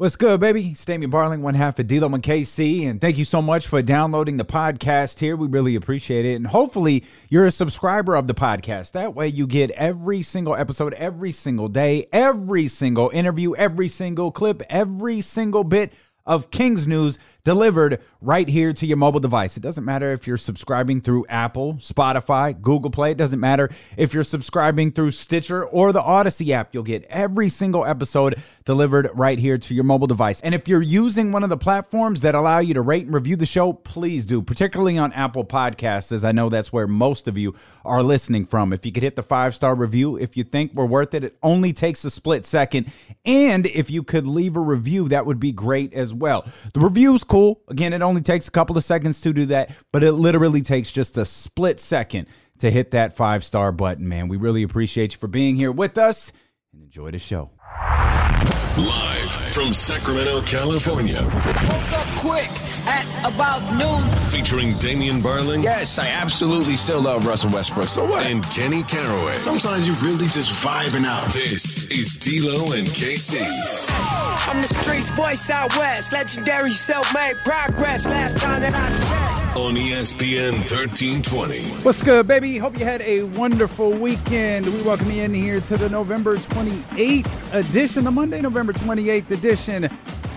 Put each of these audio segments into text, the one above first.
What's good, baby? It's Damian Barling, one half of D'Lo and KC, and thank you so much for downloading the podcast here. We really appreciate it, and hopefully you're a subscriber of the podcast. That way, you get every single episode, every single day, every single interview, every single clip, every single bit of Kings news delivered right here to your mobile device. It doesn't matter if you're subscribing through Apple, Spotify, Google Play. It doesn't matter if you're subscribing through Stitcher or the Audacy app. You'll get every single episode delivered right here to your mobile device. And if you're using one of the platforms that allow you to rate and review the show, please do, particularly on Apple Podcasts, as I know that's where most of you are listening from. If you could hit the five star review, if you think we're worth it, it only takes a split second. And if you could leave a review, that would be great as well. The reviews cool. Again, it only takes a couple of seconds to do that, but it literally takes just a split second to hit that five star button, man. We really appreciate you for being here with us and enjoy the show. Live from Sacramento, California. Woke up quick at about noon. Featuring Damian Barling. Yes, I absolutely still love Russell Westbrook. So what? And Kenny Caraway. Sometimes you're really just vibing out. This is D'Lo and KC. I'm the streets voice out west. Legendary self-made progress. Last time that I checked. On ESPN 1320. What's good, baby? Hope you had a wonderful weekend. We welcome you in here to the November 28th edition, the Monday, November 28th edition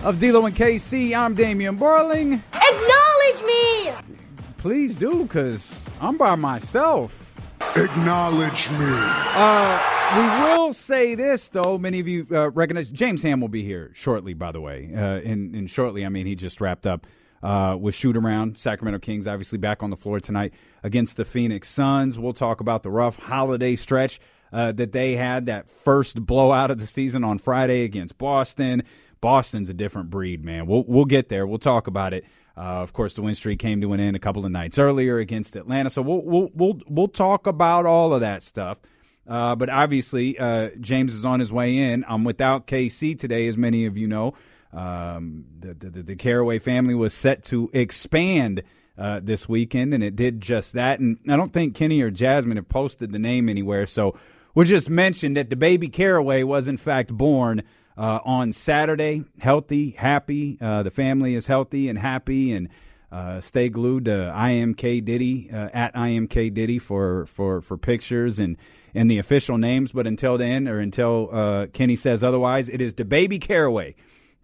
of D'Lo and KC. I'm Damian Barling. Acknowledge me! Please do, because I'm by myself. Acknowledge me. Uh, we will say this though. Many of you uh, recognize James Ham will be here shortly. By the way, uh, in in shortly, I mean he just wrapped up uh, with shoot around. Sacramento Kings obviously back on the floor tonight against the Phoenix Suns. We'll talk about the rough holiday stretch uh, that they had. That first blowout of the season on Friday against Boston. Boston's a different breed, man. We'll we'll get there. We'll talk about it. Uh, of course, the win streak came to an end a couple of nights earlier against Atlanta. So we'll we'll we'll we'll talk about all of that stuff. Uh, but obviously, uh, James is on his way in. I'm without KC today, as many of you know. Um, the, the the Caraway family was set to expand uh, this weekend, and it did just that. And I don't think Kenny or Jasmine have posted the name anywhere, so we'll just mention that the baby Caraway was in fact born uh, on Saturday, healthy, happy. Uh, the family is healthy and happy, and uh, stay glued to IMK Diddy uh, at IMK Diddy for for for pictures and and the official names. But until then, or until uh, Kenny says otherwise, it is the baby Caraway.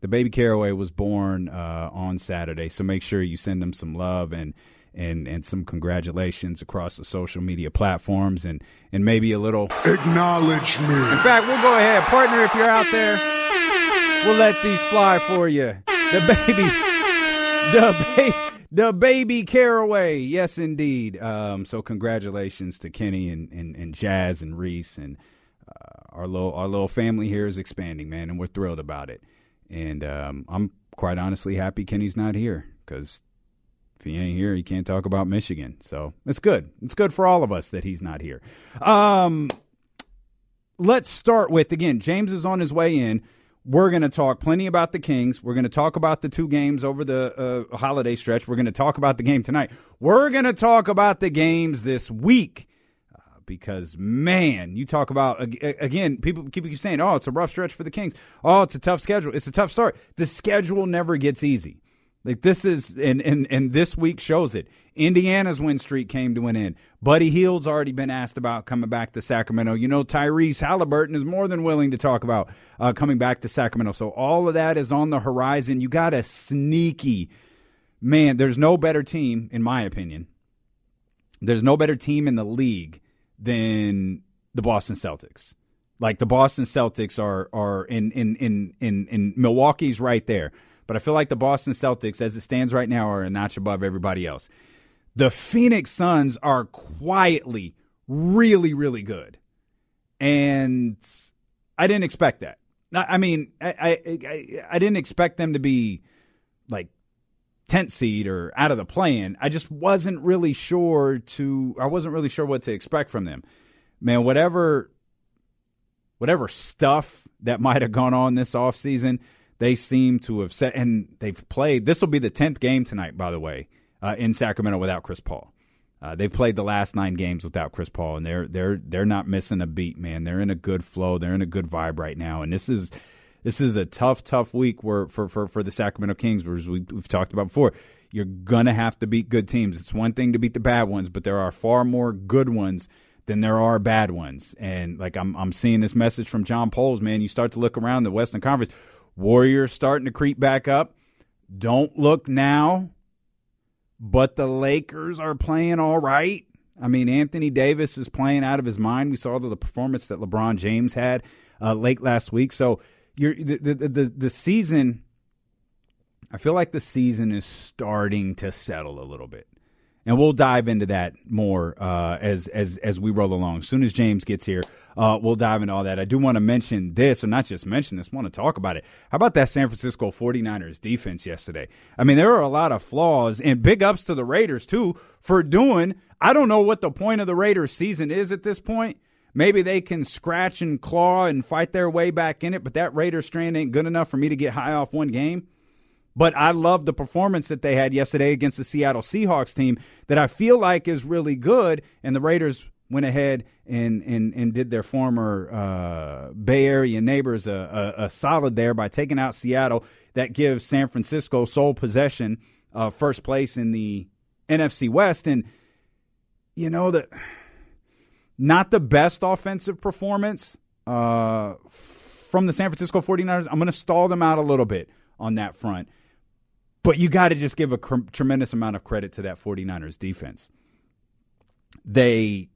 The baby Caraway was born uh, on Saturday, so make sure you send them some love and and and some congratulations across the social media platforms and and maybe a little Acknowledge me. in fact, we'll go ahead, partner, if you're out there. We'll let these fly for you. The baby, the baby, the baby Caraway. Yes, indeed. Um, so congratulations to Kenny and, and, and Jazz and Reese and uh, our little our little family here is expanding, man, and we're thrilled about it. And um, I'm quite honestly happy Kenny's not here because if he ain't here, he can't talk about Michigan. So it's good. It's good for all of us that he's not here. Um, let's start with again. James is on his way in. We're going to talk plenty about the Kings. We're going to talk about the two games over the uh, holiday stretch. We're going to talk about the game tonight. We're going to talk about the games this week uh, because man, you talk about again. People keep keep saying, "Oh, it's a rough stretch for the Kings. Oh, it's a tough schedule. It's a tough start." The schedule never gets easy. Like this is and and and this week shows it. Indiana's win streak came to an end. Buddy Hield's already been asked about coming back to Sacramento. You know, Tyrese Halliburton is more than willing to talk about uh, coming back to Sacramento. So all of that is on the horizon. You got a sneaky man. There's no better team, in my opinion. There's no better team in the league than the Boston Celtics. Like the Boston Celtics are are in in in in, in Milwaukee's right there. But I feel like the Boston Celtics, as it stands right now, are a notch above everybody else. The Phoenix Suns are quietly really, really good. And I didn't expect that. I mean, I, I, I, didn't expect them to be like 10th seed or out of the play-in. I just wasn't really sure to I wasn't really sure what to expect from them. Man, whatever whatever stuff that might have gone on this offseason, they seem to have set and they've played. This will be the 10th game tonight by the way, uh, in Sacramento without Chris Paul. Uh, they've played the last 9 games without Chris Paul and they're they're they're not missing a beat, man. They're in a good flow. They're in a good vibe right now and this is this is a tough, tough week where, for, for, for the Sacramento Kings, as we, we've talked about before. You're to have to beat good teams. It's one thing to beat the bad ones, but there are far more good ones than there are bad ones. And like I'm, I'm seeing this message from John Poles, man. You start to look around the Western Conference, Warriors starting to creep back up. Don't look now, but the Lakers are playing all right. I mean, Anthony Davis is playing out of his mind. We saw the, the performance that LeBron James had uh, late last week. So the, the the the season. I feel like the season is starting to settle a little bit, and we'll dive into that more uh, as as as we roll along. As soon as James gets here, uh, we'll dive into all that. I do want to mention this, or not just mention this, want to talk about it. How about that San Francisco 49ers defense yesterday? I mean, there are a lot of flaws, and big ups to the Raiders too for doing. I don't know what the point of the Raiders season is at this point Maybe they can scratch and claw and fight their way back in it, but that Raider strand ain't good enough for me to get high off one game. But I love the performance that they had yesterday against the Seattle Seahawks team that I feel like is really good. And the Raiders went ahead and and, and did their former uh, Bay Area neighbors a, a, a, solid there by taking out Seattle. That gives San Francisco sole possession, uh, first place in the NFC West. And you know that not the best offensive performance uh, from the San Francisco 49ers. I'm going to stall them out a little bit on that front. But you got to just give a cr- tremendous amount of credit to that 49ers defense. They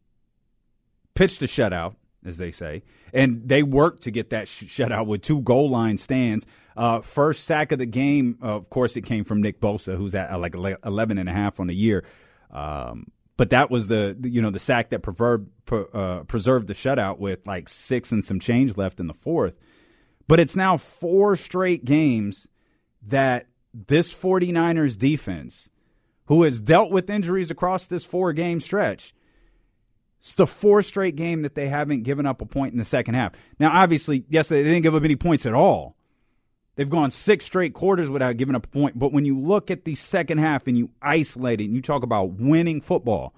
pitched a shutout, as they say, and they worked to get that sh- shutout with two goal line stands. Uh, first sack of the game, uh, of course, it came from Nick Bosa, who's at uh, like 11 and a half on the year. Um, but that was the you know the sack that uh, preserved the shutout with like six and some change left in the fourth. But it's now four straight games that this 49ers defense, who has dealt with injuries across this four game stretch, it's the four straight game that they haven't given up a point in the second half. Now, obviously, yes, they didn't give up any points at all. They've gone six straight quarters without giving up a point. But when you look at the second half and you isolate it and you talk about winning football,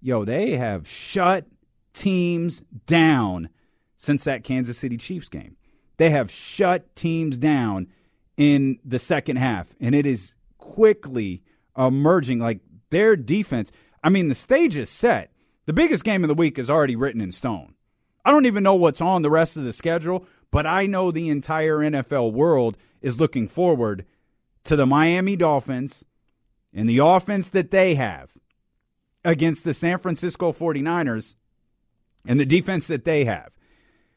yo, they have shut teams down since that Kansas City Chiefs game. They have shut teams down in the second half, and it is quickly emerging like their defense. I mean, the stage is set. The biggest game of the week is already written in stone. I don't even know what's on the rest of the schedule, but I know the entire NFL world is looking forward to the Miami Dolphins and the offense that they have against the San Francisco 49ers and the defense that they have.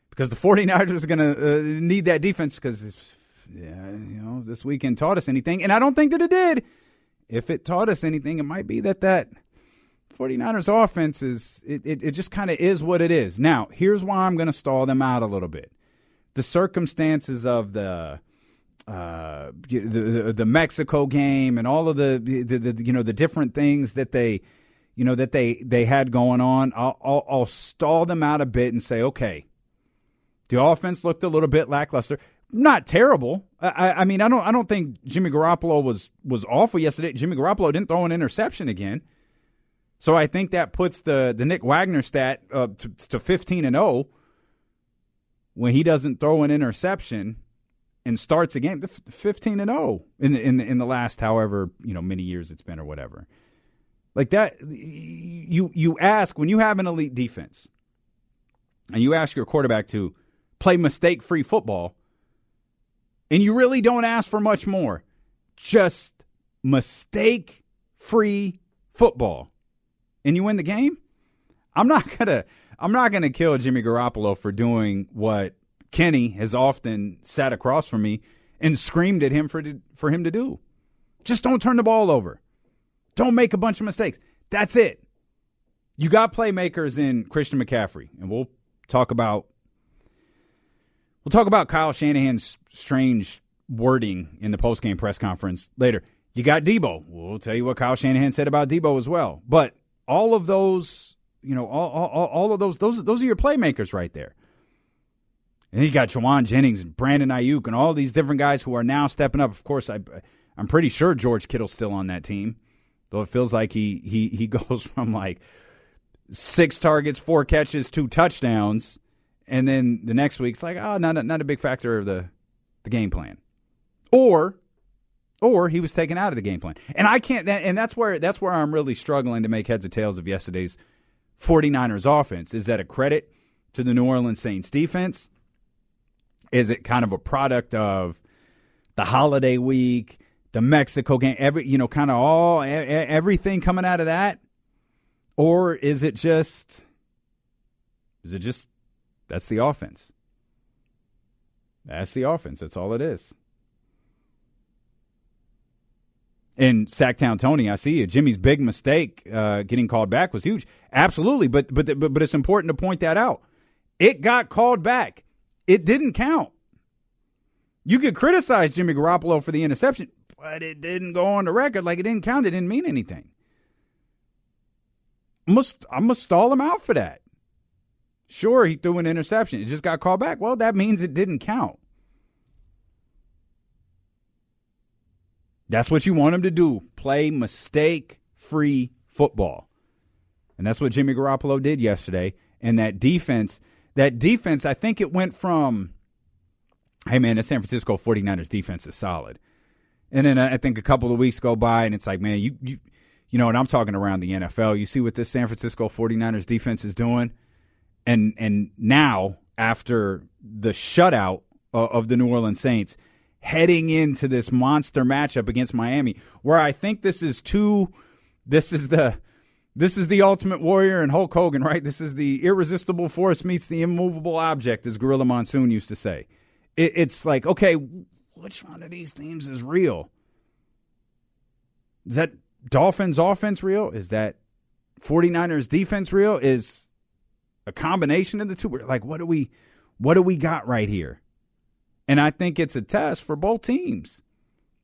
Because the 49ers are going to uh, need that defense because, yeah, you know, this weekend taught us anything. And I don't think that it did. If it taught us anything, it might be that that 49ers offense is, it, it, it just kind of is what it is. Now, here's why I'm going to stall them out a little bit the circumstances of the uh, the, the, the Mexico game and all of the, the, the, you know the different things that they you know that they they had going on. I'll, I'll, I'll stall them out a bit and say, okay, the offense looked a little bit lackluster. Not terrible. I, I mean, I don't I don't think Jimmy Garoppolo was was awful yesterday. Jimmy Garoppolo didn't throw an interception again. So I think that puts the the Nick Wagoner stat uh, to, to 15 and 0 when he doesn't throw an interception and starts a game 15 and 0 in the, in the, in the last however you know many years it's been or whatever like that you you ask when you have an elite defense and you ask your quarterback to play mistake free football and you really don't ask for much more just mistake free football and you win the game i'm not going to I'm not going to kill Jimmy Garoppolo for doing what Kenny has often sat across from me and screamed at him for for him to do. Just don't turn the ball over. Don't make a bunch of mistakes. That's it. You got playmakers in Christian McCaffrey, and we'll talk about we'll talk about Kyle Shanahan's strange wording in the postgame press conference later. You got Deebo. We'll tell you what Kyle Shanahan said about Deebo as well. But all of those, you know, all, all, all of those, those, those are your playmakers right there. And you got Jauan Jennings and Brandon Aiyuk and all these different guys who are now stepping up. Of course, I, I'm pretty sure George Kittle's still on that team, though it feels like he he he goes from like six targets, four catches, two touchdowns, and then the next week it's like, oh, not a, not a big factor of the the game plan, or or he was taken out of the game plan. And I can't and that's where that's where I'm really struggling to make heads or tails of yesterday's 49ers offense. Is that a credit to the New Orleans Saints defense? Is it kind of a product of the holiday week, the Mexico game, every you know, kind of all everything coming out of that? Or is it just is it just that's the offense? That's the offense. That's all it is. In Sacktown Tony, I see you. Jimmy's big mistake uh, getting called back was huge. Absolutely, but but but but it's important to point that out. It got called back. It didn't count. You could criticize Jimmy Garoppolo for the interception, but it didn't go on the record. Like it didn't count. It didn't mean anything. I must I must stall him out for that. Sure, he threw an interception. It just got called back. Well, that means it didn't count. That's what you want him to do. Play mistake free football. And that's what Jimmy Garoppolo did yesterday. And that defense, that defense, I think it went from, hey man, the San Francisco 49ers defense is solid. And then uh, I think a couple of weeks go by and it's like, man, you, you, you know, and I'm talking around the NFL. You see what this San Francisco 49ers defense is doing? And, and now, after the shutout of the New Orleans Saints, heading into this monster matchup against Miami, where I think this is two, this is the, this is the Ultimate Warrior and Hulk Hogan, right? This is the irresistible force meets the immovable object, as Gorilla Monsoon used to say. It, it's like, okay, which one of these teams is real? Is that Dolphins offense real? Is that 49ers defense real? Is a combination of the two? Like, what do we, what do we got right here? And I think it's a test for both teams.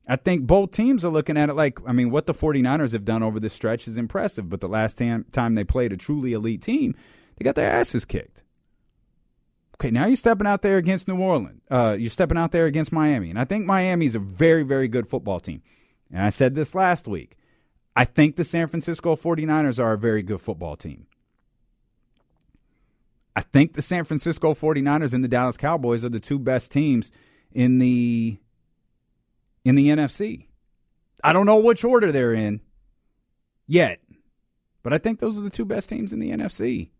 I think both teams are looking at it like, I mean, what the 49ers have done over this stretch is impressive, but the last time, time they played a truly elite team, they got their asses kicked. Okay, now you're stepping out there against New Orleans. Uh, you're stepping out there against Miami. And I think Miami's a very, very good football team. And I said this last week. I think the San Francisco 49ers are a very good football team. I think the San Francisco 49ers and the Dallas Cowboys are the two best teams in the in the NFC. I don't know which order they're in yet, but I think those are the two best teams in the NFC.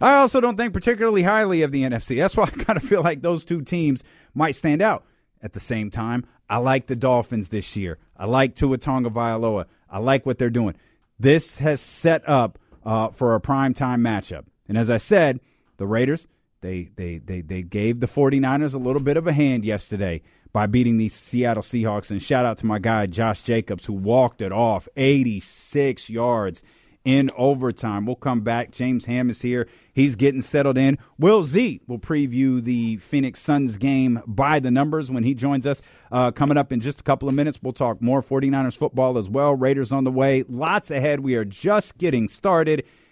I also don't think particularly highly of the NFC. That's why I kind of feel like those two teams might stand out. At the same time, I like the Dolphins this year. I like Tua Tagovailoa. I like what they're doing. This has set up uh, for a prime time matchup. And as I said, the Raiders, they, they, they, they gave the 49ers a little bit of a hand yesterday by beating the Seattle Seahawks. And shout out to my guy, Josh Jacobs, who walked it off 86 yards in overtime. We'll come back. James Ham is here. He's getting settled in. Will Z will preview the Phoenix Suns game by the numbers when he joins us uh, coming up in just a couple of minutes. We'll talk more 49ers football as well. Raiders on the way. Lots ahead. We are just getting started.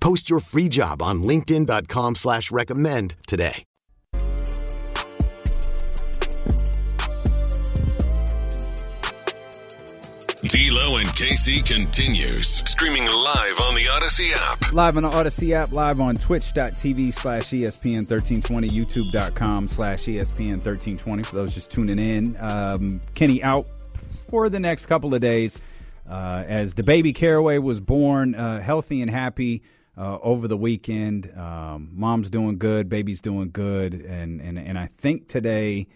Post your free job on LinkedIn.com slash recommend today. D'Lo and KC continues streaming live on the Audacy app. Live on the Audacy app, live on twitch.tv slash ESPN 1320, youtube.com slash ESPN 1320 for those just tuning in. Um, Kenny out for the next couple of days uh, as the baby Caraway was born uh, healthy and happy uh, over the weekend. Um, mom's doing good, baby's doing good, and, and, and I think today,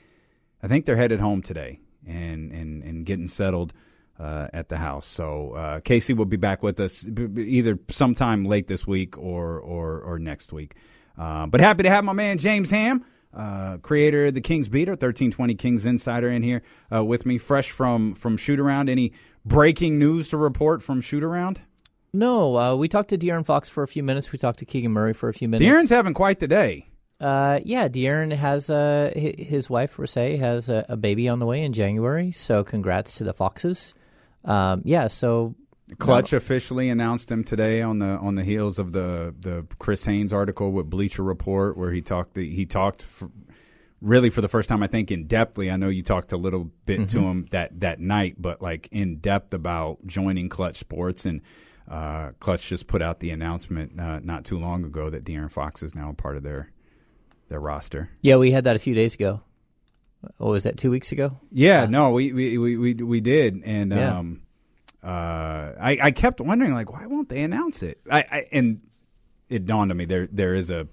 I think they're headed home today and, and, and getting settled uh, at the house. So uh, Casey will be back with us either sometime late this week or or, or next week. Uh, but happy to have my man James Ham, uh, creator of the Kings Beater, thirteen twenty Kings Insider, in here uh, with me, fresh from from shoot around. Any breaking news to report from shoot around? No, uh, we talked to De'Aaron Fox for a few minutes. We talked to Keegan Murray for a few minutes. De'Aaron's having quite the day. Uh, yeah, De'Aaron has uh, his wife Recee has a, a baby on the way in January. So congrats to the Foxes. Um, yeah, so Clutch officially announced him today on the on the heels of the the Chris Haynes article with Bleacher Report, where he talked he talked for, really for the first time I think in depthly. I know you talked a little bit to Mhm. him that that night, but like in depth about joining Clutch Sports and. Uh, Clutch just put out the announcement uh, not too long ago that De'Aaron Fox is now a part of their their roster. yeah, we had that a few days ago. What was that? Two weeks ago? Yeah, no, we we, we we we did, and Yeah. um, uh, I I kept wondering like, why won't they announce it? I, I and it dawned on me there there is a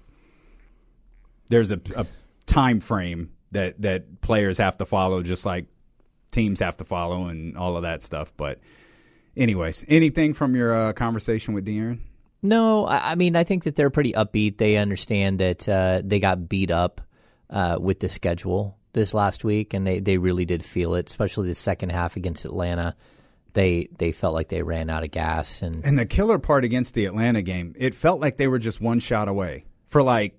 there's a, a time frame that that players have to follow, just like teams have to follow, and all of that stuff. But, anyways, anything from your uh, conversation with De'Aaron? No, I, I mean I think that they're pretty upbeat. They understand that uh, they got beat up uh, with the schedule this last week, and they, they really did feel it, especially the second half against Atlanta. They they felt like they ran out of gas, and And the killer part against the Atlanta game, it felt like they were just one shot away for like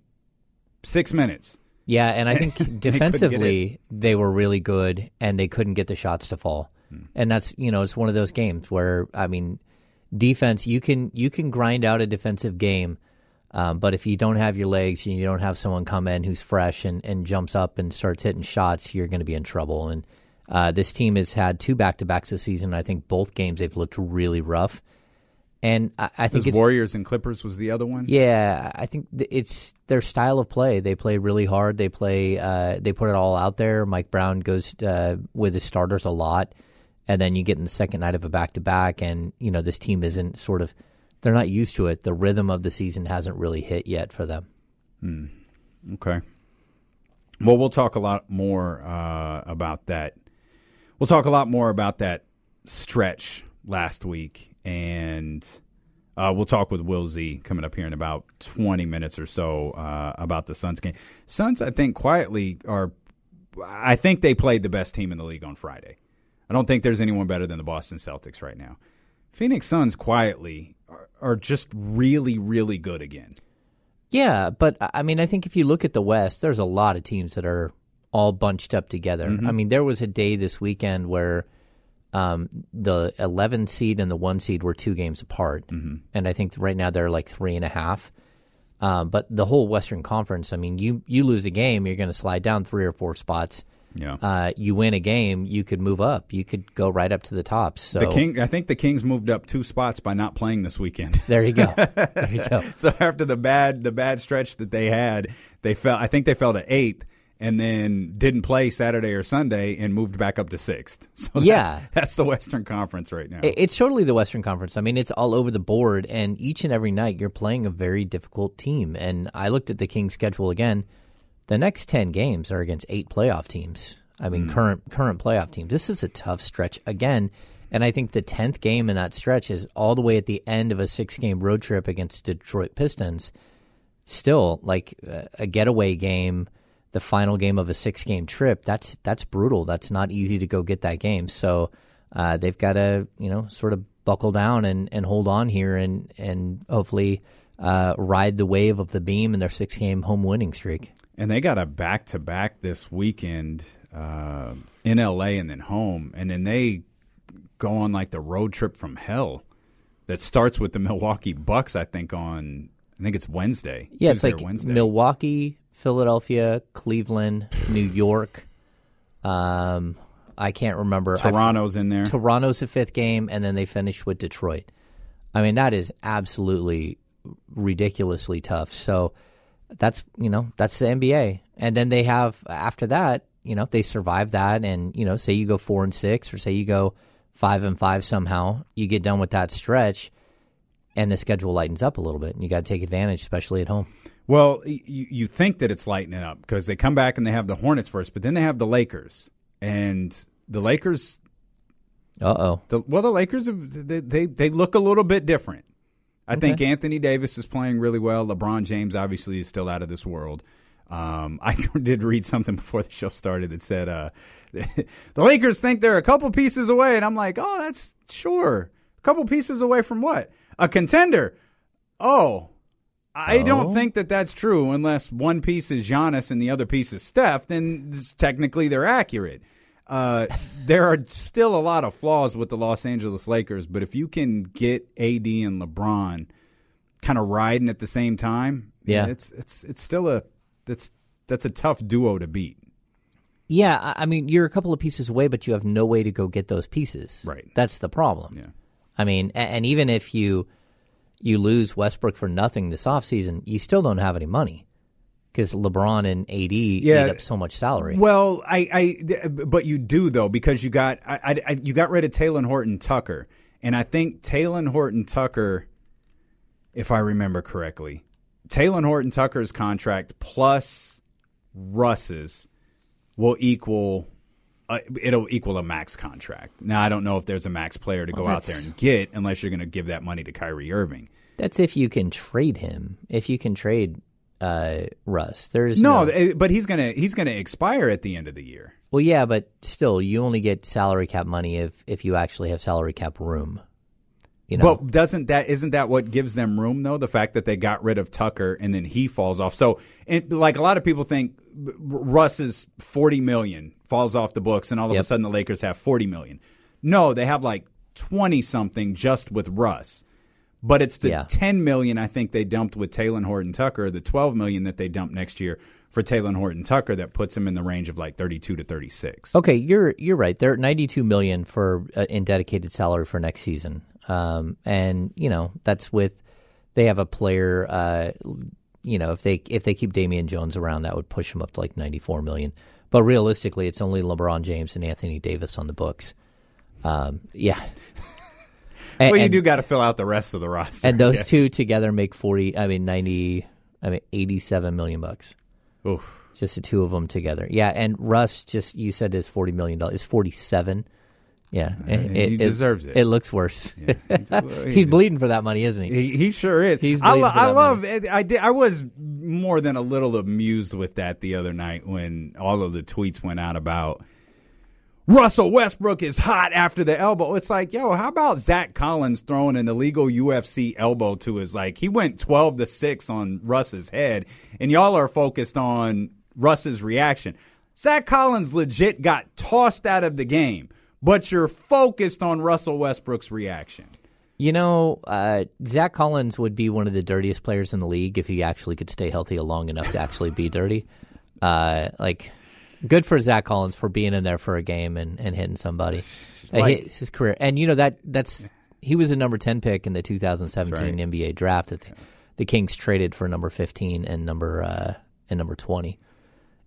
six minutes. Yeah, and I think They defensively they were really good, and they couldn't get the shots to fall. Hmm. And that's you know it's one of those games where I mean, defense you can you can grind out a defensive game, um, but if you don't have your legs and you don't have someone come in who's fresh and, and jumps up and starts hitting shots, you're going to be in trouble. And uh, this team has had two back to backs this season. I think both games they've looked really rough, and I, I think it's Warriors and Clippers was the other one. yeah, I think th- it's their style of play. They play really hard. They play. Uh, they put it all out there. Mike Brown goes uh, with his starters a lot, and then you get in the second night of a back to back, and you know this team isn't sort of. They're not used to it. The rhythm of the season hasn't really hit yet for them. Hmm. Okay. Well, we'll talk a lot more uh, about that. We'll talk a lot more about that stretch last week, and uh, we'll talk with Will Z coming up here in about twenty minutes or so uh, about the Suns game. Suns, I think, quietly are. I think they played the best team in the league on Friday. I don't think there's anyone better than the Boston Celtics right now. Phoenix Suns quietly are, are just really, really good again. Yeah, but I mean, I think if you look at the West, there's a lot of teams that are all bunched up together. Mhm. I mean, there was a day this weekend where um, the 11 seed and the one seed were two games apart, Mm-hmm. and I think right now they're like three and a half. Um, but the whole Western Conference, I mean, you you lose a game, you're going to slide down three or four spots. Yeah. Uh, you win a game, you could move up. You could go right up to the top. So The King, I think the Kings moved up two spots by not playing this weekend. There you go. There you go. so after the bad the bad stretch that they had, they fell. I think they fell to eighth, and then didn't play Saturday or Sunday and moved back up to sixth. So Yeah. that's, that's the Western Conference right now. It's totally the Western Conference. I mean, it's all over the board, and each and every night you're playing a very difficult team. And I looked at the Kings' schedule again. The next ten games are against eight playoff teams. I mean, current current playoff teams. This is a tough stretch again, and I think the tenth game in that stretch is all the way at the end of a six game road trip against Detroit Pistons. Still, like uh, a getaway game, the final game of a six game trip. That's that's brutal. That's not easy to go get that game. So uh, they've got to you know sort of buckle down and, and hold on here and and hopefully uh, ride the wave of the beam in their six game home winning streak. And they got a back to back this weekend uh, in LA and then home. And then they go on like the road trip from hell that starts with the Milwaukee Bucks, I think, on, I think it's Wednesday. Yeah, it's Tuesday or like Wednesday. Milwaukee, Philadelphia, Cleveland, New York. Um, I can't remember. Toronto's in there. Toronto's the fifth game, and then they finish with Detroit. I mean, that is absolutely ridiculously tough. So that's you know that's the NBA, and then they have after that, you know, they survive that, and you know, say you go four and six, or say you go five and five somehow, you get done with that stretch, and the schedule lightens up a little bit, and you got to take advantage, especially at home. Well, you, you think that it's lightening up because they come back and they have the Hornets first, but then they have the Lakers. And the Lakers, Uh oh. well, the Lakers, they, they, they look a little bit different. I think Anthony Davis is playing really well. LeBron James obviously is still out of this world. Um, I did read something before the show started that said uh, the Lakers think they're a couple pieces away, and I'm like, oh, that's sure. A couple pieces away from what? A contender. Oh, I don't Oh. think that that's true unless one piece is Giannis and the other piece is Steph. Then technically they're accurate. Uh, there are still a lot of flaws with the Los Angeles Lakers, but if you can get AD and LeBron kind of riding at the same time, Yeah. it's it's it's still a that's that's a tough duo to beat. Yeah, I mean, you're a couple of pieces away, but you have no way to go get those pieces. Right. That's the problem. Yeah. I mean, and even if you you lose Westbrook for nothing this offseason, you still don't have any money because LeBron and AD Yeah. up so much salary. Well, I, I, but you do though because you got, I, I, you got rid of Talen Horton Tucker, and I think Talen Horton Tucker, if I remember correctly, Talen Horton Tucker's contract plus Russ's will equal. Uh, it'll equal a max contract. Now I don't know if there's a max player to go out there and get unless you're going to give that money to Kyrie Irving. That's if you can trade him. If you can trade uh, Russ, there's No, no. eh, but he's gonna he's gonna expire at the end of the year. Well, yeah, but still, you only get salary cap money if if you actually have salary cap room. You know, But doesn't that isn't that what gives them room though? The fact that they got rid of Tucker and then he falls off. So, it, like a lot of people think, Russ's forty million falls off the books, and all of a sudden the Lakers have forty million. No, they have like twenty something just with Russ. But it's the Yeah. ten million I think they dumped with Talen Horton Tucker, the twelve million that they dumped next year for Talen Horton Tucker that puts him in the range of like thirty two to thirty six. Okay, you're you're right. They're at 92 million for uh, in dedicated salary for next season, um, and you know that's with they have a player. Uh, you know, if they if they keep Damian Jones around, that would push them up to like 94 million. But realistically, it's only LeBron James and Anthony Davis on the books. Um, yeah. And- Well, you and- do got to fill out the rest of the roster. and those yes. two together make 40. I mean 90. I mean 87 million bucks. Oof. Just the two of them together. Yeah, and Russ just you said is forty million dollars. Is forty seven. Yeah, Uh, he deserves it. It looks worse. he He's bleeding for that money, isn't he? He, he sure is. He's I, lo- I love. money. I did. I was more than a little amused with that the other night when all of the tweets went out about Russell Westbrook is hot after the elbow. It's like, yo, how about Zach Collins throwing an illegal UFC elbow to his like? He went twelve to six on Russ's head, and y'all are focused on Russ's reaction. Zach Collins legit got tossed out of the game, but you're focused on Russell Westbrook's reaction. You know, uh, Zach Collins would be one of the dirtiest players in the league if he actually could stay healthy long enough to actually be dirty. Uh, like, good for Zach Collins for being in there for a game and, and hitting somebody. Uh, Like- his, his career, and you know that that's he was a number ten pick in the 2017 right. NBA draft that the, the Kings traded for number 15 and number uh, and number 20.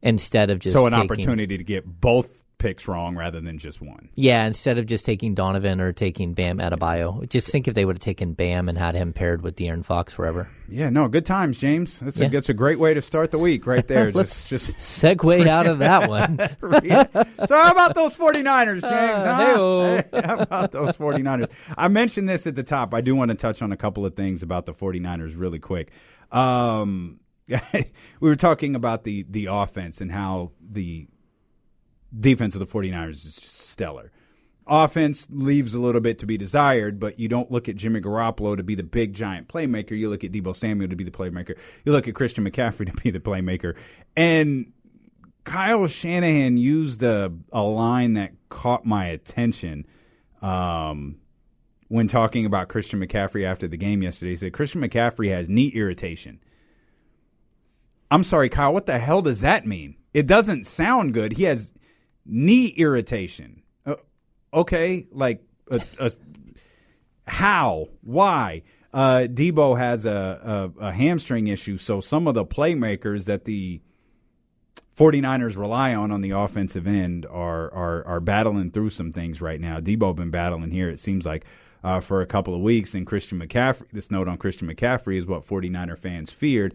Instead of just so an taking, opportunity to get both picks wrong rather than just one. Yeah, instead of just taking Donovan or taking Bam Adebayo. Just think if they would have taken Bam and had him paired with De'Aaron Fox forever. Yeah, no, good times, James. That's, Yeah. a, that's a great way to start the week right there. Let's just, just segue out of that one. so how about those 49ers, James? Uh, huh? hey-o. How about those 49ers? I mentioned this at the top. I do want to touch on a couple of things about the 49ers really quick. Um, we were talking about the the offense and how the defense of the 49ers is stellar. Offense leaves a little bit to be desired, but you don't look at Jimmy Garoppolo to be the big giant playmaker. You look at Deebo Samuel to be the playmaker. You look at Christian McCaffrey to be the playmaker. And Kyle Shanahan used a, a line that caught my attention um, when talking about Christian McCaffrey after the game yesterday. He said Christian McCaffrey has knee irritation. I'm sorry, Kyle. What the hell does that mean? It doesn't sound good. He has knee irritation. Uh, okay, like a, a, how? Why? Uh, Deebo has a, a, a hamstring issue, so some of the playmakers that the 49ers rely on on the offensive end are are are battling through some things right now. Deebo been battling here. It seems like uh, for a couple of weeks. And Christian McCaffrey, this note on Christian McCaffrey is what 49er fans feared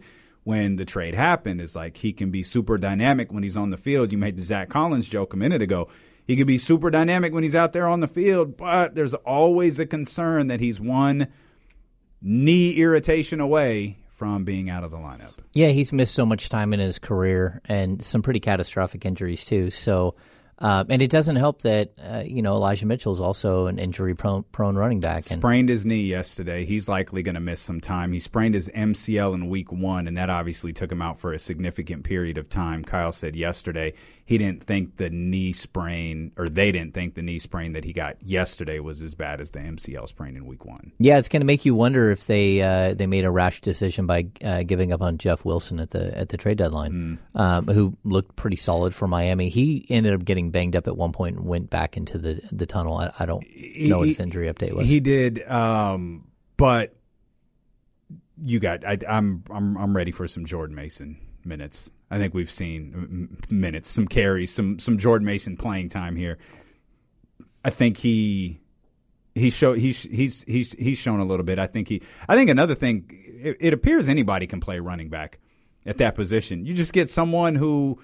when the trade happened. Is like he can be super dynamic when he's on the field. You made the Zach Collins joke a minute ago. He could be super dynamic when he's out there on the field, but there's always a concern that he's one knee irritation away from being out of the lineup. Yeah, he's missed so much time in his career and some pretty catastrophic injuries too. So, um, and it doesn't help that uh, you know Elijah Mitchell is also an injury prone, prone running back. And Sprained his knee yesterday. He's likely going to miss some time. He sprained his MCL in week one, and that obviously took him out for a significant period of time. Kyle said yesterday he didn't think the knee sprain, or they didn't think the knee sprain that he got yesterday was as bad as the MCL sprain in week one. yeah, it's going to make you wonder if they uh, they made a rash decision by uh, giving up on Jeff Wilson at the at the trade deadline, um, who looked pretty solid for Miami. He ended up getting banged up at one point and went back into the the tunnel. I, I don't know what his injury update was. He did, um, but you got. I, I'm I'm I'm ready for some Jordan Mason minutes. I think we've seen minutes, some carries, some some Jordan Mason playing time here. I think he he show he's he's he's he's shown a little bit. I think he. I think another thing. It, it appears anybody can play running back at that position. You just get someone who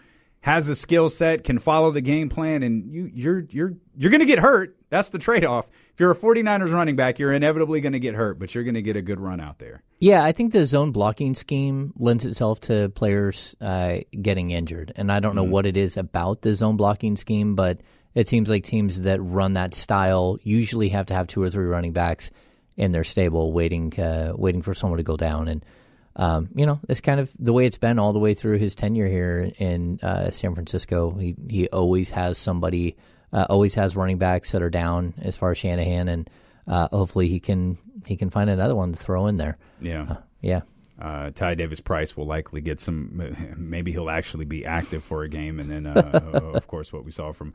has a skill set, can follow the game plan, and you you're you're you're going to get hurt. That's the trade off. If you're a 49ers running back, you're inevitably going to get hurt, but you're going to get a good run out there. Yeah, I think the zone blocking scheme lends itself to players uh, getting injured, and I don't know what it is about the zone blocking scheme, but it seems like teams that run that style usually have to have two or three running backs in their stable, waiting, uh, waiting for someone to go down, and um, you know, it's kind of the way it's been all the way through his tenure here in uh, San Francisco. He he always has somebody, uh, always has running backs that are down as far as Shanahan, and uh, hopefully he can he can find another one to throw in there. Yeah. Yeah. Uh, Ty Davis Price will likely get some. Maybe he'll actually be active for a game, and then, uh, of course, what we saw from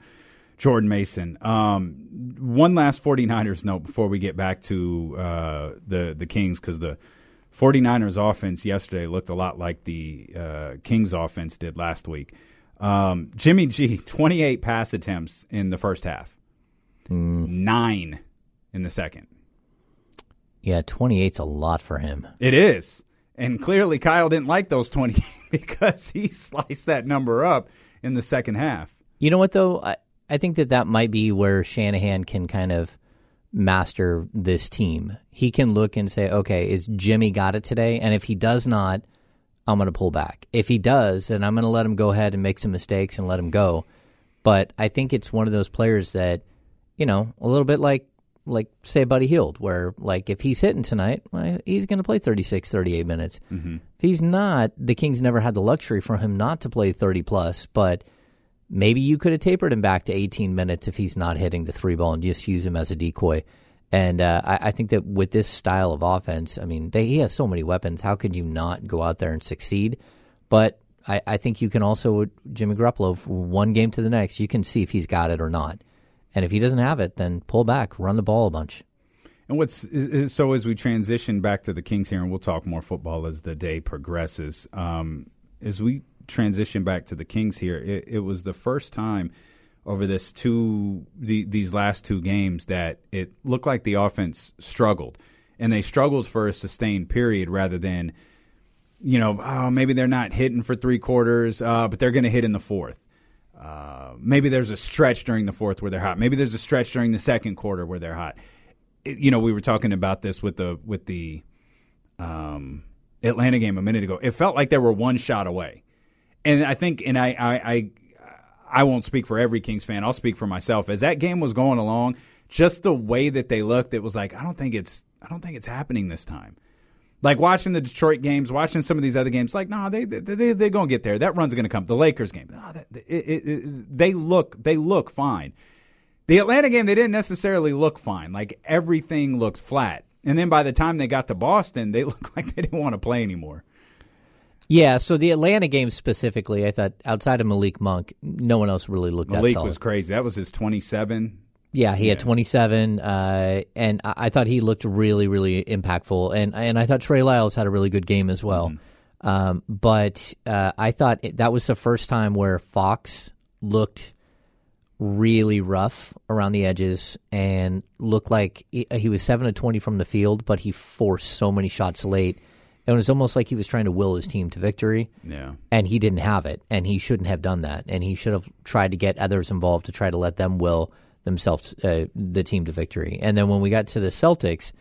Jordan Mason. Um, one last 49ers note before we get back to uh, the the Kings, because the 49ers offense yesterday looked a lot like the uh, Kings offense did last week. Um, Jimmy G, 28 pass attempts in the first half, nine in the second. Yeah, 28's a lot for him. It is. And clearly Kyle didn't like those 20 because he sliced that number up in the second half. You know what, though? I, I think that that might be where Shanahan can kind of master this team. He can look and say, okay, is Jimmy got it today? And if he does not, I'm going to pull back. If he does, then I'm going to let him go ahead and make some mistakes and let him go. But I think it's one of those players that, you know, a little bit like like say Buddy Hield, where like if he's hitting tonight, well, he's going to play 36, 38 minutes. Mm-hmm. If he's not, the Kings never had the luxury for him not to play 30 plus, but maybe you could have tapered him back to 18 minutes if he's not hitting the three ball and just use him as a decoy. And uh, I, I think that with this style of offense, I mean, they, he has so many weapons. How could you not go out there and succeed? But I, I think you can also, Jimmy Garoppolo, one game to the next, you can see if he's got it or not. And if he doesn't have it, then pull back, run the ball a bunch. And what's so as we transition back to the Kings here, and we'll talk more football as the day progresses. Um, as we transition back to the Kings here. It, it was the first time over this two the, these last two games that it looked like the offense struggled, and they struggled for a sustained period rather than, you know, oh, maybe they're not hitting for three quarters, uh, but they're going to hit in the fourth. Uh, maybe there's a stretch during the fourth where they're hot. Maybe there's a stretch during the second quarter where they're hot. It, you know, we were talking about this with the with the um, Atlanta game a minute ago. It felt like they were one shot away, and I think, and I, I, I, I won't speak for every Kings fan. I'll speak for myself. As that game was going along, just the way that they looked, it was like I don't think it's, I don't think it's happening this time. Like watching the Detroit games, watching some of these other games, like, no, nah, they, they, they, they're to get there. That run's to come. The Lakers game, oh, that, it, it, it, they look, they look fine. The Atlanta game, they didn't necessarily look fine. Like everything looked flat. And then by the time they got to Boston, they looked like they didn't want to play anymore. Yeah, so the Atlanta game specifically, I thought outside of Malik Monk, no one else really looked Malik that solid. was crazy. That was his 27. Yeah, he yeah. had 27, uh, and I, I, thought he looked really, really impactful. And and I thought Trey Lyles had a really good game as well. Mm-hmm. Um, but uh, I thought it, that was the first time where Fox looked really rough around the edges and looked like he, he was 7 to 20 from the field, but he forced so many shots late. It was almost like he was trying to will his team to victory. Yeah. And he didn't have it, and he shouldn't have done that. And he should have tried to get others involved to try to let them will themselves uh, the team to victory. And then when we got to the Celtics,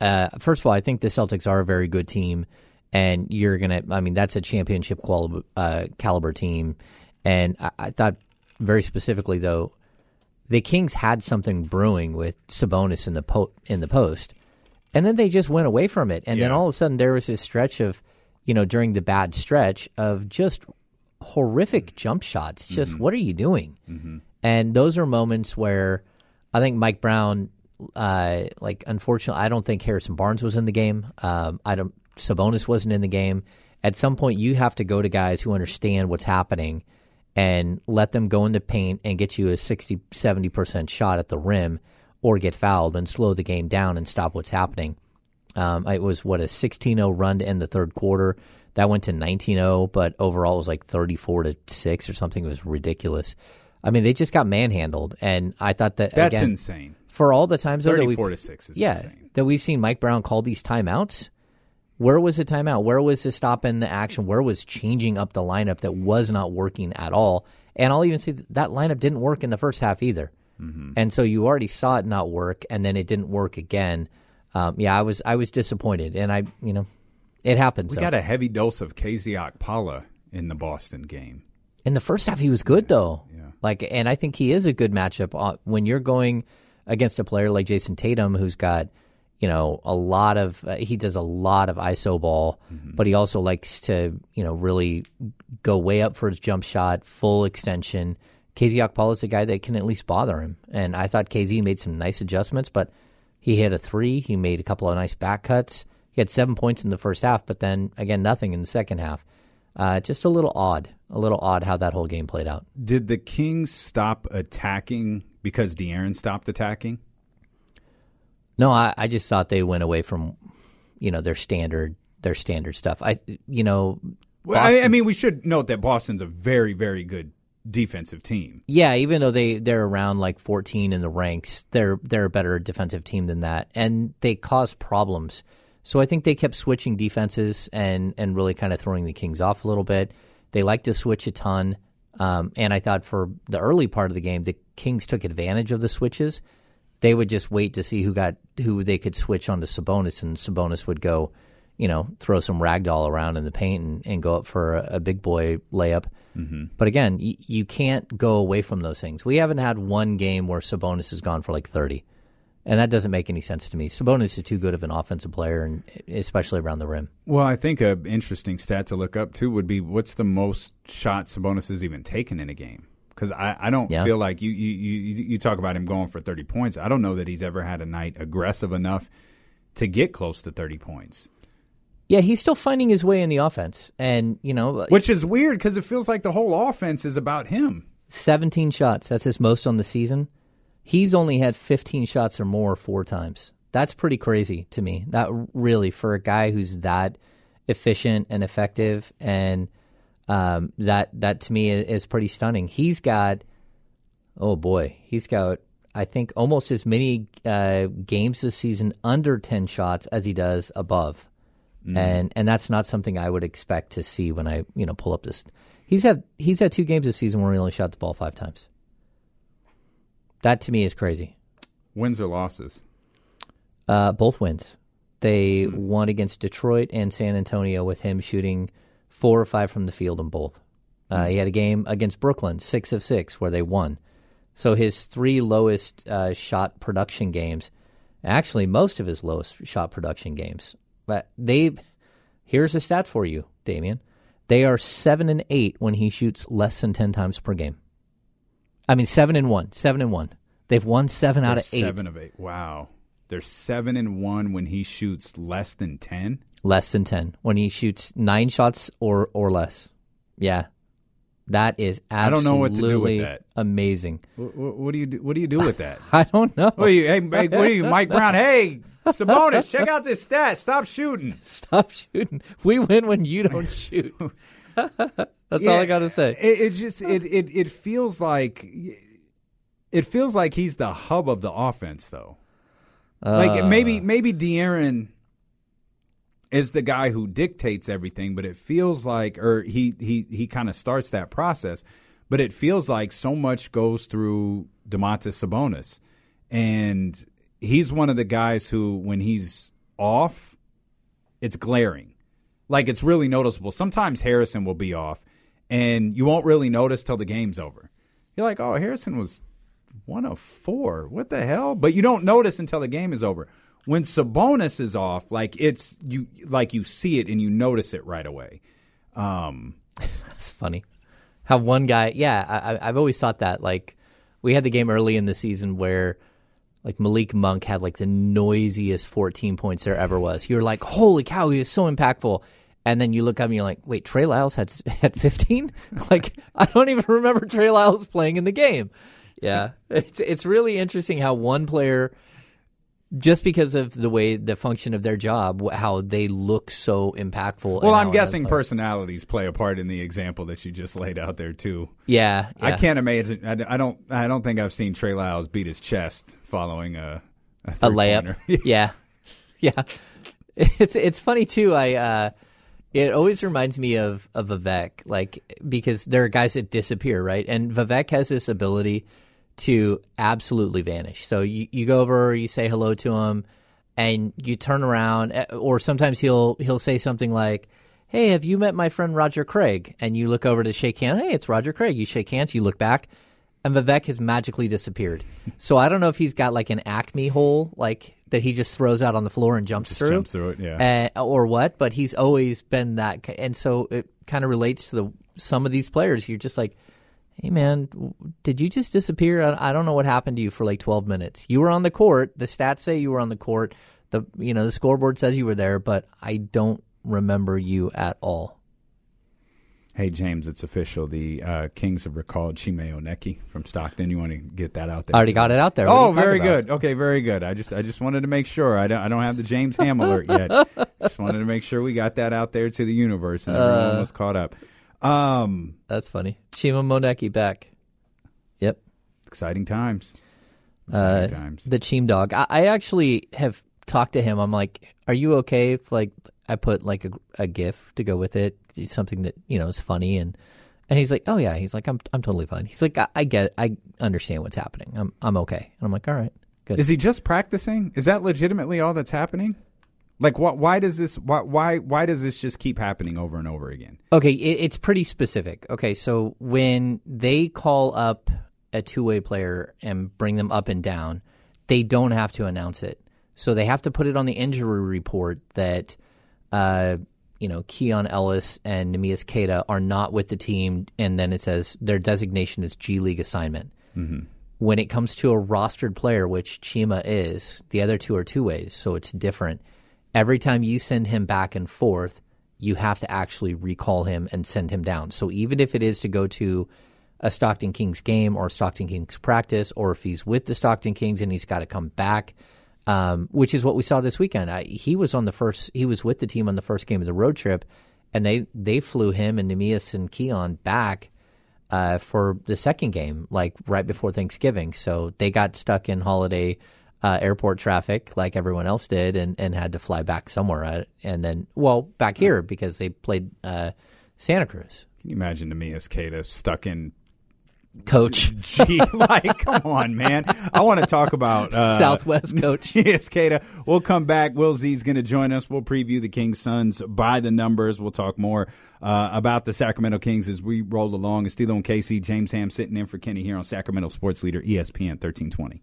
uh, first of all, I think the Celtics are a very good team, and you're gonna. I mean, that's a championship quali- uh, caliber team. And I, I thought very specifically though, the Kings had something brewing with Sabonis in the po- in the post, and then they just went away from it. And yeah. then all of a sudden there was this stretch of, you know, during the bad stretch of just horrific jump shots. Just mm-hmm. what are you doing? Mm-hmm. And those are moments where I think Mike Brown, uh, like unfortunately, I don't think Harrison Barnes was in the game. Um, I don't. Sabonis wasn't in the game. At some point, you have to go to guys who understand what's happening and let them go into paint and get you a 60, 70% shot at the rim or get fouled and slow the game down and stop what's happening. Um, it was, what, a 16 0 run to end the third quarter. That went to 19 0, but overall it was like 34 to 6 or something. It was ridiculous. I mean, they just got manhandled. And I thought that. That's again, insane. For all the times though, that we. to 6 is yeah, insane. That we've seen Mike Brown call these timeouts where was the timeout? Where was the stop in the action? Where was changing up the lineup that was not working at all? And I'll even say that, that lineup didn't work in the first half either. Mm-hmm. And so you already saw it not work, and then it didn't work again. Um, yeah, I was I was disappointed, and I you know it happens. We so. got a heavy dose of KZ Okpala in the Boston game. In the first half, he was good yeah. though. Yeah. Like, and I think he is a good matchup uh, when you're going against a player like Jayson Tatum, who's got you know, a lot of uh, he does a lot of iso ball, mm-hmm. but he also likes to you know really go way up for his jump shot, full extension. KZ Okpala is a guy that can at least bother him, and I thought KZ made some nice adjustments, but he hit a three, he made a couple of nice back cuts. He had seven points in the first half, but then again nothing in the second half. Uh, just a little odd, a little odd how that whole game played out. Did the Kings stop attacking because De'Aaron stopped attacking? No, I, I just thought they went away from, you know, their standard their standard stuff. I, you know, well, I, I, mean, we should note that Boston's a very very good defensive team. Yeah, even though they they're around like 14 in the ranks, they're they're a better defensive team than that, and they cause problems. So I think they kept switching defenses and and really kind of throwing the Kings off a little bit. They like to switch a ton, um, and I thought for the early part of the game, the Kings took advantage of the switches they would just wait to see who got who they could switch onto Sabonis, and Sabonis would go, you know, throw some ragdoll around in the paint and, and go up for a, a big boy layup. Mm-hmm. But again, y- you can't go away from those things. We haven't had one game where Sabonis has gone for like thirty, and that doesn't make any sense to me. Sabonis is too good of an offensive player, and especially around the rim. Well, I think an interesting stat to look up too would be what's the most shots Sabonis has even taken in a game because I, I don't yeah. feel like you, you you you talk about him going for 30 points. I don't know that he's ever had a night aggressive enough to get close to 30 points. Yeah, he's still finding his way in the offense, and you know, which is weird because it feels like the whole offense is about him. 17 shots. That's his most on the season. He's only had 15 shots or more four times. That's pretty crazy to me. That really for a guy who's that efficient and effective and Um, that that to me is, is pretty stunning. He's got, oh boy, he's got I think almost as many uh, games this season under ten shots as he does above, Mm. and and that's not something I would expect to see when I you know pull up this. He's had he's had two games this season where he only shot the ball five times. That to me is crazy. Wins or losses? Uh, both wins. They won against Detroit and San Antonio with him shooting four or five from the field in both. Uh, he had a game against Brooklyn, six of six, where they won. So his three lowest uh, shot production games, actually most of his lowest shot production games, but they. Here's a stat for you, Damian. They are seven and eight when he shoots less than ten times per game. I mean, seven and one, seven and one. They've won seven out They're of eight. Seven of eight. Wow. They're seven and one when he shoots less than ten. Less than 10 when he shoots nine shots or, or less. Yeah. That is absolutely I don't know what to do with that. amazing. What, what, what do you do? What do you do with that? I don't know. What are you? Hey, hey, what are you, Mike Brown? Hey, Sabonis, check out this stat. Stop shooting. Stop shooting. We win when you don't shoot. That's all I got to say. It, it just it, it it feels like it feels like he's the hub of the offense, though. like Uh, maybe maybe De'Aaron is the guy who dictates everything, but it feels like, or he he he kind of starts that process, but it feels like so much goes through Domantas Sabonis, and he's one of the guys who, when he's off, it's glaring, like it's really noticeable. Sometimes Harrison will be off, and you won't really notice till the game's over. You're like, oh, Harrison was one of four. What the hell? But you don't notice until the game is over. When Sabonis is off, like it's you, like you see it and you notice it right away. Um, That's funny. How one guy, yeah, I, I've always thought that. Like, we had the game early in the season where, like, Malik Monk had like the noisiest 14 points there ever was. You were like, holy cow, he was so impactful. And then you look up and you're like, wait, Trey Lyles had had 15? like, I don't even remember Trey Lyles playing in the game. Yeah, it's it's really interesting how one player, just because of the way the function of their job, how they look so impactful. well, I'm guessing personalities play a part in the example that you just laid out there too. Yeah, I can't imagine. I, I don't. I don't think I've seen Trey Lyles beat his chest following a a, a layup. yeah, yeah. It's it's funny too. I uh, it always reminds me of of Vivek, like because there are guys that disappear, right? And Vivek has this ability to absolutely vanish. So you you go over, you say hello to him, and you turn around, eh, or sometimes he'll he'll say something like. Hey, have you met my friend Roger Craig? And you look over to shake hands. Hey, it's Roger Craig. You shake hands. You look back, and Vivek has magically disappeared. So I don't know if he's got like an Acme hole, like that he just throws out on the floor and jumps Just through, jumps through it, yeah. uh, or what. But he's always been that, and so it kind of relates to the some of these players. You're just like, hey man, did you just disappear? I, don't know what happened to you for like 12 minutes. You were on the court. The stats say you were on the court. The you know the scoreboard says you were there, but I don't remember you at all. Hey James, it's official. The uh, Kings have recalled Chima Moneke from Stockton. You want to get that out there? I already too? got it out there. What Oh, very about? good. Okay, very good. I just I just wanted to make sure. I don't I don't have the James Ham alert yet. just wanted to make sure we got that out there to the universe and everyone Uh, was caught up. Um, That's funny. Chima Moneke back. Yep. exciting times. uh, Exciting times. the Cheem dog. I, I actually have talked to him. I'm like, "Are you okay?" If like I put like a, a GIF to go with it, something that you know is funny, and and he's like, "Oh yeah," he's like, "I'm I'm totally fine." He's like, "I, I get, it. I understand what's happening. I'm I'm okay." And I'm like, "All right, good." Is he just practicing? Is that legitimately all that's happening? Like what? Why does this? Why? Why? Why does this just keep happening over and over again? Okay, it, it's pretty specific. Okay, so when they call up a two way player and bring them up and down, they don't have to announce it. So they have to put it on the injury report that, uh, you know, Keon Ellis and Neemias Queta are not with the team, and then it says their designation is G League assignment. Mm-hmm. When it comes to a rostered player, which Chima is, the other two are two ways, so it's different. Every time you send him back and forth, you have to actually recall him and send him down. So even if it is to go to a Stockton Kings game or Stockton Kings practice, or if he's with the Stockton Kings and he's got to come back, um, which is what we saw this weekend. I, he was on the first, he was with the team on the first game of the road trip, and they they flew him and Neemias and Keon back uh, for the second game, like right before Thanksgiving. So they got stuck in holiday uh, airport traffic like everyone else did, and, and had to fly back somewhere, at, and then well back here because they played uh, Santa Cruz. Can you imagine Neemias Queta stuck in coach. Gee, like, come on, man. I want to talk about uh, Southwest coach. yes, Queta. We'll come back. Will Z's going to join us. We'll preview the Kings Suns by the numbers. We'll talk more uh, about the Sacramento Kings as we roll along. It's D'Lo and KC, James Ham sitting in for Kenny here on Sacramento Sports Leader ESPN 1320.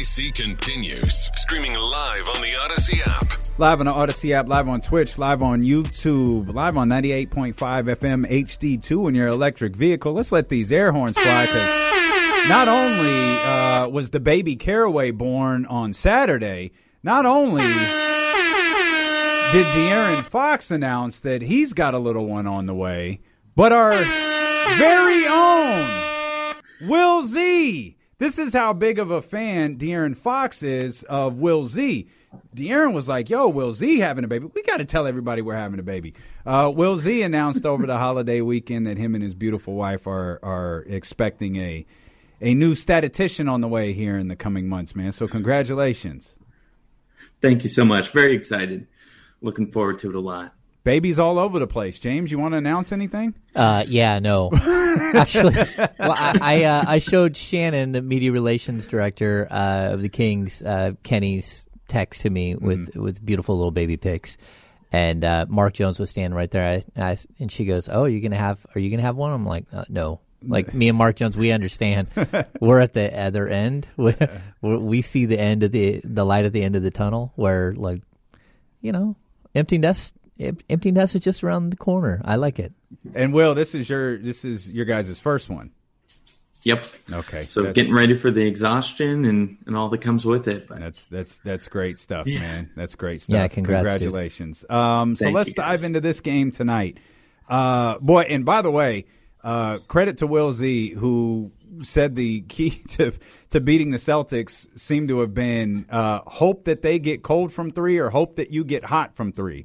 Continues streaming live on the Audacy app. Live on the Audacy app, live on Twitch, live on YouTube, live on 98.5 FM HD2 in your electric vehicle. Let's let these air horns fly because not only uh, was the baby Caraway born on Saturday, not only did De'Aaron Fox announce that he's got a little one on the way, but our very own Will Z. This is how big of a fan De'Aaron Fox is of Will Z. De'Aaron was like, "Yo, Will Z having a baby. We got to tell everybody we're having a baby." Uh, Will Z announced over the holiday weekend that him and his beautiful wife are are expecting a a new statistician on the way here in the coming months, man. So congratulations. Thank you so much. Very excited. Looking forward to it a lot. Babies all over the place. James, you want to announce anything? Uh, yeah, no. Actually, well, I I, uh, I, showed Shannon, the media relations director uh, of the Kings, uh, Kenny's text to me with mm. with beautiful little baby pics, and uh, Mark Jones was standing right there. I, I, and she goes, "Oh, you're gonna have? Are you gonna have one?" I'm like, uh, "No." Like me and Mark Jones, we understand. We're at the other end. We, we see the end of the the light at the end of the tunnel. Where like, you know, empty nest empty nest is just around the corner. I like it. And Will, this is your this is your guys' first one. Yep. Okay. So that's, getting ready for the exhaustion and, and all that comes with it. But. That's that's that's great stuff, yeah. man. That's great stuff. Yeah, congrats, congratulations. Um, so let's dive into this game tonight. Uh, boy, and by the way, uh, credit to Will Z who said the key to to beating the Celtics seemed to have been uh, hope that they get cold from three or hope that you get hot from three.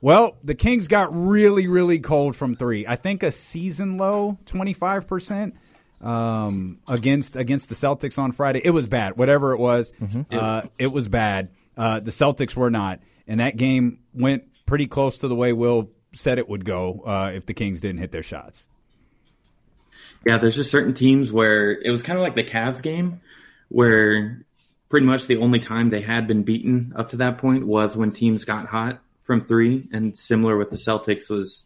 Well, the Kings got really, really cold from three. I think a season low, twenty five percent um, against against the Celtics on Friday. It was bad. Whatever it was, mm-hmm. uh, it was bad. Uh, the Celtics were not, and that game went pretty close to the way Will said it would go uh, if the Kings didn't hit their shots. Yeah, there's just certain teams where it was kind of like the Cavs game, where pretty much the only time they had been beaten up to that point was when teams got hot from three, and similar with the Celtics was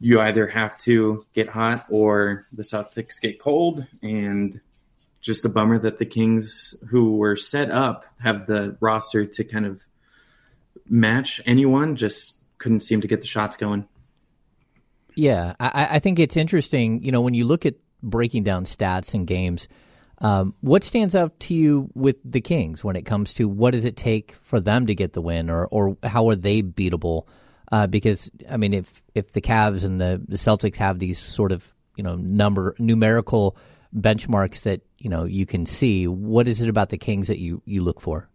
you either have to get hot or the Celtics get cold, and just a bummer that the Kings, who were set up, have the roster to kind of match anyone, just couldn't seem to get the shots going. Yeah, I, I think it's interesting. You know, when you look at breaking down stats and games, um, what stands out to you with the Kings when it comes to what does it take for them to get the win, or or how are they beatable? Uh, because I mean, if if the Cavs and the, the Celtics have these sort of you know number numerical benchmarks that you know you can see, what is it about the Kings that you you look for?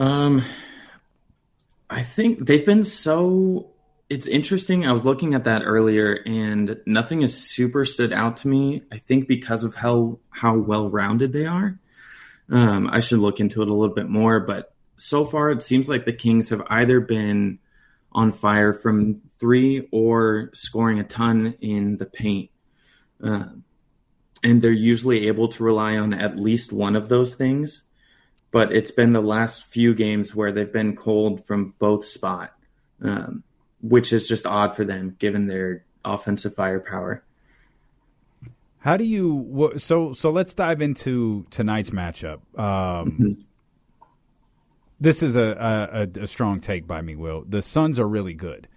Um, I think they've been so. It's interesting. I was looking at that earlier, and nothing has super stood out to me. I think because of how how well rounded they are. Um, I should look into it a little bit more, but so far it seems like the Kings have either been on fire from three or scoring a ton in the paint. Uh, and they're usually able to rely on at least one of those things. But it's been the last few games where they've been cold from both spot, um, which is just odd for them given their offensive firepower. How do you so so? Let's dive into tonight's matchup. Um, mm-hmm. This is a, a, a strong take by me, Will. The Suns are really good.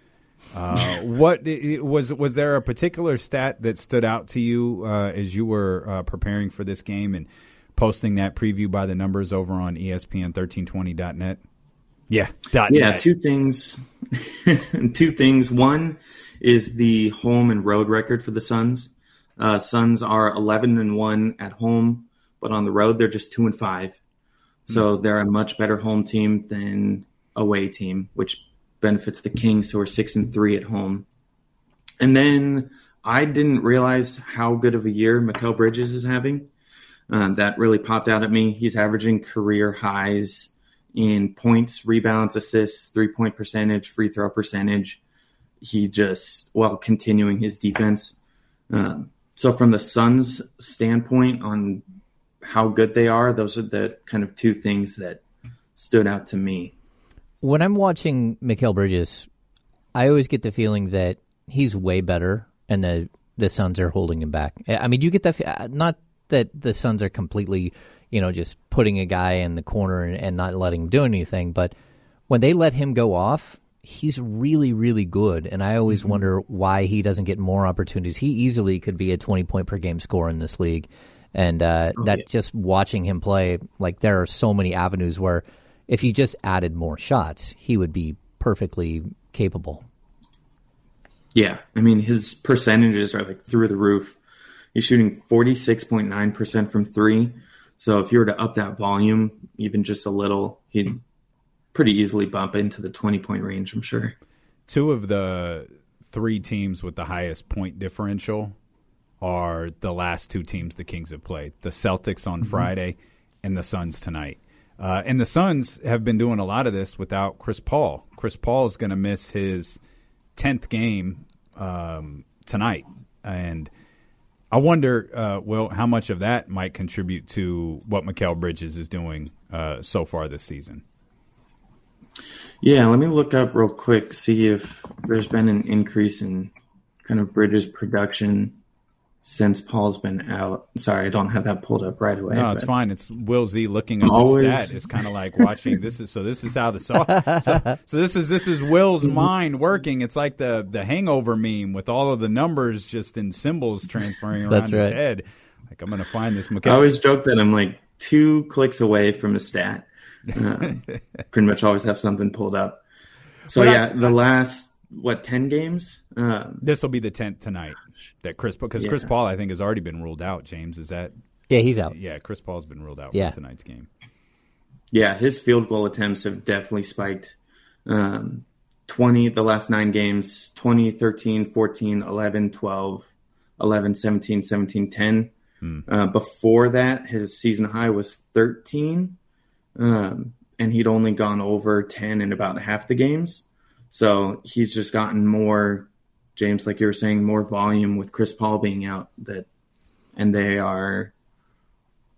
Uh, what was was there a particular stat that stood out to you uh, as you were uh, preparing for this game and posting that preview by the numbers over on ESPN1320.net? Yeah, dot yeah. Net. Two things. two things. One is the home and road record for the Suns. Uh, Suns are 11 and one at home, but on the road they're just two and five. So mm-hmm. they're a much better home team than away team, which benefits the Kings, who are six and three at home. And then I didn't realize how good of a year Mikal Bridges is having. Uh, that really popped out at me. He's averaging career highs in points, rebounds, assists, three point percentage, free throw percentage. He just, while continuing his defense. Um, so, from the Suns' standpoint on how good they are, those are the kind of two things that stood out to me when I'm watching Mikal Bridges, I always get the feeling that he's way better, and the the Suns are holding him back. I mean, do you get that not that the Suns are completely, you know, just putting a guy in the corner and, and not letting him do anything, but when they let him go off, he's really, really good. And I always mm-hmm. wonder why he doesn't get more opportunities. He easily could be a 20 point per game scorer in this league. And uh, oh, that yeah. just watching him play, like there are so many avenues where if you just added more shots, he would be perfectly capable. Yeah, I mean his percentages are like through the roof. He's shooting forty six point nine percent from three. So if you were to up that volume even just a little, he'd pretty easily bump into the twenty point range. I'm sure. Two of the three teams with the highest point differential are the last two teams the Kings have played: the Celtics on mm-hmm. Friday and the Suns tonight. Uh, and the Suns have been doing a lot of this without Chris Paul. Chris Paul is going to miss his tenth game um, tonight, and I wonder, uh, Will, how much of that might contribute to what Mikal Bridges is doing uh, so far this season. Yeah, let me look up real quick, see if there's been an increase in kind of Bridges production since Paul's been out. Sorry, I don't have that pulled up right away. No, it's fine. It's Will Z looking at always... the stat. It's kind of like watching. this is so. This is how the so, so, so this is this is Will's mind working. It's like the the Hangover meme with all of the numbers just in symbols transferring around right. his head. Like I'm going to find this. I always joke that I'm like two clicks away from a stat. Uh, pretty much always have something pulled up. So but yeah, I, the last what ten games? Um, this will be the tenth tonight that Chris because yeah. Chris Paul I think has already been ruled out. James, is that? Yeah, he's out. Yeah, Chris Paul's been ruled out yeah. for tonight's game. Yeah, his field goal attempts have definitely spiked. Um, 20 the last 9 games, 20, 13, 14, 11, 12, 11, 17, 17, 10. Hmm. Uh, before that, his season high was 13. Um, and he'd only gone over 10 in about half the games. So he's just gotten more James, like you were saying, more volume with Chris Paul being out. That and they are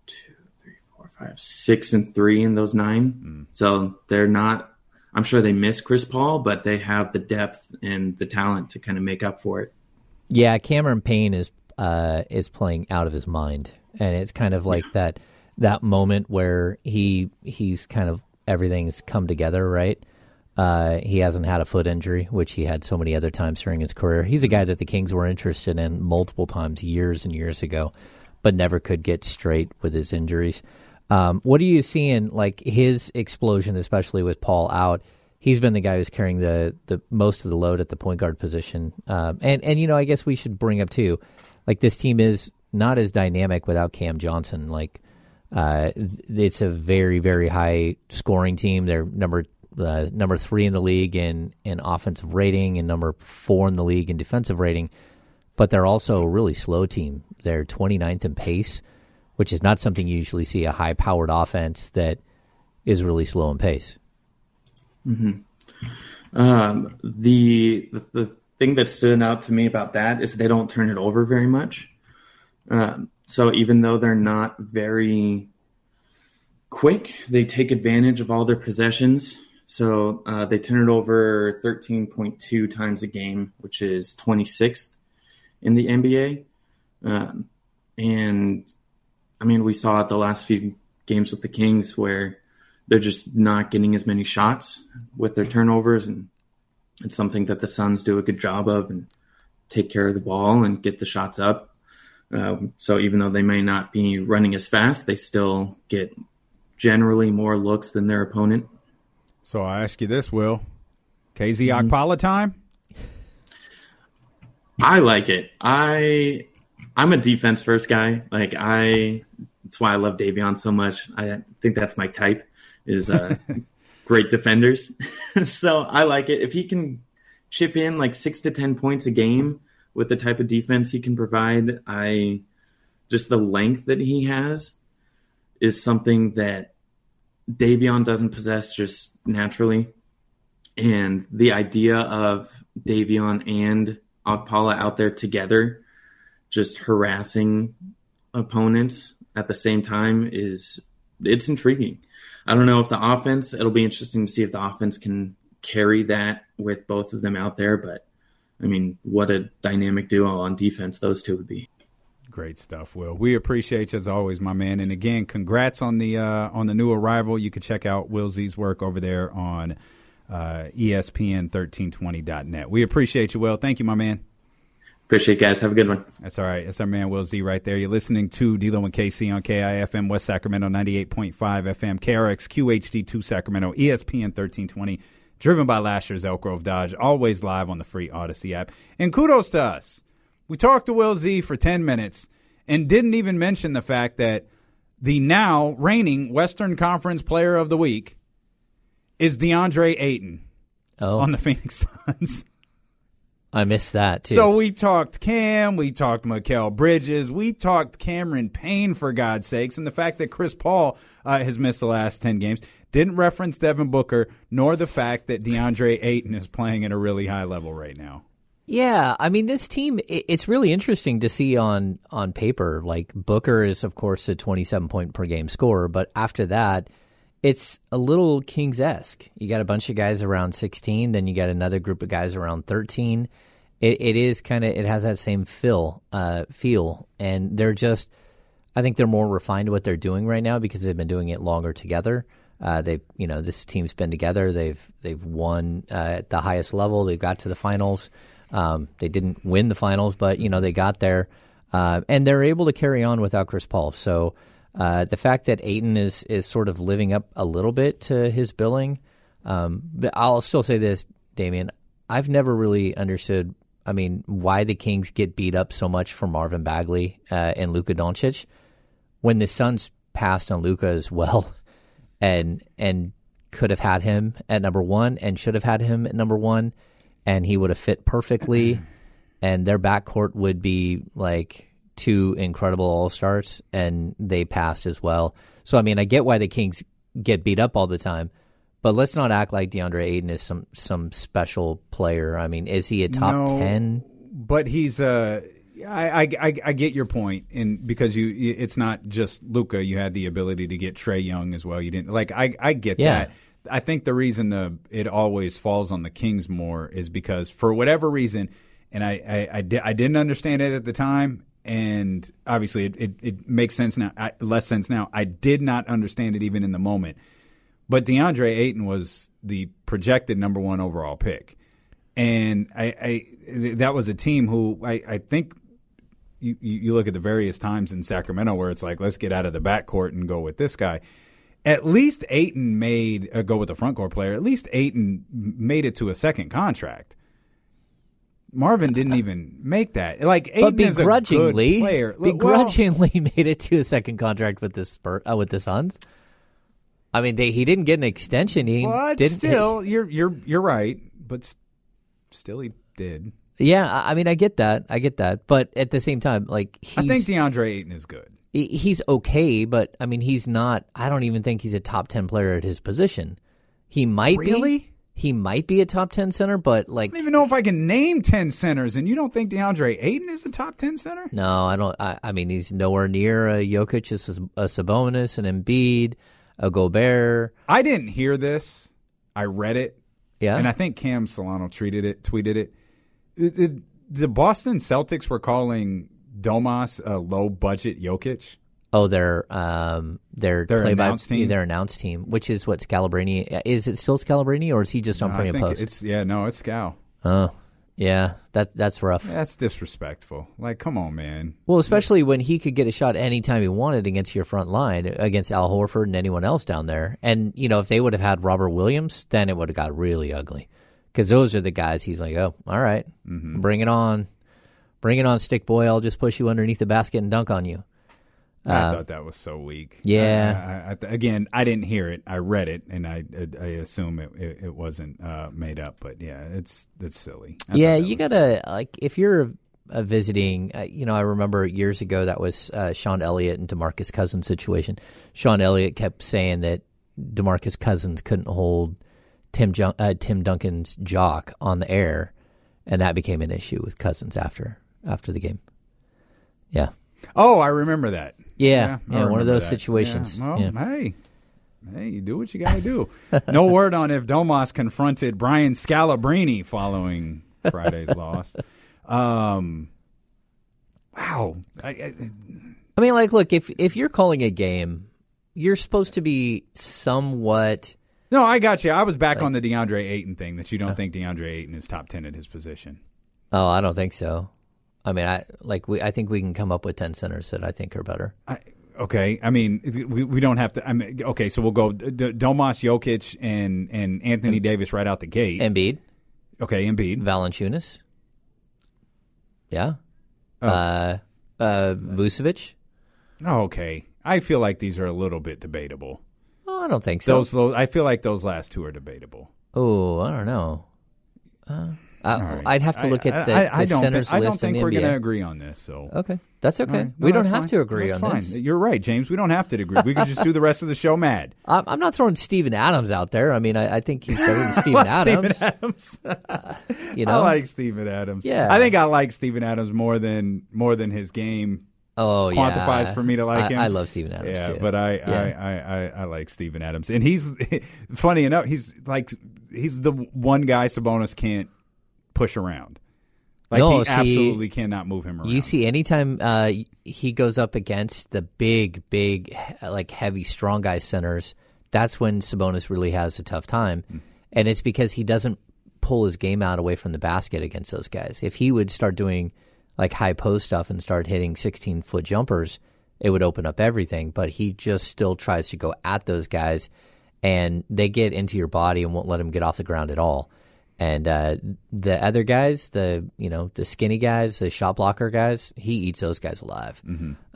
two, three, four, five, six, and three in those nine. Mm. So they're not. I'm sure they miss Chris Paul, but they have the depth and the talent to kind of make up for it. Yeah, Cameron Payne is uh, is playing out of his mind and it's kind of like that that moment where he he's kind of everything's come together, right? Uh, he hasn't had a foot injury, which he had so many other times during his career. He's a guy that the Kings were interested in multiple times, years and years ago, but never could get straight with his injuries. Um, what are you seeing, like his explosion, especially with Paul out? He's been the guy who's carrying the, the most of the load at the point guard position. Um, and, and, you know, I guess we should bring up, too, like this team is not as dynamic without Cam Johnson. Like, uh, it's a very, very high scoring team. They're number uh, number three in the league in, in offensive rating and number four in the league in defensive rating. But they're also a really slow team. They're 29th in pace, which is not something you usually see a high powered offense that is really slow in pace. Mm-hmm. Um, the, the, the thing that stood out to me about that is they don't turn it over very much. Um, so even though they're not very quick, they take advantage of all their possessions. So uh, they turn it over 13.2 times a game, which is 26th in the NBA. Um, and I mean, we saw it the last few games with the Kings where they're just not getting as many shots with their turnovers. And it's something that the Suns do a good job of and take care of the ball and get the shots up. Um, so even though they may not be running as fast, they still get generally more looks than their opponent. So I ask you this, Will. KZ mm-hmm. Okpala time? I like it. I I'm a defense first guy. Like I that's why I love Davion so much. I think that's my type is uh great defenders. so I like it. If he can chip in like six to ten points a game with the type of defense he can provide, I just the length that he has is something that Davion doesn't possess just naturally. And the idea of Davion and Okpala out there together, just harassing opponents at the same time is it's intriguing. I don't know if the offense, it'll be interesting to see if the offense can carry that with both of them out there, but I mean, what a dynamic duo on defense those two would be. Great stuff, Will. We appreciate you as always, my man. And again, congrats on the uh, on the new arrival. You can check out Will Z's work over there on uh, ESPN1320.net. We appreciate you, Will. Thank you, my man. Appreciate it, guys. Have a good one. That's all right. That's our man, Will Z, right there. You're listening to D'Lo and KC on KIFM West Sacramento 98.5 FM, KRX QHD2 Sacramento, ESPN 1320, driven by Lasher's Elk Grove Dodge, always live on the free Audacy app. And kudos to us we talked to Will Z for 10 minutes and didn't even mention the fact that the now reigning Western Conference Player of the Week is DeAndre Ayton oh. on the Phoenix Suns. I missed that too. So we talked Cam, we talked Mikal Bridges, we talked Cameron Payne for God's sakes, and the fact that Chris Paul uh, has missed the last ten games didn't reference Devin Booker, nor the fact that DeAndre Ayton is playing at a really high level right now. Yeah, I mean this team. It's really interesting to see on on paper. Like Booker is, of course, a twenty-seven point per game scorer, but after that, it's a little Kings esque. You got a bunch of guys around sixteen, then you got another group of guys around thirteen. It, it is kind of it has that same feel, uh, feel, and they're just. I think they're more refined what they're doing right now because they've been doing it longer together. Uh, they've, you know, this team's been together. They've they've won uh, at the highest level. They've got to the finals. Um, they didn't win the finals, but you know they got there, uh, and they're able to carry on without Chris Paul. So uh, the fact that Ayton is is sort of living up a little bit to his billing, um, but I'll still say this, Damian. I've never really understood. I mean, why the Kings get beat up so much for Marvin Bagley uh, and Luka Doncic when the Suns passed on Luka as well, and and could have had him at number one and should have had him at number one and he would have fit perfectly, and their backcourt would be like two incredible all stars, and they passed as well. So I mean, I get why the Kings get beat up all the time, but let's not act like DeAndre Ayton is some some special player. I mean, is he a top no, ten? But he's uh, a. I, I, I get your point, and because you, it's not just Luka. You had the ability to get Trae Young as well. You didn't like. I, I get yeah. that. I think the reason the it always falls on the Kings more is because for whatever reason, and I I, I, di- I didn't understand it at the time. and obviously it, it, it makes sense now, I, less sense now. I did not understand it even in the moment. But DeAndre Ayton was the projected number one overall pick. And I, I that was a team who I, I think you, you look at the various times in Sacramento where it's like, let's get out of the backcourt and go with this guy. At least Ayton made a go with the front court player. At least Ayton made it to a second contract. Marvin didn't even make that. Like Ayton but begrudgingly, is a good player. begrudgingly well, made it to a second contract with the Spur, uh, with the Suns. I mean, they, he didn't get an extension. He but didn't. Still, you're you're you're right. But still, he did. Yeah, I mean, I get that. I get that. But at the same time, like, I think DeAndre Ayton is good. He's okay, but I mean, he's not. I don't even think he's a top ten player at his position. He might really? be. He might be a top ten center, but like, I don't even know if I can name ten centers. And you don't think DeAndre Ayton is a top ten center? No, I don't. I, I mean, he's nowhere near a Jokic, a, a Sabonis, an Embiid, a Gobert. I didn't hear this. I read it. Yeah, and I think Cam Solano tweeted it. Tweeted it. it, it the Boston Celtics were calling Domas a low budget Jokic. Oh, their um, their their play announced by, team, their announced team, which is what Scalabrine is. It still Scalabrine, or is he just on no, pre and post? It's yeah, no, it's Scal. Oh, yeah, that that's rough. That's disrespectful. Like, come on, man. Well, especially when he could get a shot anytime he wanted against your front line, against Al Horford and anyone else down there. And you know, if they would have had Robert Williams, then it would have got really ugly. Because those are the guys he's like, oh, all right, mm-hmm. bring it on. Bring it on, stick boy. I'll just push you underneath the basket and dunk on you. I Uh, thought that was so weak. yeah. I, I, I, again, I didn't hear it. I read it, and I I assume it it, it wasn't uh, made up. But yeah, it's it's silly. Yeah, you gotta like if you're uh, visiting. Uh, you know, I remember years ago that was uh, Sean Elliott and Demarcus Cousins situation. Sean Elliott kept saying that Demarcus Cousins couldn't hold Tim Jun- uh, Tim Duncan's jock on the air, and that became an issue with Cousins after after the game. Yeah, Oh, I remember that. Yeah, I yeah, one of those that. situations. Yeah. Well, Yeah. hey, hey, you do what you got to do. no word on if Domas confronted Brian Scalabrine following Friday's loss. Um, wow. I, I, I mean, like, look if if you're calling a game, you're supposed to be somewhat. no, I got you. I was back on the DeAndre Ayton thing that you don't think DeAndre Ayton is top ten at his position. Oh, I don't think so. I mean, I like we. I think we can come up with ten centers that I think are better. I, okay, I mean, we, we don't have to. I mean, okay, so we'll go D- D- Domas, Jokic, and and Anthony Davis right out the gate. Embiid, okay, Embiid, Valanciunas. Yeah. Oh. Uh, uh, Vucevic. Oh, okay. I feel like these are a little bit debatable. Oh, I don't think so. Those, those, I feel like those last two are debatable. Oh, I don't know. Uh, uh, right. I'd have to look I- at the, I- I the don't centers I don't list in think the we're going to agree on this. So Okay, that's okay. All right. No, we don't have fine. to agree That's on fine. this. You're right, James. We don't have to agree. We can just do the rest of the show mad. I'm, I'm not throwing Steven Adams out there. I mean, I, I think he's better than Steven Adams. Steven Adams. you know, I like Steven Adams. Yeah. I think I like Steven Adams more than more than his game oh quantifies yeah. for me to like I, him. I love Steven Adams yeah, too. but I, Yeah. I, I, I, I like Steven Adams, and he's funny enough. He's like he's the one guy Sabonis can't push around. Like No, he see, absolutely cannot move him around. You see, anytime uh, he goes up against the big, big, like heavy, strong guy centers, that's when Sabonis really has a tough time, Hmm. and it's because he doesn't pull his game out away from the basket against those guys. If he would start doing like high post stuff and start hitting sixteen foot jumpers, it would open up everything. But he just still tries to go at those guys, and they get into your body and won't let him get off the ground at all. And uh, the other guys, the you know the skinny guys, the shot blocker guys, he eats those guys alive.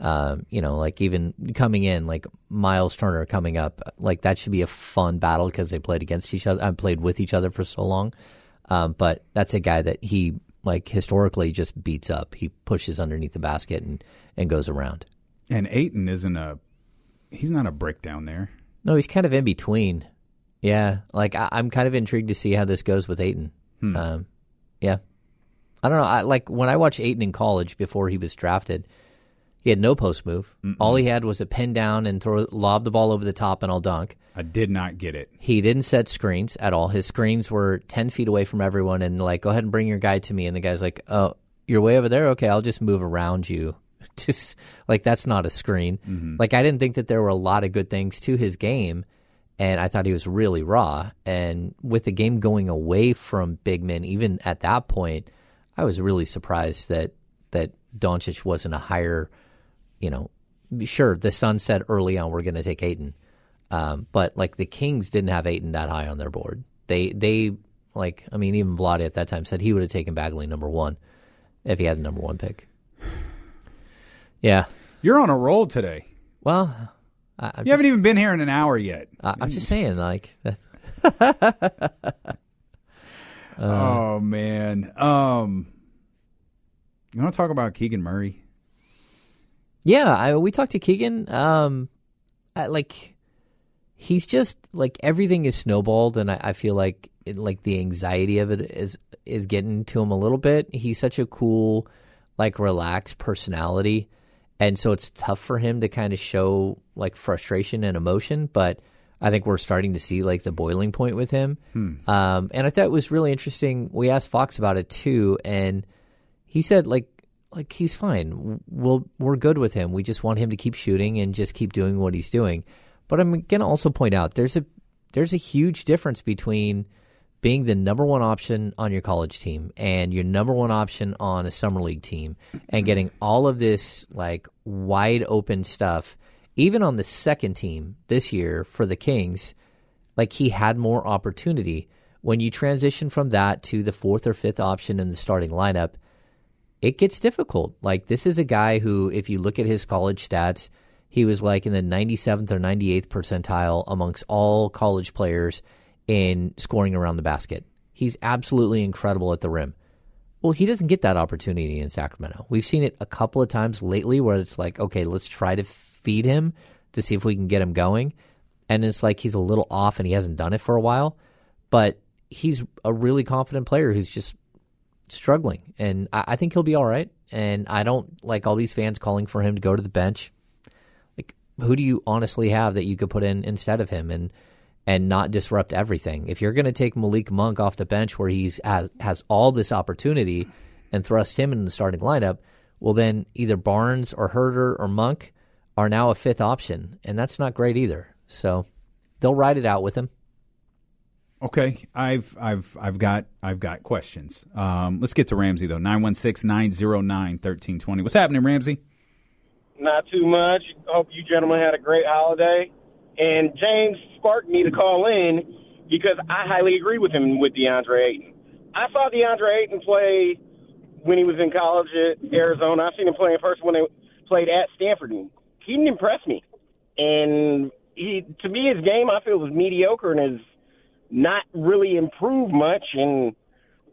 Um, you know, like even coming in, like Myles Turner coming up, like that should be a fun battle because they played against each other. I played with each other for so long, um, but that's a guy that he like historically just beats up. He pushes underneath the basket and and goes around. and Ayton isn't a he's not a brick down there. No, he's kind of in between. Yeah, like I, I'm kind of intrigued to see how this goes with Ayton. Um, yeah, I don't know. I like when I watched Ayton in college before he was drafted. He had no post move. All he had was a pin down and throw lob the ball over the top and I'll dunk. I did not get it. He didn't set screens at all. His screens were ten feet away from everyone and like, go ahead and bring your guy to me. And the guy's like, oh, you're way over there. Okay, I'll just move around you Just like that's not a screen. Mm-hmm. Like I didn't think that there were a lot of good things to his game, and I thought he was really raw. And with the game going away from big men, even at that point, I was really surprised that that Doncic wasn't a higher. You know, sure the Sun said early on we're going to take Ayton, um, but like the Kings didn't have Ayton that high on their board. They they like I mean even Vlade at that time said he would have taken Bagley number one if he had the number one pick. Yeah, You're on a roll today. well, I, You just, haven't even been here in an hour yet. I, I'm just saying like that. oh man. Um, you want to talk about Keegan Murray? Yeah, I, we talked to Keegan. Um, I, like he's just like everything is snowballed, and I, I feel like it, like the anxiety of it is is getting to him a little bit. He's such a cool, like relaxed personality, and so it's tough for him to kind of show like frustration and emotion. But I think we're starting to see like the boiling point with him. Hmm. Um, and I thought it was really interesting. We asked Fox about it too, and he said like like he's fine. We'll we're good with him. We just want him to keep shooting and just keep doing what he's doing. But I'm gonna also point out there's a there's a huge difference between being the number one option on your college team and your number one option on a summer league team and getting all of this like wide open stuff. Even on the second team this year for the Kings, like he had more opportunity. When you transition from that to the fourth or fifth option in the starting lineup, it gets difficult. Like this is a guy who, if you look at his college stats, he was like in the 97th or 98th percentile amongst all college players in scoring around the basket. He's absolutely incredible at the rim. Well, he doesn't get that opportunity in Sacramento. We've seen it a couple of times lately where it's like, okay, let's try to feed him to see if we can get him going. And it's like he's a little off and he hasn't done it for a while. But he's a really confident player who's just struggling. And I, I think he'll be all right. And I don't like all these fans calling for him to go to the bench. Like, who do you honestly have that you could put in instead of him and and not disrupt everything? If you're going to take Malik Monk off the bench where he's has, has all this opportunity and thrust him in the starting lineup, well, then either Barnes or Huerter or Monk are now a fifth option, and that's not great either. So they'll ride it out with him. Okay, I've I've I've got I've got questions. Um, let's get to Ramsey though. 916-909-1320. What's happening, Ramsey? Not too much. Hope you gentlemen had a great holiday. And James sparked me to call in because I highly agree with him with DeAndre Ayton. I saw DeAndre Ayton play when he was in college at Arizona. I've seen him play in person when they played at Stanford. And he didn't impress me. And he, to me, his game I feel was mediocre and has not really improved much. And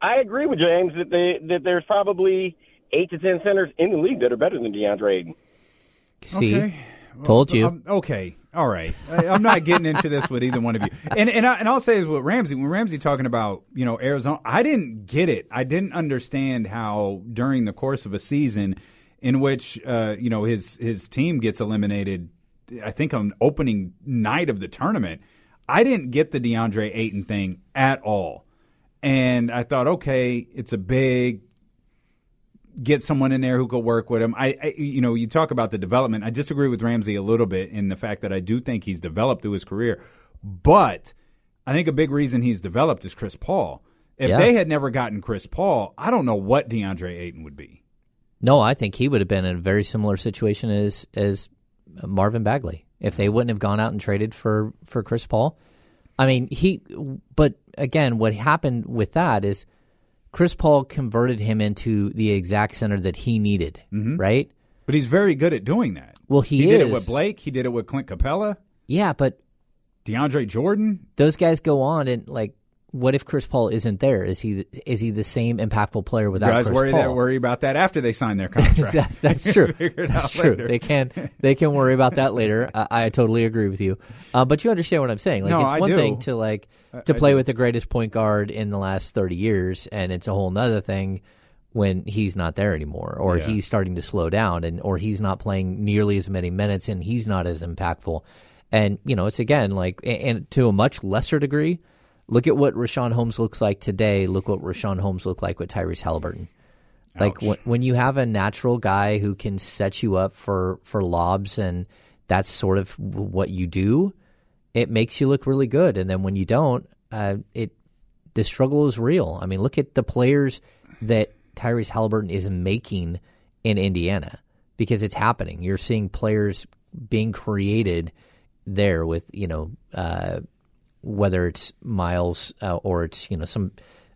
I agree with James that they, that there's probably eight to ten centers in the league that are better than DeAndre Ayton. See, Okay. Told you. Um, okay, all right. I, I'm not getting into this with either one of you. And and I, and I'll say is with Ramsey. When Ramsey talking about you know Arizona, I didn't get it. I didn't understand how during the course of a season in which uh, you know his his team gets eliminated. I think on opening night of the tournament, I didn't get the DeAndre Ayton thing at all. And I thought, okay, it's a big get someone in there who could work with him. I, I, you know, you talk about the development. I disagree with Ramsey a little bit in the fact that I do think he's developed through his career, but I think a big reason he's developed is Chris Paul. If Yeah. they had never gotten Chris Paul, I don't know what DeAndre Ayton would be. No, I think he would have been in a very similar situation as as Marvin Bagley if they wouldn't have gone out and traded for for Chris Paul. I mean, he. But again, what happened with that is Chris Paul converted him into the exact center that he needed. Mm-hmm. Right? But he's very good at doing that. Well, he, did is. it with Blake. He did it with Clint Capela. Yeah, but DeAndre Jordan. those guys go on and like. What if Chris Paul isn't there? Is he is he the same impactful player You without guys Chris worry Paul? that worry about that after they sign their contract. that's, that's true. That's true. later. They can they can worry about that later. I, I totally agree with you. Uh, but you understand what I'm saying. Like No, it's I one do. thing to like to I play do. with the greatest point guard in the last 30 years, and it's a whole nother thing when he's not there anymore, or Yeah. he's starting to slow down, and or he's not playing nearly as many minutes, and he's not as impactful. And you know, it's again like, and to a much lesser degree. Look at what Richaun Holmes looks like today. Look what Richaun Holmes looked like with Tyrese Halliburton. Like when, when you have a natural guy who can set you up for for lobs and that's sort of what you do, it makes you look really good. And then when you don't, uh, it the struggle is real. I mean, look at the players that Tyrese Halliburton is making in Indiana because it's happening. You're seeing players being created there with you know uh, whether it's Myles uh, or it's you know some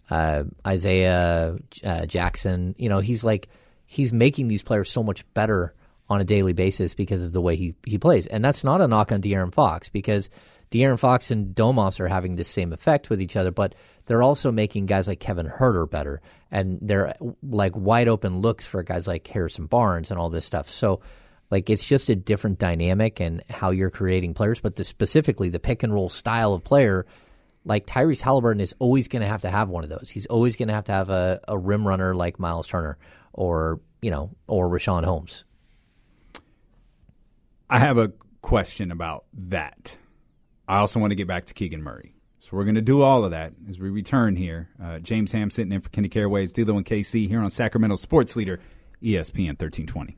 uh, Isaiah uh, Jackson. You know he's like he's making these players so much better on a daily basis because of the way he he plays, and that's not a knock on De'Aaron Fox because De'Aaron Fox and Domas are having the same effect with each other, but they're also making guys like Kevin Huerter better, and they're like wide open looks for guys like Harrison Barnes and all this stuff. So like it's just a different dynamic and how you're creating players, but the, specifically the pick and roll style of player, like Tyrese Halliburton is always going to have to have one of those. He's always going to have to have a, a rim runner like Myles Turner or you know or Richaun Holmes. I have a question about that. I also want to get back to Keegan Murray. So we're going to do all of that as we return here. Uh, James Ham sitting in for Kenny Caraway's D'Lo and KC here on Sacramento Sports Leader, ESPN 1320.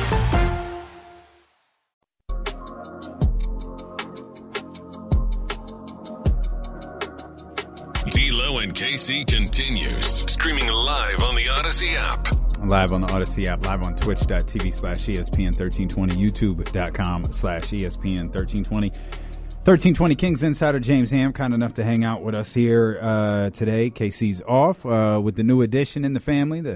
And KC continues. Streaming live on the Audacy app. Live on the Audacy app, live on twitch.tv slash ESPN 1320, youtube.com slash ESPN 1320. 1320 Kings Insider James Ham, kind enough to hang out with us here uh, today. KC's off uh, with the new addition in the family. The,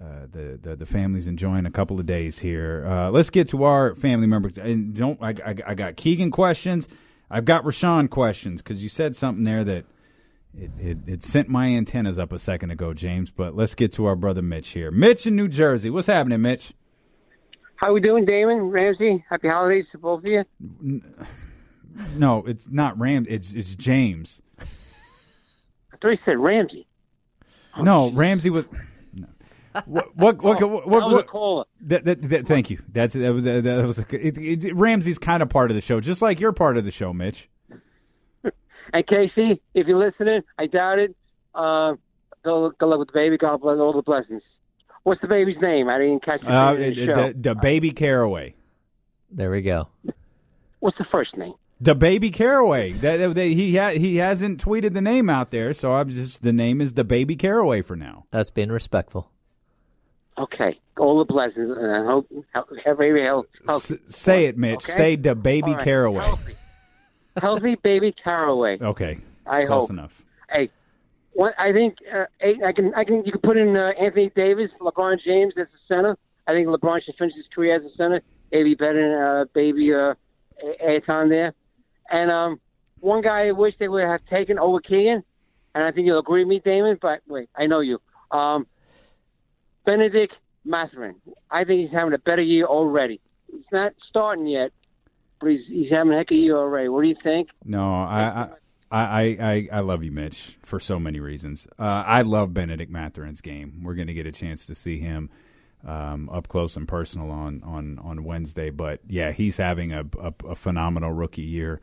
uh, the, the the family's enjoying a couple of days here. Uh, let's get to our family members. And don't I, I, I got Keegan questions. I've got Richaun questions because you said something there that it, it, it sent my antennas up a second ago, James. But let's get to our brother Mitch here. Mitch in New Jersey. What's happening, Mitch? How we doing, Damon Ramsey? Happy holidays to both of you. No, it's not Ram. It's it's James. I thought you said Ramsey. no, Ramsey was. No. What what what, oh, what, what, Oh, that what- that, that, that- thank you. That's that was that was a, it, it, Ramsey's kind of part of the show, just like you're part of the show, Mitch. And Casey, if you're listening, I doubt it. Uh, go good luck with the baby. God bless all the blessings. What's the baby's name? I didn't catch the, Uh, name the show. the, the baby Caraway. There we go. What's the first name? The baby Caraway. That, that- that- he ha, he hasn't tweeted the name out there, so I'm just the name is the baby Caraway for now. That's being respectful. Okay, all the blessings, and I hope every health, S- say it, Mitch. Okay? Say the baby All right. Caraway. healthy, healthy baby Caraway. Okay, I close hope. enough. Hey, what I think uh, eight, I can I can you can put in uh, Anthony Davis, LeBron James as the center. I think LeBron should finish his career as a center. Maybe better than uh, baby uh, Ayton there. And um, one guy I wish they would have taken over Keegan, and I think you'll agree with me, Damon. But wait, I know you. Um, Bennedict Mathurin. I think he's having a better year already. He's not starting yet, but he's he's having a heck of a year already. What do you think? No, I. I I, I, I love you, Mitch, for so many reasons. Uh, I love Bennedict Mathurin's game. We're going to get a chance to see him um, up close and personal on, on, on Wednesday. But yeah, he's having a, a, a phenomenal rookie year.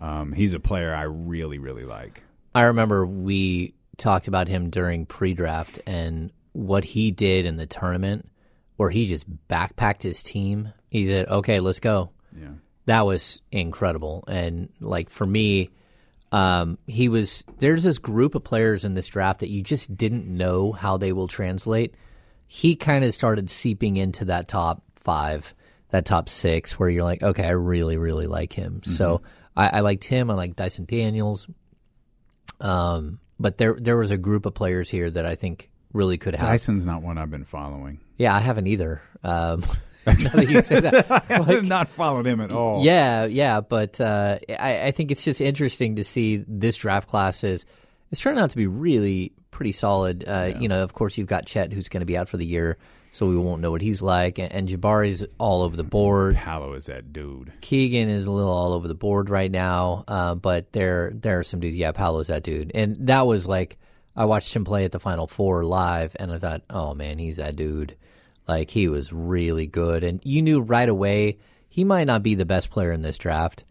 Um, he's a player I really, really like. I remember we talked about him during pre-draft and what he did in the tournament, where he just backpacked his team. He said, "Okay, let's go." Yeah, that was incredible. And like for me, um, he was there's this group of players in this draft that you just didn't know how they will translate. he kind of started seeping into that top five, that top six, where you're like, okay, I really, really like him. Mm-hmm. So I, I liked him. I like Dyson Daniels. Um, but there there was a group of players here that I think really could have. Dyson's not one I've been following. Yeah, I haven't either. Um, now that you say that, I like- have not followed him at all. yeah, yeah, but uh, I, I think it's just interesting to see this draft class is it's turning out to be really pretty solid. Uh, You know, of course, you've got Chet who's going to be out for the year, so we won't know what he's like, and, and Jabari's all over the board. Paolo is that dude. Keegan is a little all over the board right now, uh, but there there are some dudes. Yeah, Paolo's that dude, and that was like I watched him play at the Final Four live, and I thought, oh man, he's that dude. Like he was really good, and you knew right away he might not be the best player in this draft,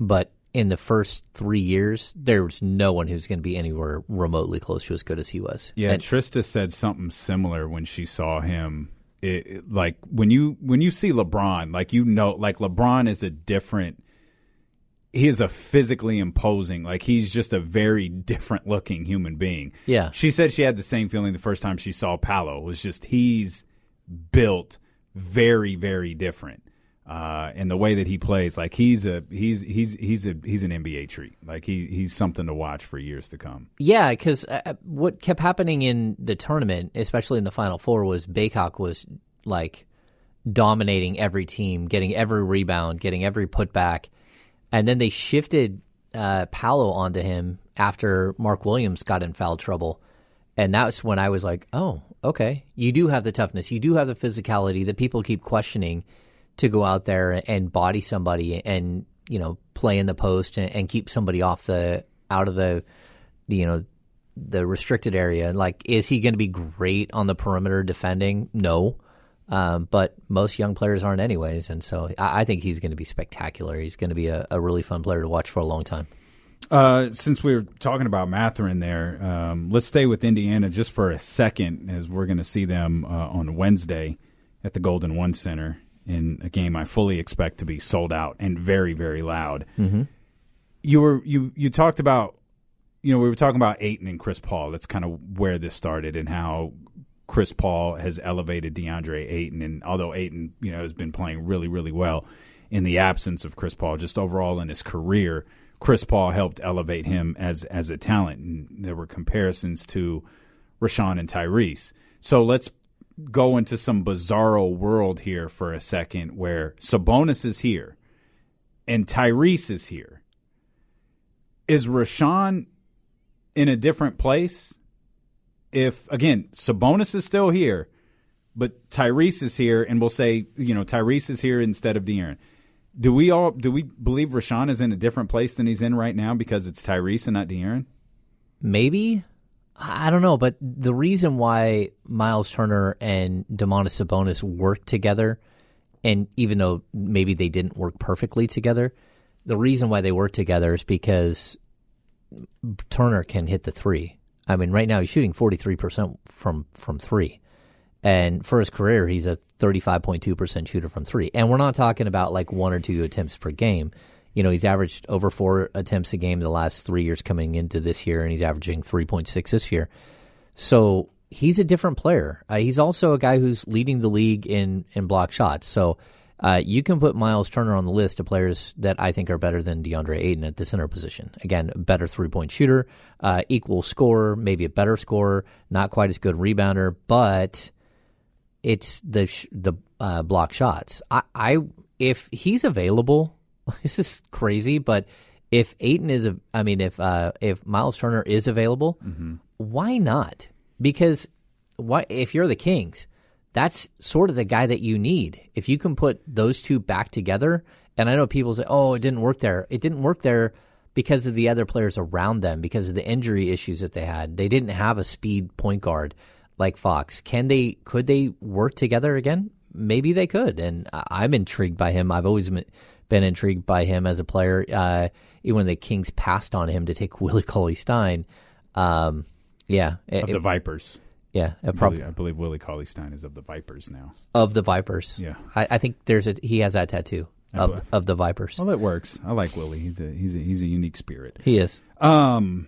but in the first three years, there was no one who's going to be anywhere remotely close to as good as he was. Yeah, And- Trista said something similar when she saw him. It, it- like when you when you see LeBron, like you know, like LeBron is a different. He is a physically imposing, like he's just a very different looking human being. Yeah. she said she had the same feeling the first time she saw Paolo. It was just he's built very very different. Uh, and the way that he plays, like he's a he's he's he's a he's an NBA treat. Like he he's something to watch for years to come. Yeah, because uh, what kept happening in the tournament, especially in the Final Four, was Bacot was like dominating every team, getting every rebound, getting every putback, and then they shifted uh, Paolo onto him after Mark Williams got in foul trouble, and that's when I was like, oh, okay, you do have the toughness, you do have the physicality that people keep questioning to go out there and body somebody and you know play in the post and, and keep somebody off the out of the you know the restricted area. Like, is he going to be great on the perimeter defending? No. Um, but most young players aren't, anyways. And so I, I think he's going to be spectacular. He's going to be a, a really fun player to watch for a long time. Uh, since we were talking about Mathurin there, um, let's stay with Indiana just for a second, as we're going to see them uh, on Wednesday at the Golden One Center in a game I fully expect to be sold out and very, very loud. Mm-hmm. You were you you talked about you know we were talking about Ayton and Chris Paul. That's kind of where this started and how Chris Paul has elevated DeAndre Ayton, and although Ayton you know has been playing really, really well in the absence of Chris Paul, just overall in his career. Chris Paul helped elevate him as as a talent. And there were comparisons to Richaun and Tyrese. So let's go into some bizarro world here for a second where Sabonis is here and Tyrese is here. Is Richaun in a different place? If again, Sabonis is still here, but Tyrese is here, and we'll say, you know, Tyrese is here instead of De'Aaron. Do we all do we believe Richaun is in a different place than he's in right now because it's Tyrese and not De'Aaron? Maybe. I don't know, but the reason why Myles Turner and Domantas Sabonis work together, and even though maybe they didn't work perfectly together, the reason why they work together is because Turner can hit the three. I mean, right now he's shooting forty three percent from from three, and for his career, he's a thirty five point two percent shooter from three. And we're not talking about like one or two attempts per game. You know, he's averaged over four attempts a game the last three years coming into this year, and he's averaging three point six this year. So he's a different player. Uh, he's also a guy who's leading the league in in block shots. So. Uh, you can put Myles Turner on the list of players that I think are better than DeAndre Ayton at the center position. Again, better three point shooter, uh, equal scorer, maybe a better scorer, not quite as good rebounder, but it's the sh- the uh, block shots. I, I if he's available, this is crazy, but if Ayton is, a, I mean, if uh, if Myles Turner is available, why not? Because why if you're the Kings, that's sort of the guy that you need. If you can put those two back together, and I know people say, "Oh, it didn't work there." It didn't work there because of the other players around them, because of the injury issues that they had. They didn't have a speed point guard like Fox. Can they? Could they work together again? Maybe they could, and I'm intrigued by him. I've always been intrigued by him as a player. Uh, even when the Kings passed on him to take Willie Cauley Stein, um, yeah, it- Of the Vipers. Yeah, I prob- believe, I believe Willie Cauley Stein is of the Vipers now. of the Vipers. Yeah. I, I think there's a he has that tattoo of of the Vipers. Well, it works. I like Willie. He's a he's a he's a unique spirit. He is. Um,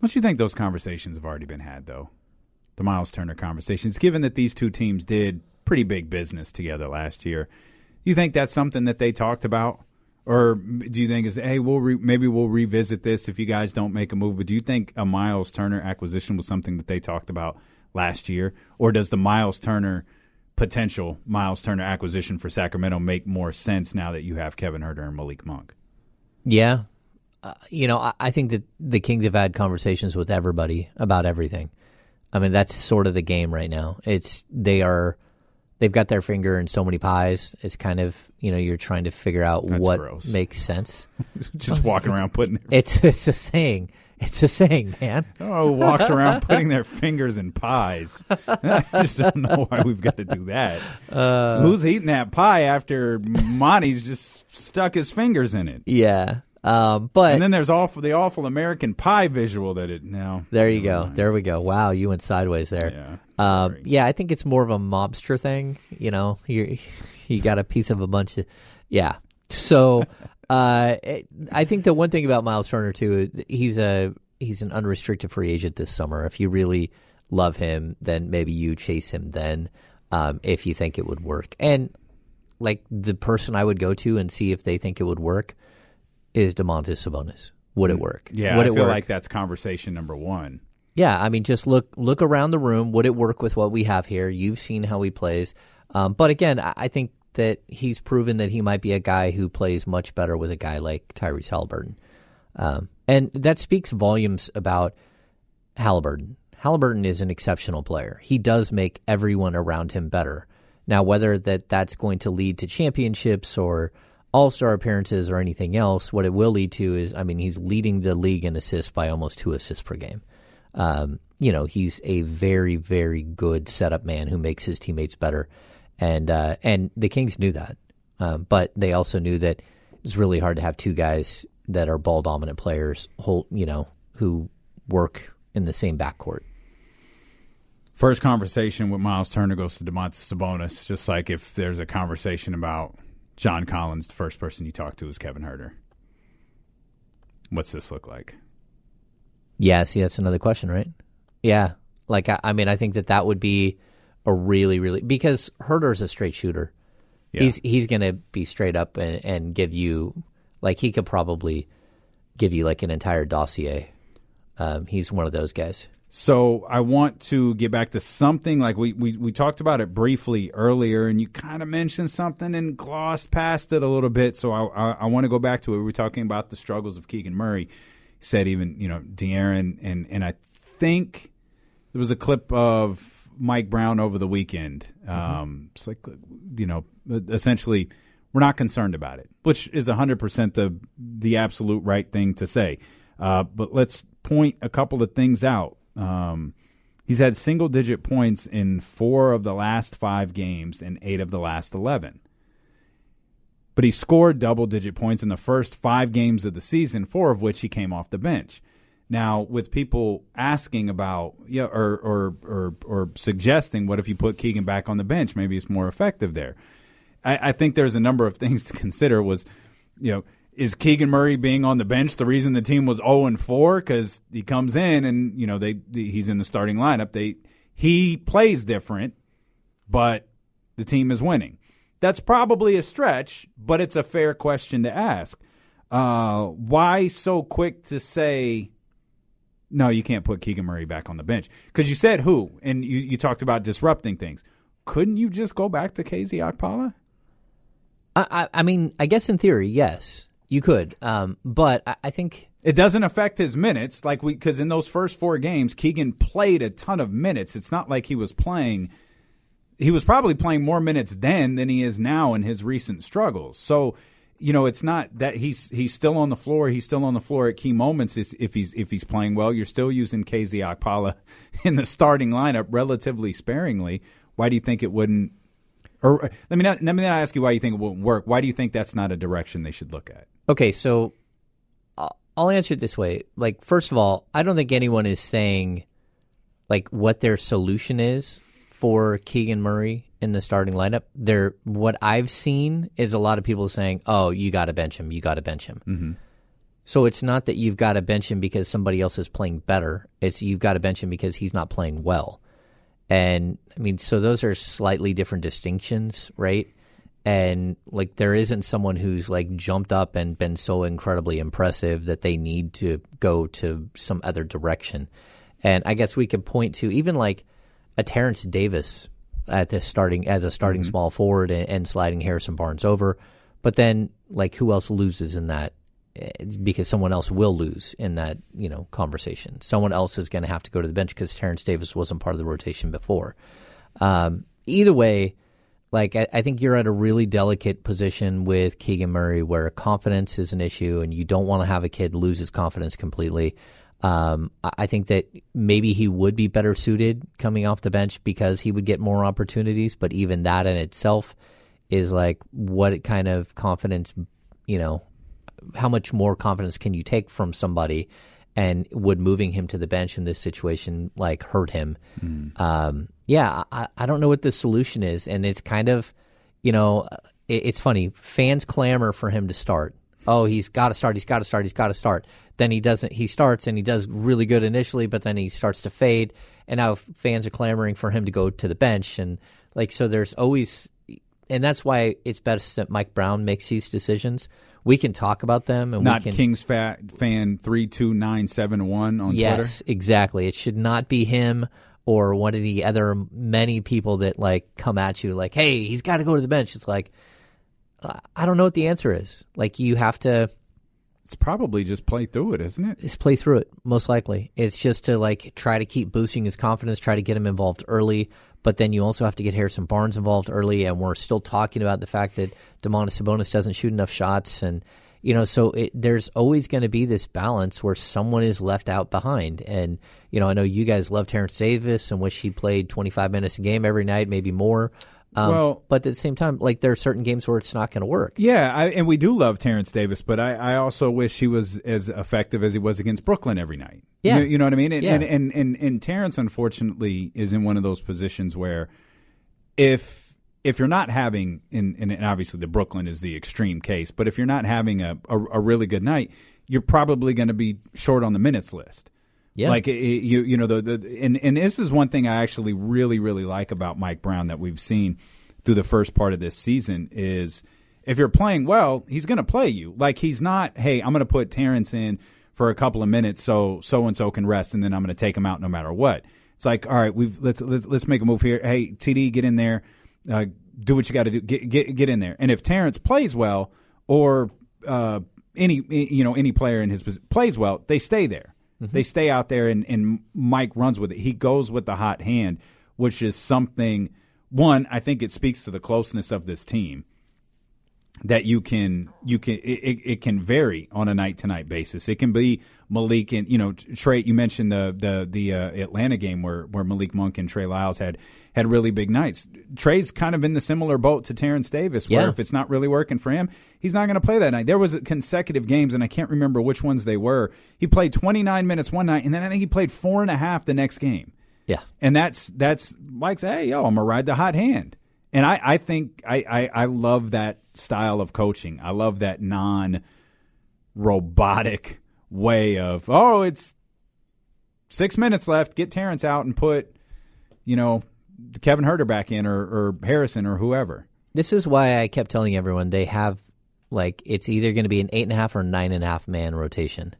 don't you think those conversations have already been had though? The Myles Turner conversations, given that these two teams did pretty big business together last year. You think that's something that they talked about? Or do you think is hey we'll re- maybe we'll revisit this if you guys don't make a move? But do you think a Myles Turner acquisition was something that they talked about last year, or does the Myles Turner potential Myles Turner acquisition for Sacramento make more sense now that you have Kevin Huerter and Malik Monk? Yeah, uh, you know I, I think that the Kings have had conversations with everybody about everything. I mean that's sort of the game right now. It's they are they've got their finger in so many pies. It's kind of you know you're trying to figure out That's what gross. makes sense. Just walking It's- around putting their- it's it's a saying. It's a saying, man. Oh, who walks around putting their fingers in pies. I just don't know why we've got to do that. Uh, Who's eating that pie after Monty's just stuck his fingers in it? Yeah, um, but and then there's awful the awful American Pie visual that it now. There you go. There we go. Wow, you went sideways there. Yeah. Um, yeah, I think it's more of a mobster thing. You know, you you got a piece of a bunch of yeah. So uh, it- I think the one thing about Myles Turner too, he's a he's an unrestricted free agent this summer. If you really love him, then maybe you chase him then. Um, if you think it would work, and like the person I would go to and see if they think it would work is Domantas Sabonis. Would it work? Mm. Yeah, would I it feel work? like that's conversation number one. Yeah, I mean, just look look around the room. Would it work with what we have here? You've seen how he plays, um, but again, I, I think that he's proven that he might be a guy who plays much better with a guy like Tyrese Halliburton, um, and that speaks volumes about Halliburton. Halliburton is an exceptional player. He does make everyone around him better. Now, whether that that's going to lead to championships or all star appearances or anything else, what it will lead to is, I mean, he's leading the league in assists by almost two assists per game. Um, you know, he's a very, very good setup man who makes his teammates better, and uh, and the Kings knew that, um, but they also knew that it's really hard to have two guys that are ball dominant players, whole, you know, who work in the same backcourt. First conversation with Myles Turner goes to Domantas Sabonis. Just like if there's a conversation about John Collins, the first person you talk to is Kevin Huerter. What's this look like? Yeah, see, that's another question, right? Yeah, like I, I mean, I think that that would be a really, really because Huerter's a straight shooter. Yeah. He's he's gonna be straight up and, and give you like he could probably give you like an entire dossier. Um, he's one of those guys. So I want to get back to something like we, we, we talked about it briefly earlier, and you kind of mentioned something and glossed past it a little bit. So I, I, I want to go back to it. We were talking about the struggles of Keegan Murray. He said even you know De'Aaron and and I think there was a clip of Mike Brown over the weekend. Um, It's like you know essentially we're not concerned about it, which is hundred percent the the absolute right thing to say. Uh, but let's point a couple of things out. Um, he's had single digit points in four of the last five games and eight of the last 11. But he scored double digit points in the first five games of the season, four of which he came off the bench. Now, with people asking about, yeah, or, or, or, or suggesting, what if you put Keegan back on the bench? Maybe it's more effective there. I, I think there's a number of things to consider. Was, you know, is Keegan Murray being on the bench the reason the team was 0 and 4 cuz he comes in and you know they he's in the starting lineup. They he plays different but the team is winning. That's probably a stretch but it's a fair question to ask. Uh, why so quick to say no you can't put Keegan Murray back on the bench? Cuz you said who and you, you talked about disrupting things. Couldn't you just go back to KZ Okpala? I, I, I mean, I guess in theory, yes, you could. Um, but I, I think It doesn't affect his minutes, like we because in those first four games, Keegan played a ton of minutes. It's not like he was playing. He was probably playing more minutes then than he is now in his recent struggles. So, you know, it's not that he's he's still on the floor. He's still on the floor at key moments. Is- If he's if he's playing well, you're still using KZ Okpala in the starting lineup relatively sparingly. Why do you think it wouldn't? Or let me not, let me not ask you why you think it wouldn't work. Why do you think that's not a direction they should look at? Okay, so I'll- I'll answer it this way. Like, first of all, I don't think anyone is saying like what their solution is for Keegan Murray in the starting lineup. There, what I've seen is a lot of people saying, "Oh, you got to bench him. You got to bench him." Mm-hmm. So it's not that you've got to bench him because somebody else is playing better. It's you've got to bench him because he's not playing well. And I mean, so those are slightly different distinctions, right? And like, there isn't someone who's like jumped up and been so incredibly impressive that they need to go to some other direction. And I guess we could point to even like a Terrence Davis at the starting as a starting Mhm. small forward and, and sliding Harrison Barnes over. But then, like, who else loses in that? It's because someone else will lose in that you know conversation. Someone else is going to have to go to the bench because Terrence Davis wasn't part of the rotation before. Um, either way, like I, I think you're at a really delicate position with Keegan Murray where confidence is an issue, and you don't want to have a kid lose his confidence completely. Um, I I think that maybe he would be better suited coming off the bench because he would get more opportunities. But even that in itself is like what kind of confidence, you know, how much more confidence can you take from somebody? And would moving him to the bench in this situation like hurt him? Um, yeah, I, I don't know what the solution is, and it's kind of, you know, it, it's funny. Fans clamor for him to start. Oh, he's got to start. He's got to start. He's got to start. Then he doesn't. He starts and he does really good initially, but then he starts to fade. And now fans are clamoring for him to go to the bench, and like so, there's always, and that's why it's best that Mike Brown makes these decisions. We can talk about them, and Not we can, Kings fa- fan three two nine seven one on yes, Twitter. exactly. It should not be him or one of the other many people that like come at you like, "Hey, he's got to go to the bench." It's like uh, I don't know what the answer is. Like you have to It's probably just play through it, isn't it? just play through it. Most likely, it's just to like try to keep boosting his confidence, try to get him involved early. But then you also have to get Harrison Barnes involved early, and we're still talking about the fact that Domantas Sabonis doesn't shoot enough shots, and you know, so it, there's always going to be this balance where someone is left out behind. And you know, I know you guys love Terrence Davis and wish he played 25 minutes a game every night, maybe more. Um, Well- but at the same time, like there are certain games where it's not going to work. Yeah, I, and we do love Terrence Davis, but I, I also wish he was as effective as he was against Brooklyn every night. Yeah. you, you know what I mean. And, Yeah. and, and and and Terrence, unfortunately, is in one of those positions where if if you're not having, and, and obviously the Brooklyn is the extreme case, but if you're not having a, a, a really good night, you're probably going to be short on the minutes list. Yeah. Like you you know the, the and and this is one thing I actually really really like about Mike Brown that we've seen through the first part of this season is if you're playing well, he's going to play you. Like he's not, hey, I'm going to put Terrence in for a couple of minutes so so and so can rest and then I'm going to take him out no matter what. It's like, all right, we've let's let's, let's make a move here. Hey, TD, get in there. Uh, do what you got to do. Get, get get in there. And if Terrence plays well or uh, any you know any player in his plays well, they stay there. They mm-hmm. stay out there, and, and Mike runs with it. He goes with the hot hand, which is something. One, I think it speaks to the closeness of this team that you can you can it, it, can vary on a night to night basis. It can be Malik and you know Trey. You mentioned the the the uh, Atlanta game where where Malik Monk and Trey Lyles had had really big nights. Trey's kind of in the similar boat to Terrence Davis, where Yeah. if it's not really working for him, he's not going to play that night. There was consecutive games, and I can't remember which ones they were. He played 29 minutes one night, and then I think he played four and a half the next game. Yeah. And that's that's Mike's. Hey, yo, I'm gonna ride the hot hand. And I, I think I, I, I love that style of coaching. I love that non robotic way of oh, it's six minutes left. Get Terrence out and put, you know, Kevin Huerter back in or, or Harrison or whoever. This is why I kept telling everyone they have like it's either going to be an eight and a half or nine and a half man rotation,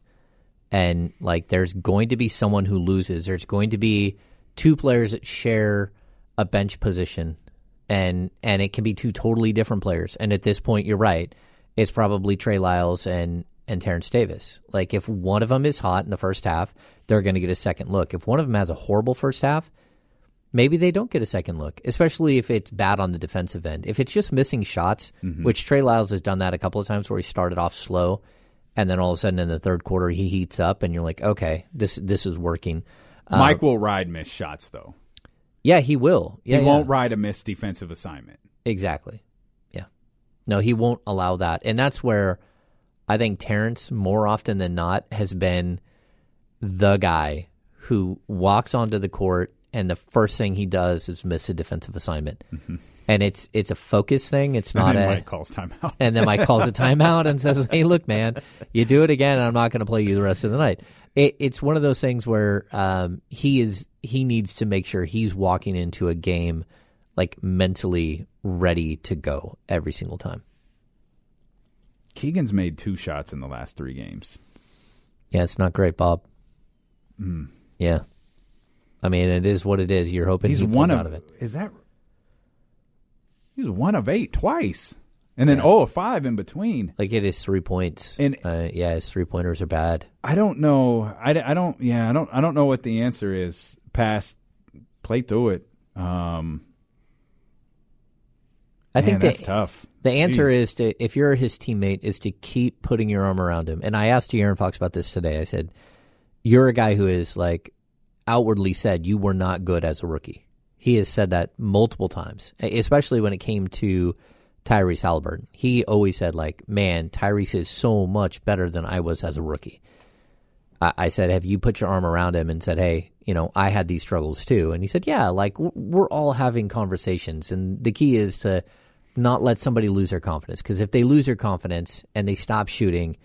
and like there's going to be someone who loses. There's going to be two players that share a bench position, and and it can be two totally different players. And at this point, you're right. It's probably Trey Lyles and and Terrence Davis. Like if one of them is hot in the first half, they're going to get a second look. If one of them has a horrible first half, maybe they don't get a second look, especially if it's bad on the defensive end. If it's just missing shots, Mhm. which Trey Lyles has done that a couple of times where he started off slow and then all of a sudden in the third quarter he heats up and you're like, okay, this this is working. Mike will ride missed shots though. Yeah, he will. Yeah, he yeah. won't ride a missed defensive assignment. Exactly. Yeah. No, he won't allow that. And that's where I think Terrence, more often than not, has been the guy who walks onto the court and the first thing he does is miss a defensive assignment. Mm-hmm. And it's it's a focus thing. It's And not then a Mike calls timeout. and then Mike calls a timeout and says, "Hey, look, man, you do it again, and I'm not going to play you the rest of the night." It, it's one of those things where um, he is he needs to make sure he's walking into a game like mentally ready to go every single time. Keegan's made two shots in the last three games. Yeah, it's not great, Bob. Mm. Yeah, I mean it is what it is. You're hoping He's he one of, out of it. Is that? he's one of eight twice, and then oh of five in between. Like it is three points, And- uh, yeah, his three pointers are bad. I don't know. I, I don't. Yeah, I don't. I don't know what the answer is. Past, play through it. Um, I man, think that's the, tough. The answer Jeez. is to if you're his teammate is to keep putting your arm around him. And I asked Aaron Fox about this today. I said, "You're a guy who is like outwardly said you were not good as a rookie." He has said that multiple times, especially when it came to Tyrese Halliburton. He always said like, "Man, Tyrese is so much better than I was as a rookie." I, I said, "Have you put your arm around him and said, hey, you know, I had these struggles too?" And he said, "Yeah, like we're all having conversations, and the key is to." not let somebody lose their confidence because if they lose their confidence and they stop shooting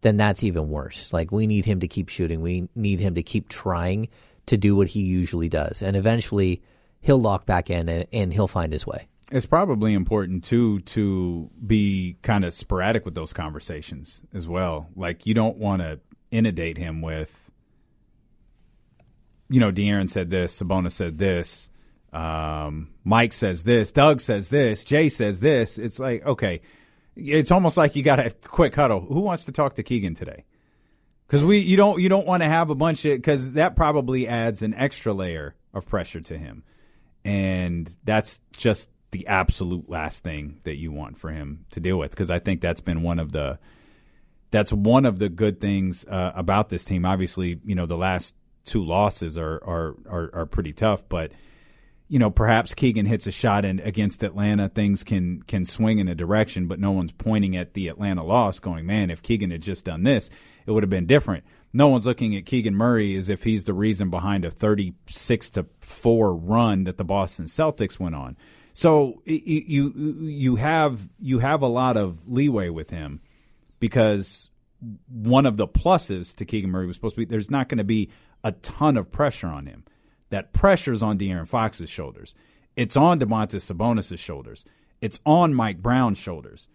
then that's even worse like we need him to keep shooting we need him to keep trying to do what he usually does and eventually he'll lock back in and, and he'll find his way It's probably important too to be kind of sporadic with those conversations as well. Like you don't want to inundate him with, you know, De'Aaron said this, Sabonis said this, um, Mike says this, Doug says this, Jay says this. It's like okay, it's almost like you got a quick huddle. Who wants to talk to Keegan today? Because we you don't you don't want to have a bunch of because that probably adds an extra layer of pressure to him, and that's just the absolute last thing that you want for him to deal with. Because I think that's been one of the that's one of the good things uh, about this team. Obviously, you know the last two losses are are are, are pretty tough, but you know, perhaps Keegan hits a shot in against Atlanta, things can can swing in a direction, but no one's pointing at the Atlanta loss, going, "Man, if Keegan had just done this, it would have been different." No one's looking at Keegan Murray as if he's the reason behind a thirty-six to four run that the Boston Celtics went on. So you you have you have a lot of leeway with him because one of the pluses to Keegan Murray was supposed to be there's not going to be a ton of pressure on him that pressure's on De'Aaron Fox's shoulders. It's on Domantas Sabonis' shoulders. It's on Mike Brown's shoulders.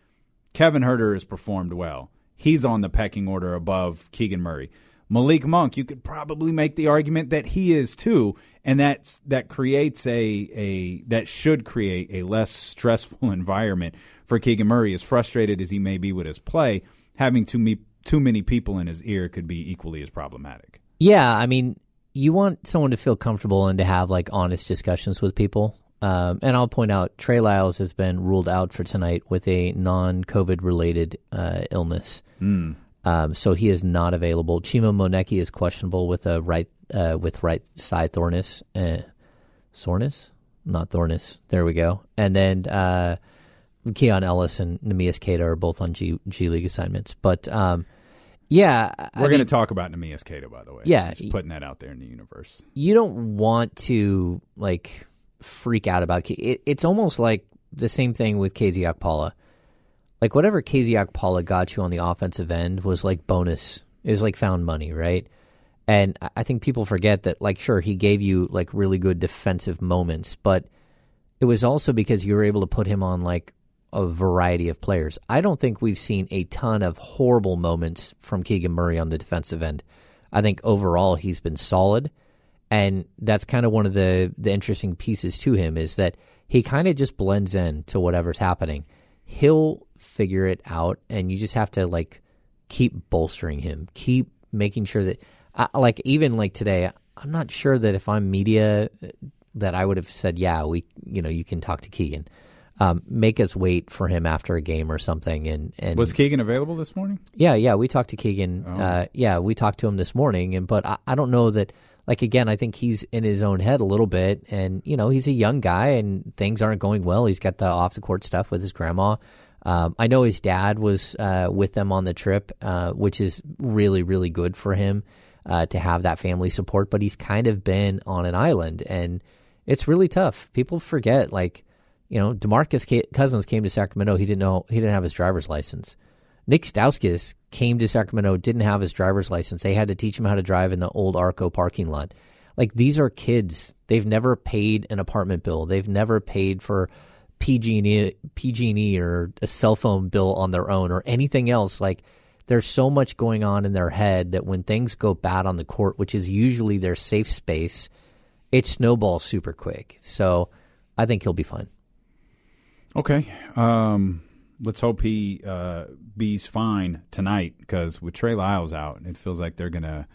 Kevin Huerter has performed well. He's on the pecking order above Keegan Murray. Malik Monk, you could probably make the argument that he is too, and that's that creates a a that should create a less stressful environment for Keegan Murray. As frustrated as he may be with his play, having too me too many people in his ear could be equally as problematic. yeah i mean you want someone to feel comfortable and to have like honest discussions with people um, and i'll point out trey lyles has been ruled out for tonight with a non-covid related uh, illness Mm. Um, so he is not available. Chima Moneke is questionable with a right uh, with right side thornus, uh, soreness, not thornus. There we go. And then uh, Keon Ellis and Neemias Queta are both on G, G League assignments. But um, yeah, We're going to talk about Neemias Queta, by the way. Yeah. just putting that out there in the universe. you don't want to like freak out about it. It's almost like the same thing with KZ Okpala. Like whatever KZ Paula got you on the offensive end was like bonus. It was like found money, right? And I think people forget that, like, sure, he gave you like really good defensive moments, but it was also because you were able to put him on like a variety of players. I don't think we've seen a ton of horrible moments from Keegan Murray on the defensive end. I think overall he's been solid, and that's kind of one of the the interesting pieces to him is that he kind of just blends in to whatever's happening. He'll figure it out, and you just have to like keep bolstering him, keep making sure that, I, like even like today, I'm not sure that if I'm media, that I would have said, yeah, we, you know, you can talk to Keegan. Um, make us wait for him after a game or something. And, and Was Keegan available this morning? yeah, yeah, we talked to Keegan. Oh. Uh, yeah, we talked to him this morning, and but I, I don't know that. Like again, I think he's in his own head a little bit, and you know he's a young guy, and things aren't going well. He's got the off the court stuff with his grandma. Um, I know his dad was uh, with them on the trip, uh, which is really really good for him uh, to have that family support. But he's kind of been on an island, and it's really tough. People forget, like you know, Demarcus Cousins came to Sacramento. He didn't know he didn't have his driver's license. Nick Stauskas came to Sacramento, didn't have his driver's license. They had to teach him how to drive in the old Arco parking lot. Like these are kids. They've never paid an apartment bill. They've never paid for PG&E, or a cell phone bill on their own or anything else. Like there's so much going on in their head that when things go bad on the court, which is usually their safe space, it snowballs super quick. So I think he'll be fine. Okay. Um, let's hope he uh, be's fine tonight because with Trey Lyles out, it feels like they're gonna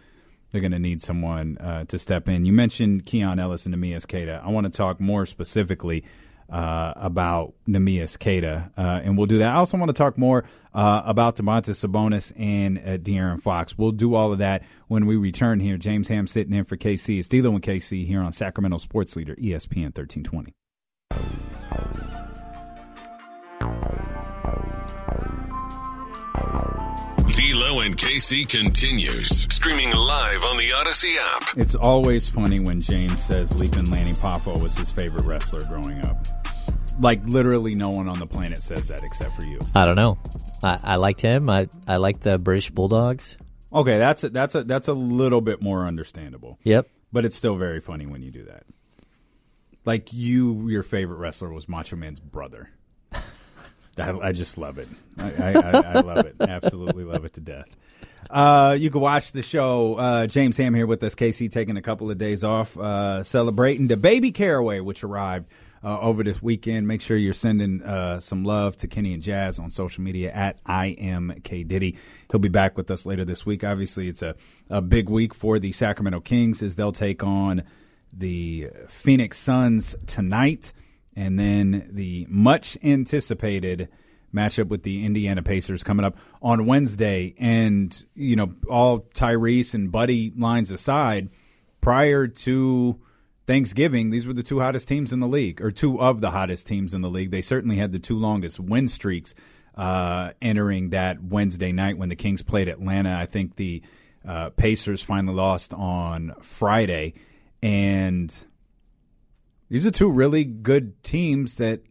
they're gonna need someone uh, to step in. You mentioned Keon Ellis and Neemias Queta. I want to talk more specifically uh, about Neemias Queta, uh, and we'll do that. I also want to talk more uh, about Domantas Sabonis and uh, De'Aaron Fox. We'll do all of that when we return here. James Ham sitting in for KC. It's D'Lo and KC here on Sacramento Sports Leader ESPN 1320. D'Lo and KC continues streaming live on the Audacy app. It's always funny when James says Leaping Lanny Poffo was his favorite wrestler growing up. Like literally, no one on the planet says that except for you. I don't know. I, I liked him. I I liked the British Bulldogs. Okay, that's a, that's a that's a little bit more understandable. Yep. But it's still very funny when you do that. Like you, your favorite wrestler was Macho Man's brother. I, I just love it. I, I, I, love it. Absolutely love it to death. Uh, you can watch the show. Uh, James Ham here with us. KC taking a couple of days off, uh, celebrating the baby caraway, which arrived uh, over this weekend. Make sure you're sending uh, some love to Kenny and Jazz on social media at I am K Diddy. He'll be back with us later this week. Obviously, it's a, a big week for the Sacramento Kings as they'll take on the Phoenix Suns tonight and then the much anticipated matchup with the Indiana Pacers coming up on Wednesday. And, you know, all Tyrese and Buddy lines aside, prior to Thanksgiving, these were the two hottest teams in the league, or two of the hottest teams in the league. They certainly had the two longest win streaks uh, entering that Wednesday night when the Kings played Atlanta. I think the uh, Pacers finally lost on Friday. And these are two really good teams that,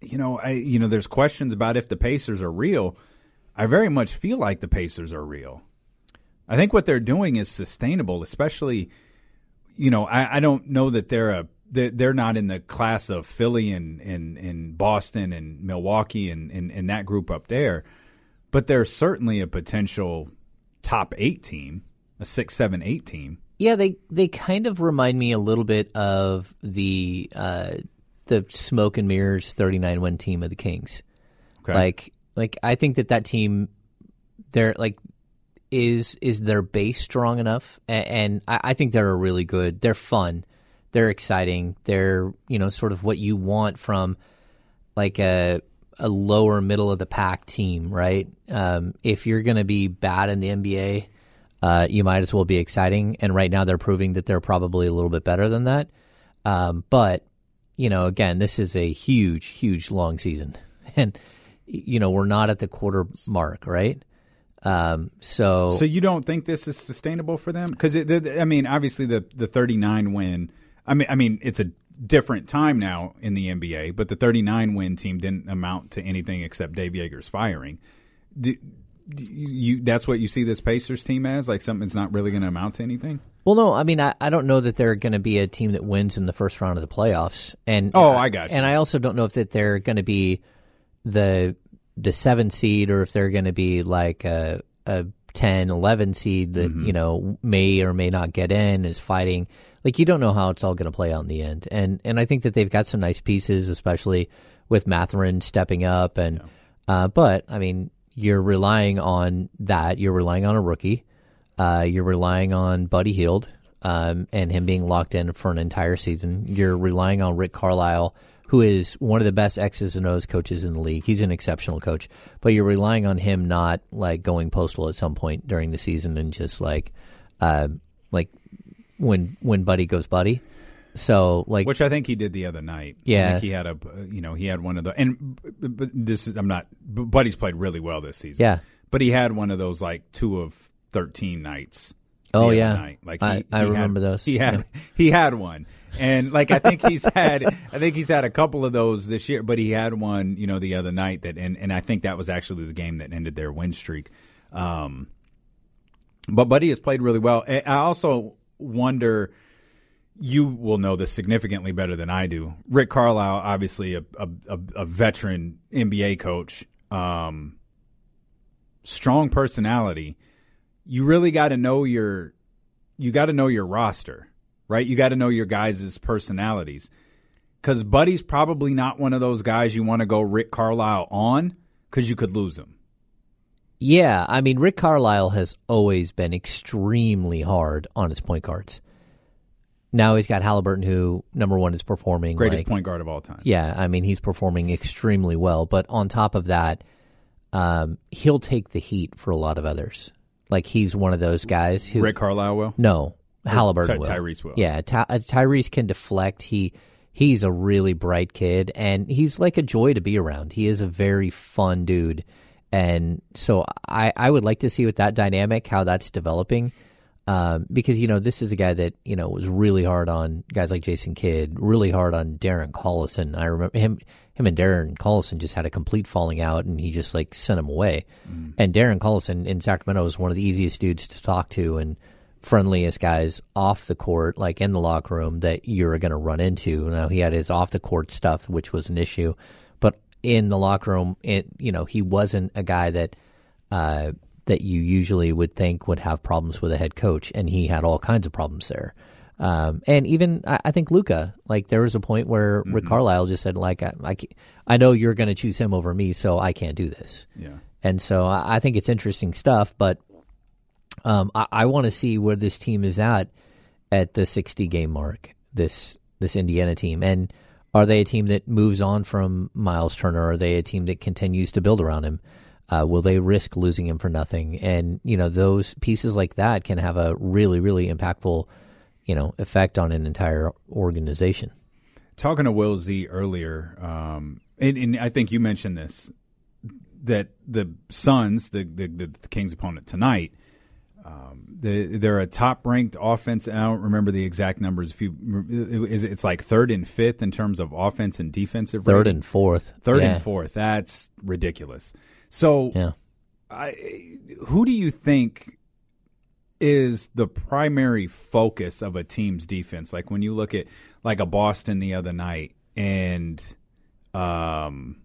you know, I you know, there's questions about if the Pacers are real. I very much feel like the Pacers are real. I think what they're doing is sustainable, especially, you know, I, I don't know that they're a they're not in the class of Philly and, and, and Boston and Milwaukee and, and, and that group up there, but they're certainly a potential top eight team, a six, seven, eight team. Yeah, they they kind of remind me a little bit of the uh, the smoke and mirrors 39 win team of the Kings. Okay. Like like I think that that team they're like is is their base strong enough and, and I, I think they're a really good they're fun they're exciting they're you know sort of what you want from like a a lower middle of the pack team right um, if you're going to be bad in the NBA uh, you might as well be exciting. And right now, they're proving that they're probably a little bit better than that. Um, but you know, again, this is a huge, huge long season, and you know we're not at the quarter mark, right? Um, so, so you don't think this is sustainable for them? Because I mean, obviously the the 39 win. I mean, I mean, it's a different time now in the NBA, but the 39 win team didn't amount to anything except Dave Joerger's firing. Do, you that's what you see this Pacers team as like something's not really going to amount to anything. Well, no, I mean I, I don't know that they're going to be a team that wins in the first round of the playoffs, and oh, I got you. And I also don't know if that they're going to be the the seven seed or if they're going to be like a, a 10, 11 seed that Mm-hmm. you know may or may not get in is fighting. Like you don't know how it's all going to play out in the end, and and I think that they've got some nice pieces, especially with Mathurin stepping up, and uh, but I mean you're relying on that. You're relying on a rookie. Uh, you're relying on Buddy Hield um, and him being locked in for an entire season. You're relying on Rick Carlisle, who is one of the best X's and O's coaches in the league. He's an exceptional coach, but you're relying on him not like going postal at some point during the season and just like, uh, like when when Buddy goes Buddy. So like, which I think he did the other night. I Yeah. think he had a you know he had one of the and but this is I'm not but Buddy's played really well this season. Yeah. but he had one of those like two of thirteen nights. Oh, yeah. night. like I- he, I had- remember those. He had Yeah. he had one, and like I think he's had I think he's had a couple of those this year, but he had one you know the other night that and and I think that was actually the game that ended their win streak. Um, but Buddy has played really well. I I also wonder. You will know this significantly better than I do. Rick Carlisle, obviously a a, a, veteran NBA coach, um, strong personality. You really got to know your you got to know your roster, right? You got to know your guys' personalities. Because Buddy's probably not one of those guys you want to go Rick Carlisle on because you could lose him. Yeah, I mean Rick Carlisle has always been extremely hard on his point guards. Now he's got Halliburton, who number one is performing Greatest like- point guard of all time. Yeah, I mean he's performing extremely well, but on top of that, um, he'll take the heat for a lot of others. Like he's one of those guys who Rick Carlisle will? No, Halliburton Ty- will. Tyrese will. Yeah, Ty- uh, Tyrese can deflect. He he's a really bright kid, and he's like a joy to be around. He is a very fun dude, and so I I would like to see with that dynamic how that's developing. Um, because you know this is a guy that you know was really hard on guys like Jason Kidd, really hard on Darren Collison. I remember him, him and Darren Collison just had a complete falling out, and he just like sent him away. And Darren Collison in Sacramento was one of the easiest dudes to talk to and friendliest guys off the court, like in the locker room, that you're going to run into. Now he had his off the court stuff, which was an issue, but in the locker room, it you know he wasn't a guy that. Uh, that you usually would think would have problems with a head coach, and he had all kinds of problems there. Um, and even I, I think Luka, like there was a point where Rick Carlisle just said, like, I, I, I know you're going to choose him over me, so I can't do this. Yeah. And so I, I think it's interesting stuff, but um, I, I want to see where this team is at at the 60 game mark. This this Indiana team, and are they a team that moves on from Myles Turner? Are they a team that continues to build around him? Uh, will they risk losing him for nothing? And you know those pieces like that can have a really really impactful you know effect on an entire organization. Talking to Will Z earlier, um, and, and I think you mentioned this that the Suns, the the, the, Kings' opponent tonight, um, the, they're a top ranked offense. and I don't remember the exact numbers. If you is it- it's like third and fifth in terms of offense and defensive. Third rating. and fourth. Third Yeah. and fourth. That's ridiculous. So, Yeah. I, who do you think is the primary focus of a team's defense? Like when you look at like a Boston the other night and um,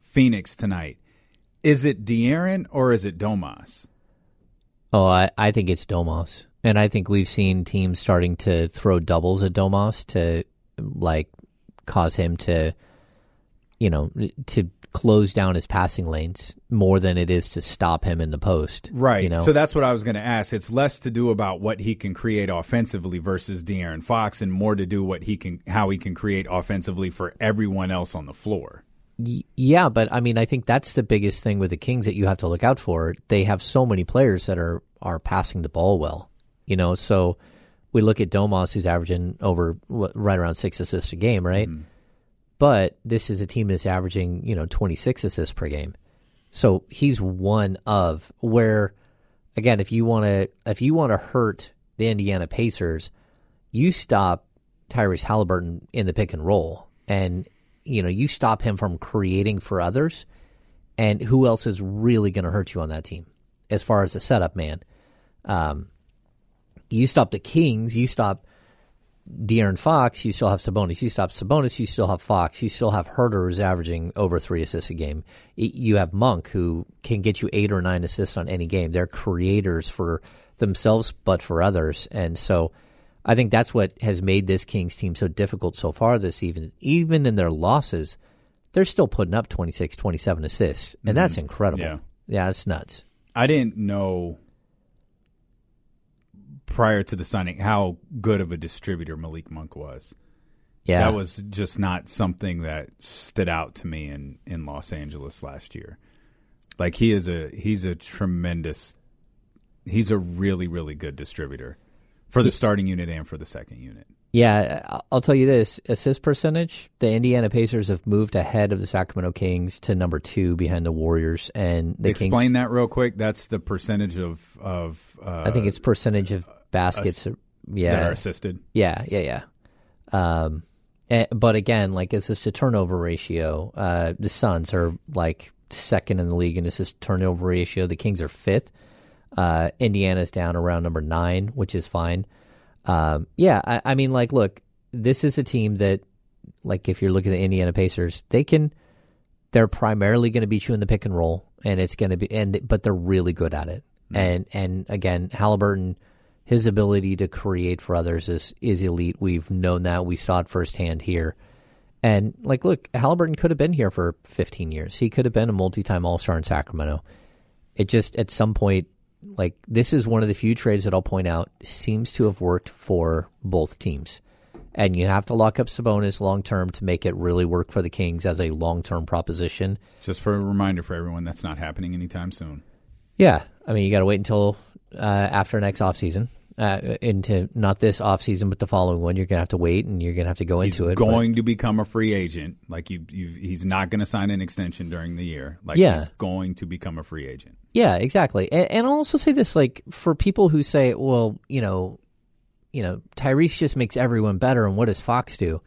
Phoenix tonight, is it De'Aaron or is it Domas? Oh, I, I think it's Domas. And I think we've seen teams starting to throw doubles at Domas to like cause him to you know, to close down his passing lanes more than it is to stop him in the post. Right. You know? So that's what I was going to ask. It's less to do about what he can create offensively versus De'Aaron Fox, and more to do what he can, how he can create offensively for everyone else on the floor. Y- Yeah, but I mean, I think that's the biggest thing with the Kings that you have to look out for. They have so many players that are are passing the ball well, you know. So we look at Domas, who's averaging over what, right around six assists a game, right? Mm-hmm. But this is a team that's averaging, you know, twenty six assists per game. So he's one of where, again, if you want to if you want to hurt the Indiana Pacers, you stop Tyrese Halliburton in the pick and roll, and you know you stop him from creating for others. And who else is really going to hurt you on that team as far as the setup man? Um, you stop the Kings, you stop De'Aaron Fox, you still have Sabonis. You stop Sabonis, you still have Fox. You still have Huerter who's averaging over three assists a game. You have Monk who can get you eight or nine assists on any game. They're creators for themselves, but for others. And so I think that's what has made this Kings team so difficult so far this season. Even in their losses, they're still putting up 26, 27 assists. And that's Mhm. incredible. Yeah. yeah, that's nuts. I didn't know prior to the signing how good of a distributor Malik Monk was. Yeah. That was just not something that stood out to me in, in Los Angeles last year. Like he is a he's a tremendous he's a really, really good distributor for the starting unit and for the second unit. Yeah, I'll tell you this: assist percentage. The Indiana Pacers have moved ahead of the Sacramento Kings to number two behind the Warriors, and the Explain Kings. that real quick. That's the percentage of of uh, I think it's percentage of baskets. Yeah, that are assisted. Yeah, yeah, yeah. Um, eh, but again, like assist to turnover ratio, uh, the Suns are like second in the league in assist turnover ratio. The Kings are fifth. Uh, Indiana's down around number nine, which is fine. Um, yeah, I, I mean, like, look, this is a team that, like, if you're looking at the Indiana Pacers, they can. They're primarily going to beat you in the pick and roll, and it's going to be, and but they're really good at it. And and again, Halliburton, his ability to create for others is is elite. We've known that. We saw it firsthand here. And like, look, Halliburton could have been here for 15 years. He could have been a multi-time All-Star in Sacramento. It just at some point, like this is one of the few trades that I'll point out seems to have worked for both teams. And you have to lock up Sabonis long term to make it really work for the Kings as a long term proposition. Just for a reminder for everyone, that's not happening anytime soon. Yeah, I mean, you got to wait until uh, after next offseason. Uh, into not this offseason, but the following one. You're gonna have to wait, and you're gonna have to go He's into it. going to become a free agent. Like you, you've, he's not going to sign an extension during the year. Like Yeah. he's going to become a free agent. Yeah, exactly. And, and I'll also say this: like for people who say, "Well, you know, you know, Tyrese just makes everyone better," and what does Fox do?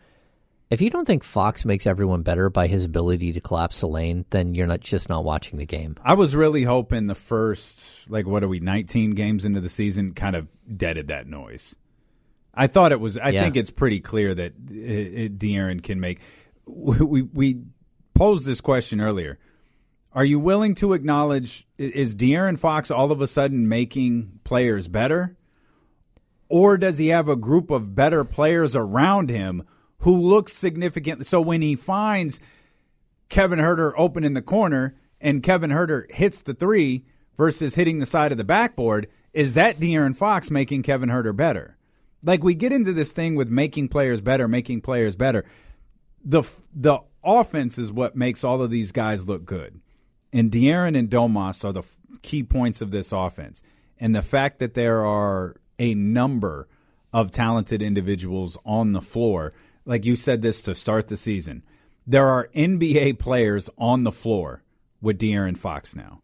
If you don't think Fox makes everyone better by his ability to collapse the lane, then you're not just not watching the game. I was really hoping the first, like, what are we, 19 games into the season, kind of deaded that noise. I thought it was. I Yeah. think it's pretty clear that it, it, De'Aaron can make. We, we we posed this question earlier. Are you willing to acknowledge is De'Aaron Fox all of a sudden making players better, or does he have a group of better players around him who looks significant? So when he finds Kevin Huerter open in the corner and Kevin Huerter hits the three versus hitting the side of the backboard, is that De'Aaron Fox making Kevin Huerter better? Like we get into this thing with making players better, making players better. The the offense is what makes all of these guys look good. And De'Aaron and Domas are the f- key points of this offense. And the fact that there are a number of talented individuals on the floor, like you said this to start the season, there are NBA players on the floor with De'Aaron Fox now.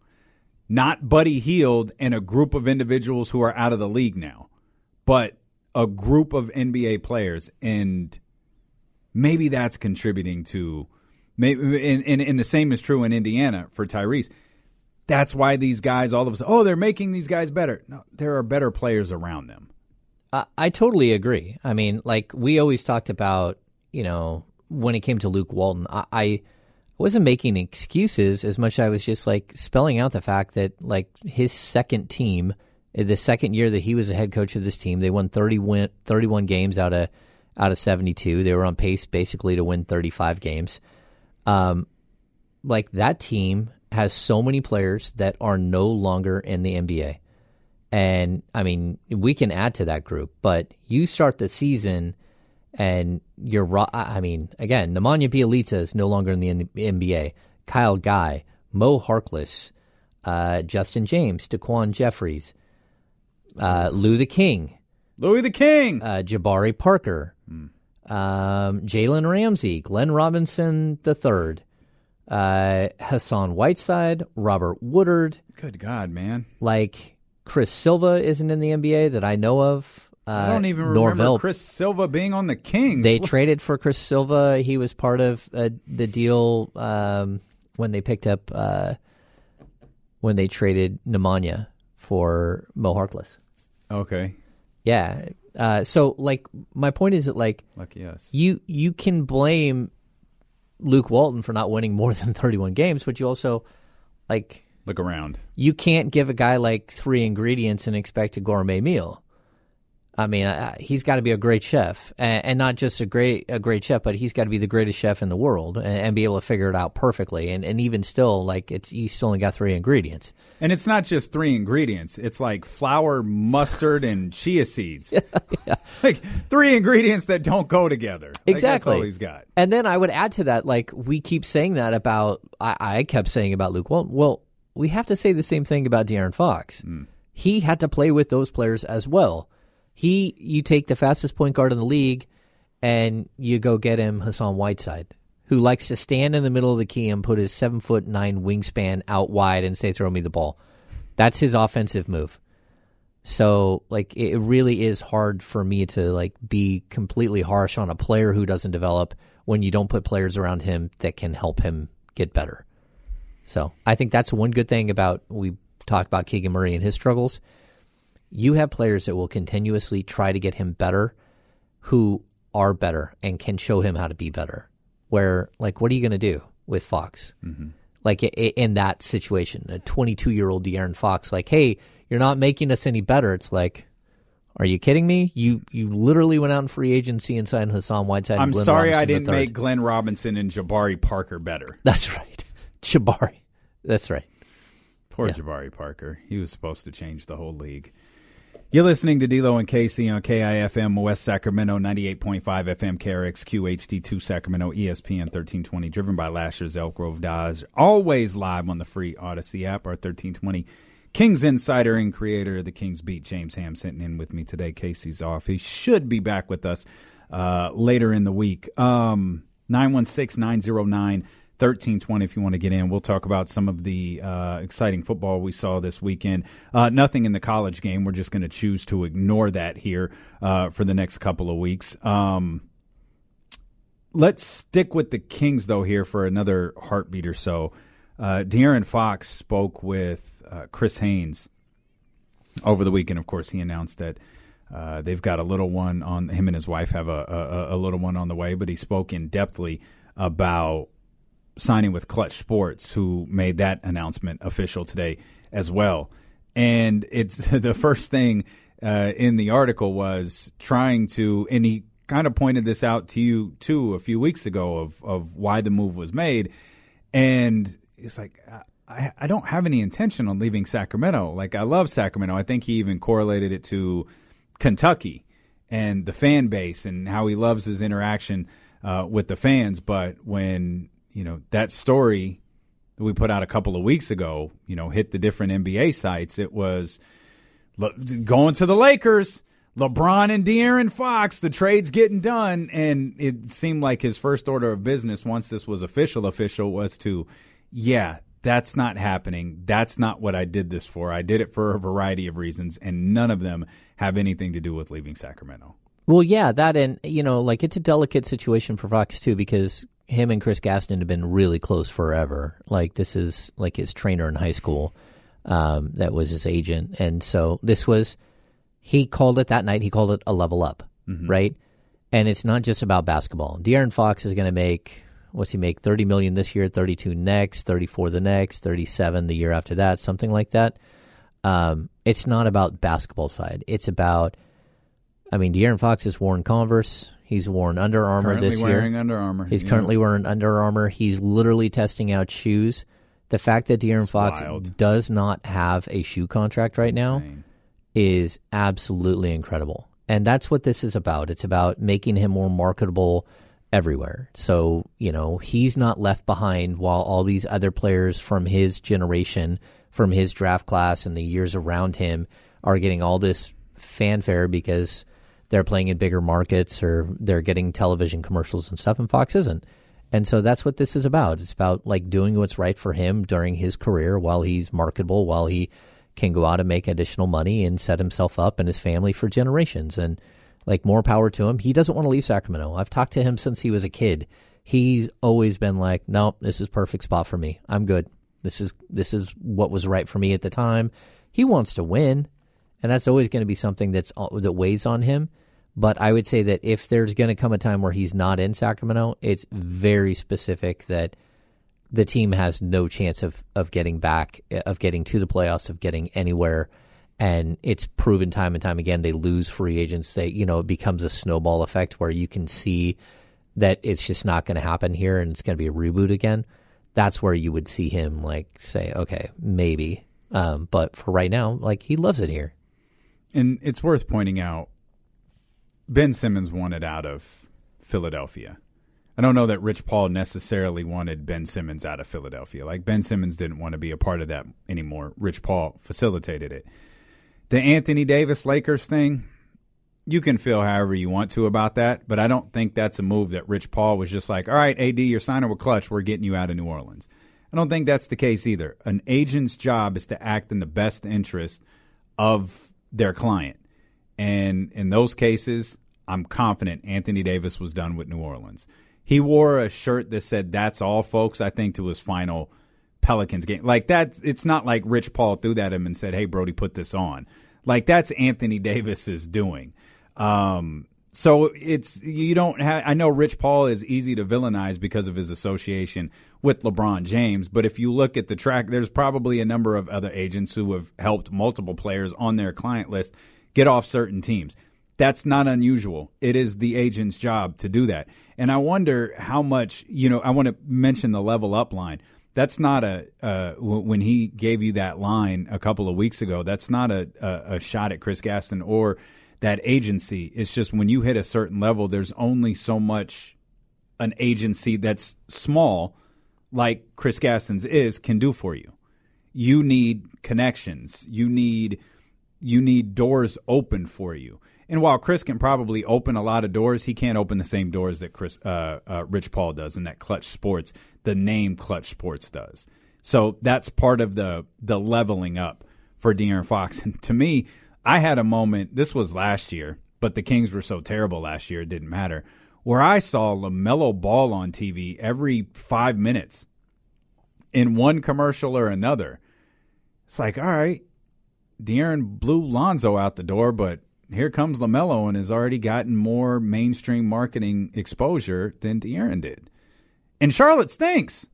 Not Buddy Hield and a group of individuals who are out of the league now, but a group of NBA players. And maybe that's contributing to maybe and, and, and the same is true in Indiana for Tyrese. That's why these guys all of a sudden, oh, they're making these guys better. No, there are better players around them. I, I totally agree. I mean, like we always talked about, you know, when it came to Luke Walton, I, I wasn't making excuses as much. I was just like spelling out the fact that like his second team, the second year that he was the head coach of this team, they won 30 win, 31 games out of out of 72. They were on pace basically to win 35 games. Um, like that team has so many players that are no longer in the NBA. And I mean, we can add to that group, but you start the season and you're, I mean, again, Nemanja Bjelica is no longer in the NBA. Kyle Guy, Mo Harkless, uh, Justin James, Daquan Jeffries, uh, Lou the King, Louis the King, uh, Jabari Parker, um, Jalen Ramsey, Glenn Robinson III, uh, Hassan Whiteside, Robert Woodard. Good God, man. Like Chris Silva isn't in the NBA that I know of. Uh, I don't even remember Chris Silva being on the Kings. They What- traded for Chris Silva. He was part of uh, the deal um, when they picked up uh, when they traded Nemanja for Mo Harkless. Okay. Yeah. Uh, so, like, my point is that, like, Lucky us. you you can blame Luke Walton for not winning more than 31 games, but you also, like, Look around. you can't give a guy like three ingredients and expect a gourmet meal. I mean, uh, he's got to be a great chef, and, and not just a great a great chef, but he's got to be the greatest chef in the world and, and be able to figure it out perfectly. And, and even still, like it's you still only got three ingredients. And it's not just three ingredients. It's like flour, mustard, and chia seeds. like three ingredients that don't go together. Like, Exactly. that's all he's got. And then I would add to that, like we keep saying that about, I, I kept saying about Luke Walton. Well, we have to say the same thing about De'Aaron Fox. Hmm. He had to play with those players as well. He, you take the fastest point guard in the league, and you go get him Hassan Whiteside, who likes to stand in the middle of the key and put his seven foot nine wingspan out wide and say, "Throw me the ball." That's his offensive move. So like it really is hard for me to like be completely harsh on a player who doesn't develop when you don't put players around him that can help him get better. So I think that's one good thing about we talked about Keegan Murray and his struggles. You have players that will continuously try to get him better who are better and can show him how to be better. Where like what are you going to do with Fox? Mm-hmm. Like in that situation, a 22 year old De'Aaron Fox, like, hey, you're not making us any better. It's like, are you kidding me? You you literally went out in free agency and signed Hassan Whiteside. I'm sorry Robinson I didn't make Glenn Robinson and Jabari Parker better. That's right, Jabari. That's right. Poor Jabari Parker. He was supposed to change the whole league. You're listening to D'Lo and KC on KIFM West Sacramento 98.5 FM KRXQ HD2 Sacramento ESPN 1320 driven by Lashers Elk Grove Dodge always live on the free Audacy app our 1320 Kings insider and creator of the Kings Beat James Ham sitting in with me today KC's off he should be back with us uh, later in the week um 916 909 1320 if you want to get in. We'll talk about some of the uh, exciting football we saw this weekend. Uh, nothing in the college game. We're just going to choose to ignore that here uh, for the next couple of weeks. Um, let's stick with the Kings, though, here for another heartbeat or so. Uh, De'Aaron Fox spoke with uh, Chris Haynes over the weekend. Of course, he announced that uh, they've got a little one on him and his wife have a, a, a little one on the way, but he spoke in depthly about signing with Clutch Sports, who made that announcement official today as well. And it's the first thing uh, in the article was trying to, and he kind of pointed this out to you too a few weeks ago of of why the move was made, and it's like. I, I don't have any intention on leaving Sacramento. Like I love Sacramento. I think he even correlated it to Kentucky and the fan base and how he loves his interaction uh, with the fans. But when you know that story that we put out a couple of weeks ago, you know, hit the different NBA sites, it was le- going to the Lakers. LeBron and De'Aaron Fox, the trade's getting done, and it seemed like his first order of business once this was official, official was to, yeah, that's not happening. That's not what I did this for. I did it for a variety of reasons, and none of them have anything to do with leaving Sacramento. Well, yeah, that and you know, like it's a delicate situation for Fox too because him and Chris Gaston have been really close forever. Like this is like his trainer in high school, um, that was his agent, and so this was he called it that night. He called it a level up, Mhm. right? And it's not just about basketball. De'Aaron Fox is going to make what's he make? Thirty million this year, thirty-two next, thirty-four the next, thirty-seven the year after that, something like that. Um, it's not about basketball side. It's about, I mean, De'Aaron Fox has worn Converse. He's worn Under Armour Currently this wearing year. Under Armour, He's yeah. currently wearing Under Armour. He's literally testing out shoes. The fact that De'Aaron Fox wild. does not have a shoe contract right now is absolutely incredible. And that's what this is about. It's about making him more marketable everywhere. So, you know, he's not left behind while all these other players from his generation, from his draft class and the years around him are getting all this fanfare because they're playing in bigger markets or they're getting television commercials and stuff and Fox isn't. And so that's what this is about. It's about like doing what's right for him during his career while he's marketable, while he can go out and make additional money and set himself up and his family for generations. And like more power to him. He doesn't want to leave Sacramento. I've talked to him since he was a kid. He's always been like, "No, this is perfect spot for me. I'm good. This is this is what was right for me at the time." He wants to win, and that's always going to be something that's that weighs on him. But I would say that if there's going to come a time where he's not in Sacramento, it's very specific that the team has no chance of of getting back, of getting to the playoffs, of getting anywhere. And it's proven time and time again. They lose free agents. They, you know, it becomes a snowball effect where you can see that it's just not going to happen here, and it's going to be a reboot again. That's where you would see him like say, okay, maybe. Um, but for right now, like he loves it here. And it's worth pointing out Ben Simmons wanted out of Philadelphia. I don't know that Rich Paul necessarily wanted Ben Simmons out of Philadelphia. Like Ben Simmons didn't want to be a part of that anymore. Rich Paul facilitated it. The Anthony Davis Lakers thing, you can feel however you want to about that, but I don't think that's a move that Rich Paul was just like, all right, AD, you're signing with Clutch. We're getting you out of New Orleans. I don't think that's the case either. An agent's job is to act in the best interest of their client. And in those cases, I'm confident Anthony Davis was done with New Orleans. He wore a shirt that said "That's all, folks." I think to his final Pelicans game, like that. It's not like Rich Paul threw that at him and said, "Hey, Brody, put this on." Like that's Anthony Davis's doing. Um, so it's you don't have. I know Rich Paul is easy to villainize because of his association with LeBron James, but if you look at the track, there's probably a number of other agents who have helped multiple players on their client list get off certain teams. That's not unusual. It is the agent's job to do that. And I wonder how much, you know, I want to mention the level up line. That's not a, uh, when he gave you that line a couple of weeks ago, that's not a, a, a shot at Chris Gaston or that agency. It's just when you hit a certain level, there's only so much an agency that's small, like Chris Gaston's is, can do for you. You need connections. You need you need doors open for you. And while Chris can probably open a lot of doors, he can't open the same doors that Chris, uh, uh, Rich Paul does, and that Clutch Sports, the name Clutch Sports does. So that's part of the the leveling up for De'Aaron Fox. And to me, I had a moment. This was last year, but the Kings were so terrible last year, it didn't matter. Where I saw LaMelo Ball on TV every five minutes in one commercial or another. It's like, all right, De'Aaron blew Lonzo out the door, but here comes LaMelo and has already gotten more mainstream marketing exposure than De'Aaron did. And Charlotte stinks.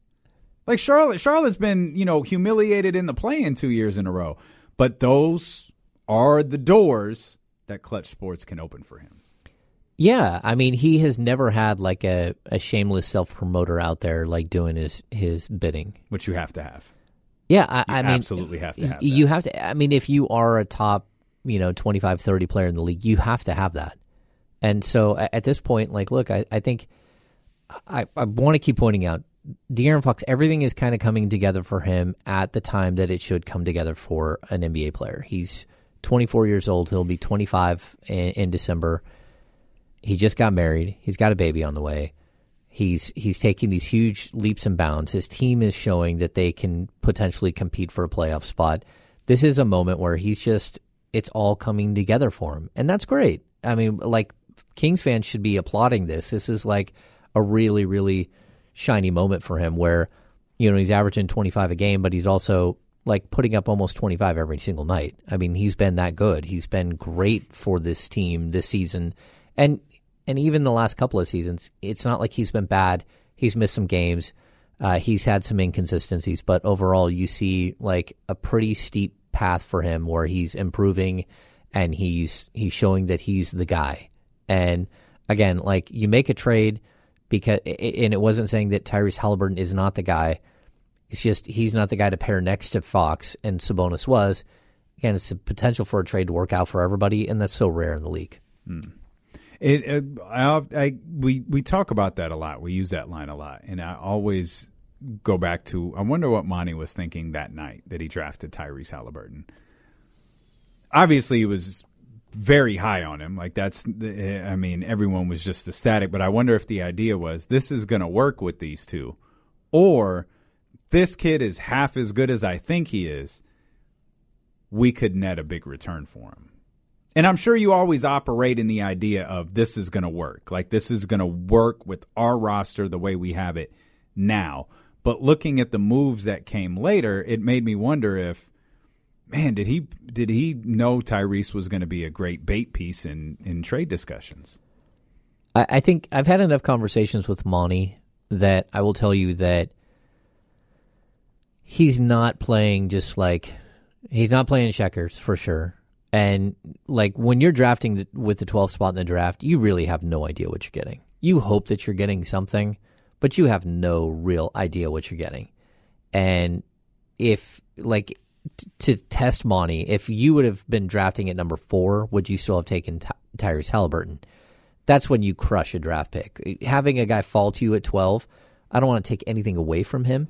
Like Charlotte, Charlotte's been, you know, humiliated in the play in two years in a row. But those are the doors that Clutch Sports can open for him. Yeah, I mean, he has never had like a, a shameless self promoter out there like doing his his bidding, which you have to have. Yeah, I, I mean, absolutely have to have. You have to. I mean, if you are a top you know 25 30 player in the league you have to have that and so at this point like look i, I think i, I want to keep pointing out De'Aaron Fox, everything is kind of coming together for him at the time that it should come together for an NBA player. He's 24 years old. He'll be 25 in, in December. He just got married. He's got a baby on the way. He's he's taking these huge leaps and bounds. His team is showing that they can potentially compete for a playoff spot. This is a moment where he's just it's all coming together for him. And that's great. I mean, like Kings fans should be applauding this. This is like a really, really shiny moment for him where, you know, he's averaging 25 a game, but he's also like putting up almost 25 every single night. I mean, he's been that good. He's been great for this team this season. And and even the last couple of seasons, it's not like he's been bad. He's missed some games. Uh, he's had some inconsistencies, but overall, you see like a pretty steep path for him where he's improving and he's he's showing that he's the guy. And again, like you make a trade because and it wasn't saying that Tyrese Halliburton is not the guy. It's just he's not the guy to pair next to Fox and Sabonis was. Again, it's a potential for a trade to work out for everybody, and that's so rare in the league. Hmm. It, uh, I, I, we we talk about that a lot. We use that line a lot, and I always go back to I wonder what Monty was thinking that night that he drafted Tyrese Halliburton. Obviously, he was very high on him. Like that's, I mean, everyone was just ecstatic. But I wonder if the idea was this is going to work with these two, or this kid is half as good as I think he is. We could net a big return for him. And I'm sure you always operate in the idea of this is going to work. Like this is going to work with our roster the way we have it now. But looking at the moves that came later, it made me wonder if, man, did he did he know Tyrese was going to be a great bait piece in in trade discussions? I, I think I've had enough conversations with Monty that I will tell you that he's not playing just like he's not playing checkers for sure. And like when you're drafting with the 12th spot in the draft, you really have no idea what you're getting. You hope that you're getting something but you have no real idea what you're getting. And if like t- to test Monty, if you would have been drafting at number four, would you still have taken Ty- Tyrese Halliburton? That's when you crush a draft pick. Having a guy fall to you at twelve, I don't want to take anything away from him,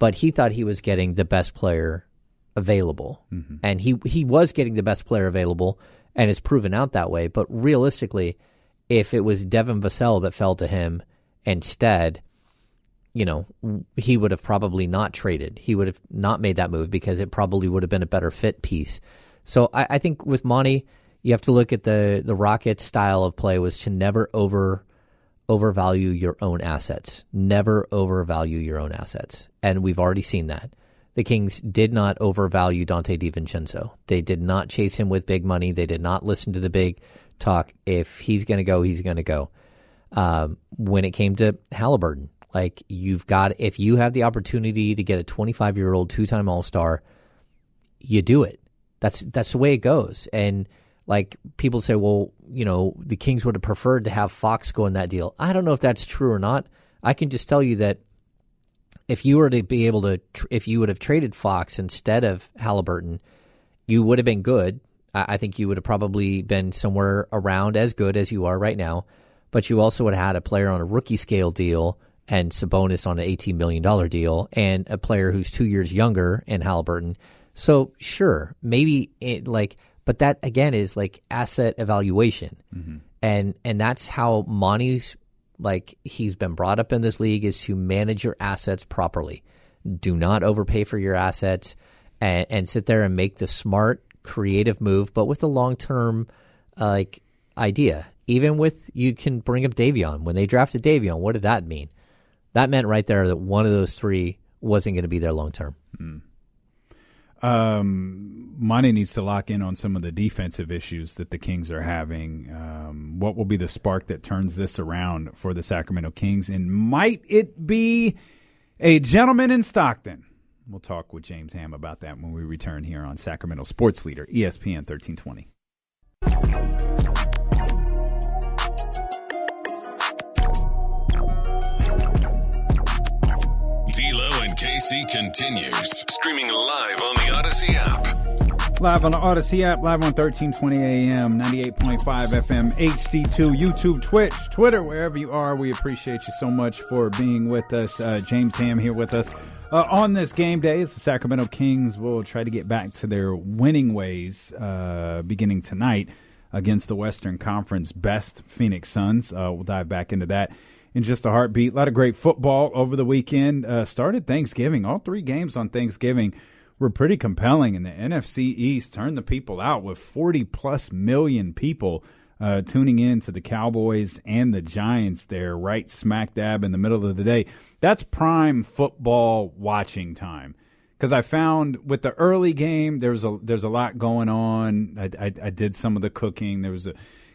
but he thought he was getting the best player available, mm-hmm. and he he was getting the best player available, and it's proven out that way. But realistically, if it was Devin Vassell that fell to him Instead, you know, he would have probably not traded. He would have not made that move because it probably would have been a better fit piece. So I, I think with Monty, you have to look at the the Rockets' style of play was to never over overvalue your own assets. Never overvalue your own assets, and we've already seen that. The Kings did not overvalue Donte DiVincenzo. They did not chase him with big money. They did not listen to the big talk. If he's going to go, he's going to go. Um, when it came to Halliburton, like you've got, if you have the opportunity to get a 25 year old two time All Star, you do it. That's that's the way it goes. And like people say, well, you know, the Kings would have preferred to have Fox go in that deal. I don't know if that's true or not. I can just tell you that if you were to be able to, if you would have traded Fox instead of Halliburton, you would have been good. I think you would have probably been somewhere around as good as you are right now. But you also would have had a player on a rookie scale deal and Sabonis on an $18 million deal and a player who's two years younger in Halliburton. So, sure, maybe it like, but that again is like asset evaluation. Mm-hmm. And, and that's how Monty's like he's been brought up in this league is to manage your assets properly. Do not overpay for your assets and, and sit there and make the smart, creative move, but with a long term uh, like idea. Even with you can bring up Davion. When they drafted Davion, what did that mean? That meant right there that one of those three wasn't going to be there long term. Mm um, Monty needs to lock in on some of the defensive issues that the Kings are having. Um, what will be the spark that turns this around for the Sacramento Kings? And might it be a gentleman in Stockton? We'll talk with James Ham about that when we return here on Sacramento Sports Leader, ESPN 1320. Continues. Streaming live on the Audacy app. Live on the Audacy app, live on 1320 AM, 98.5 FM, HD2, YouTube, Twitch, Twitter, wherever you are. We appreciate you so much for being with us. Uh, James Ham here with us. Uh, on this game day, as the Sacramento Kings will try to get back to their winning ways uh, beginning tonight against the Western Conference best Phoenix Suns. Uh, we'll dive back into that in just a heartbeat. A lot of great football over the weekend. Uh, started Thanksgiving. All three games on Thanksgiving were pretty compelling, and the NFC East turned the people out with 40 plus million people uh, tuning in to the Cowboys and the Giants there, right smack dab in the middle of the day. That's prime football watching time. Because I found with the early game, there's a there's a lot going on. I, I, I did some of the cooking. There was a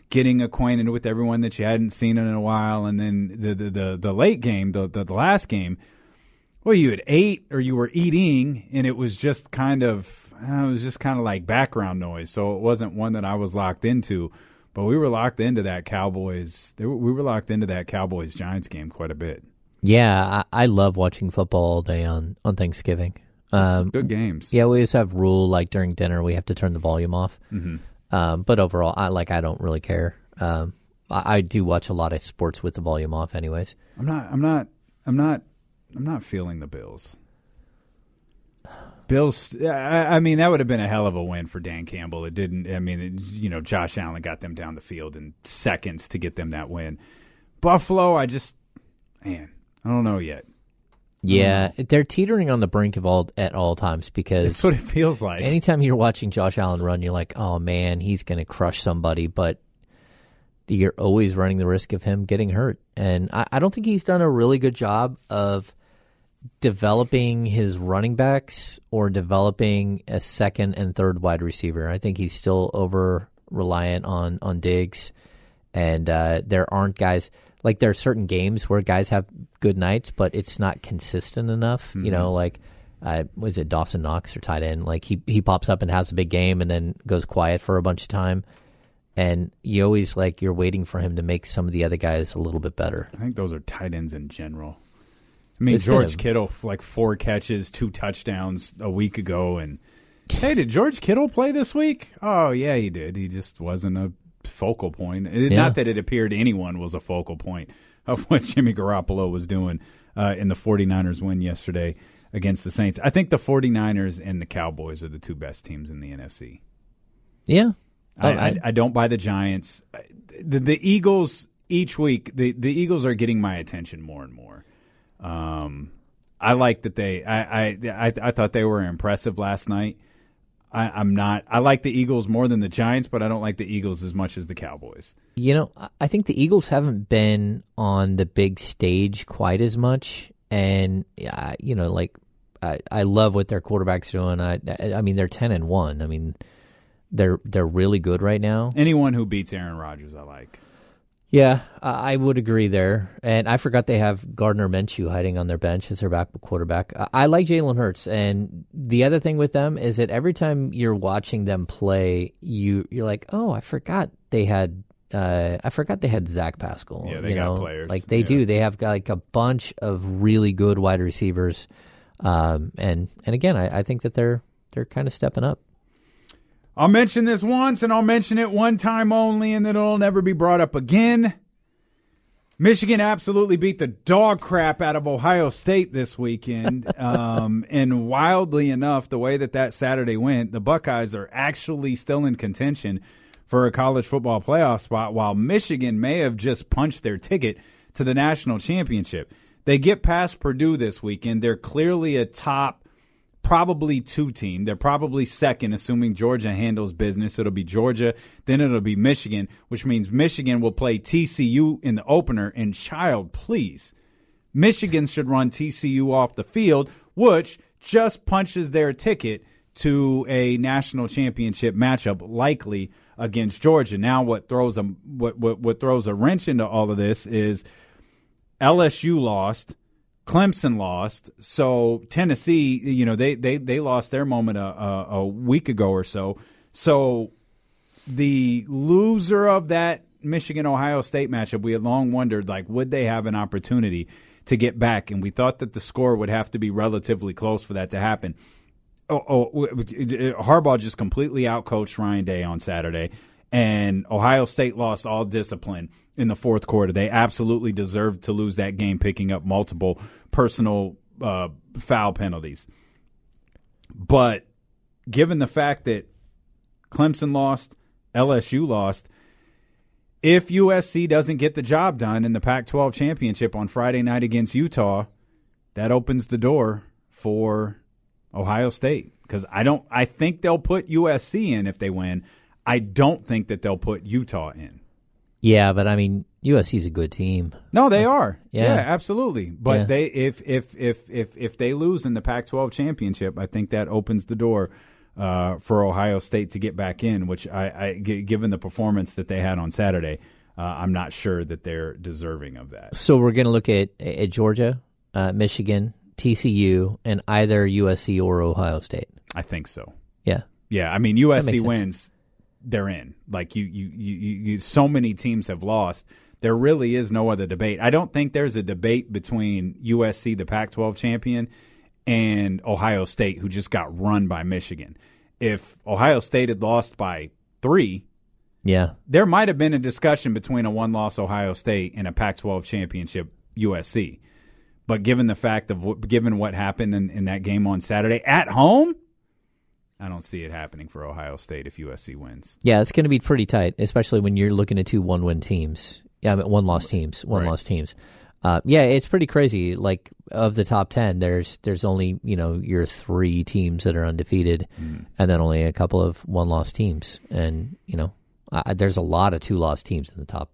getting acquainted with everyone that you hadn't seen in a while, and then the the the, the late game, the, the, the last game, well, you had ate or you were eating, and it was just kind of uh, it was just kind of like background noise. So it wasn't one that I was locked into, but we were locked into that Cowboys. we were locked into that Cowboys Giants game quite a bit. Yeah, I, I love watching football all day on on Thanksgiving. Um, good games. Yeah, we just have rule like during dinner we have to turn the volume off. Mm-hmm. Um, but overall, I like I don't really care. Um, I, I, do watch a lot of sports with the volume off, anyways. I'm not. I'm not. I'm not. I'm not feeling the Bills. Bills. I, I mean, that would have been a hell of a win for Dan Campbell. It didn't. I mean, it, you know, Josh Allen got them down the field in seconds to get them that win. Buffalo. I just, man, I don't know yet. Yeah, they're teetering on the brink of all at all times because that's what it feels like. Anytime you're watching Josh Allen run, you're like, "Oh man, he's going to crush somebody," but you're always running the risk of him getting hurt. And I, I don't think he's done a really good job of developing his running backs or developing a second and third wide receiver. I think he's still over reliant on on Diggs, and uh, there aren't guys like there are certain games where guys have good nights, but it's not consistent enough. Mm-hmm. You know, like uh, was it Dawson Knox or tight end? Like he he pops up and has a big game and then goes quiet for a bunch of time. And you always like you're waiting for him to make some of the other guys a little bit better. I think those are tight ends in general. I mean, it's George a, Kittle like four catches, two touchdowns a week ago, and hey, did George Kittle play this week? Oh yeah, he did. He just wasn't a focal point. Yeah. Not that it appeared anyone was a focal point of what Jimmy Garoppolo was doing uh, in the 49ers win yesterday against the Saints. I think the 49ers and the Cowboys are the two best teams in the NFC. Yeah. I, I, I don't buy the Giants. The, the, Eagles each week, the, the Eagles are getting my attention more and more. Um, I like that they. I, I I I thought they were impressive last night. I, I'm not. I like the Eagles more than the Giants, but I don't like the Eagles as much as the Cowboys. You know, I- I think the Eagles haven't been on the big stage quite as much, and uh, you know, like I, I love what their quarterback's doing. I, I mean, they're ten and one. I mean, they're they're really good right now. Anyone who beats Aaron Rodgers, I like. Yeah, I would agree there. And I forgot they have Gardner Minshew hiding on their bench as their backup quarterback. I, I like Jalen Hurts, and the other thing with them is that every time you're watching them play, you you're like, oh, I forgot they had. Uh, I forgot they had Zach Pascal. Yeah, they you got know? players. Like they Yeah. do. They have got like a bunch of really good wide receivers, um, and and again, I, I think that they're they're kind of stepping up. I'll mention this once and I'll mention it one time only and then it'll never be brought up again. Michigan absolutely beat the dog crap out of Ohio State this weekend. um, and wildly enough, the way that that Saturday went, the Buckeyes are actually still in contention for a college football playoff spot, while Michigan may have just punched their ticket to the national championship. They get past Purdue this weekend. They're clearly a top probably two team. They're probably second, assuming Georgia handles business. It'll be Georgia, then it'll be Michigan, which means Michigan will play TCU in the opener. And child, please, Michigan should run TCU off the field, which just punches their ticket to a national championship matchup, likely against Georgia. Now, what throws a what what, what throws a wrench into all of this is LSU lost. Clemson lost, so Tennessee, you know, they they they lost their moment a, a, a week ago or so. So the loser of that Michigan Ohio State matchup, we had long wondered like would they have an opportunity to get back, and we thought that the score would have to be relatively close for that to happen. Oh, oh Harbaugh just completely outcoached Ryan Day on Saturday, and Ohio State lost all discipline in the fourth quarter. They absolutely deserved to lose that game, picking up multiple personal uh, foul penalties. But given the fact that Clemson lost, LSU lost, if USC doesn't get the job done in the Pac 12 championship on Friday night against Utah, that opens the door for Ohio State. Because I don't I think they'll put USC in if they win. I don't think that they'll put Utah in. Yeah, but I mean, USC's a good team. No, they are. Yeah. Yeah, absolutely. But Yeah. they if if if if if they lose in the Pac-12 championship, I think that opens the door uh, for Ohio State to get back in. Which I, I g- given the performance that they had on Saturday, uh, I'm not sure that they're deserving of that. So we're going to look at, at Georgia, uh, Michigan, TCU, and either USC or Ohio State. I think so. Yeah. Yeah, I mean USC wins, they're in. Like you, you, you, you, so many teams have lost. There really is no other debate. I don't think there's a debate between USC, the Pac-12 champion, and Ohio State, who just got run by Michigan. If Ohio State had lost by three, Yeah. there might have been a discussion between a one-loss Ohio State and a Pac-12 championship USC. But given the fact of given what happened in, in that game on Saturday at home, I don't see it happening for Ohio State if USC wins. Yeah, it's going to be pretty tight, especially when you're looking at two one-win teams. Yeah, I mean, one-loss teams, one-loss teams. Uh, yeah, it's pretty crazy. Like of the top ten, there's there's only you know your three teams that are undefeated, Mm. and then only a couple of one-loss teams, and you know uh, there's a lot of two-loss teams in the top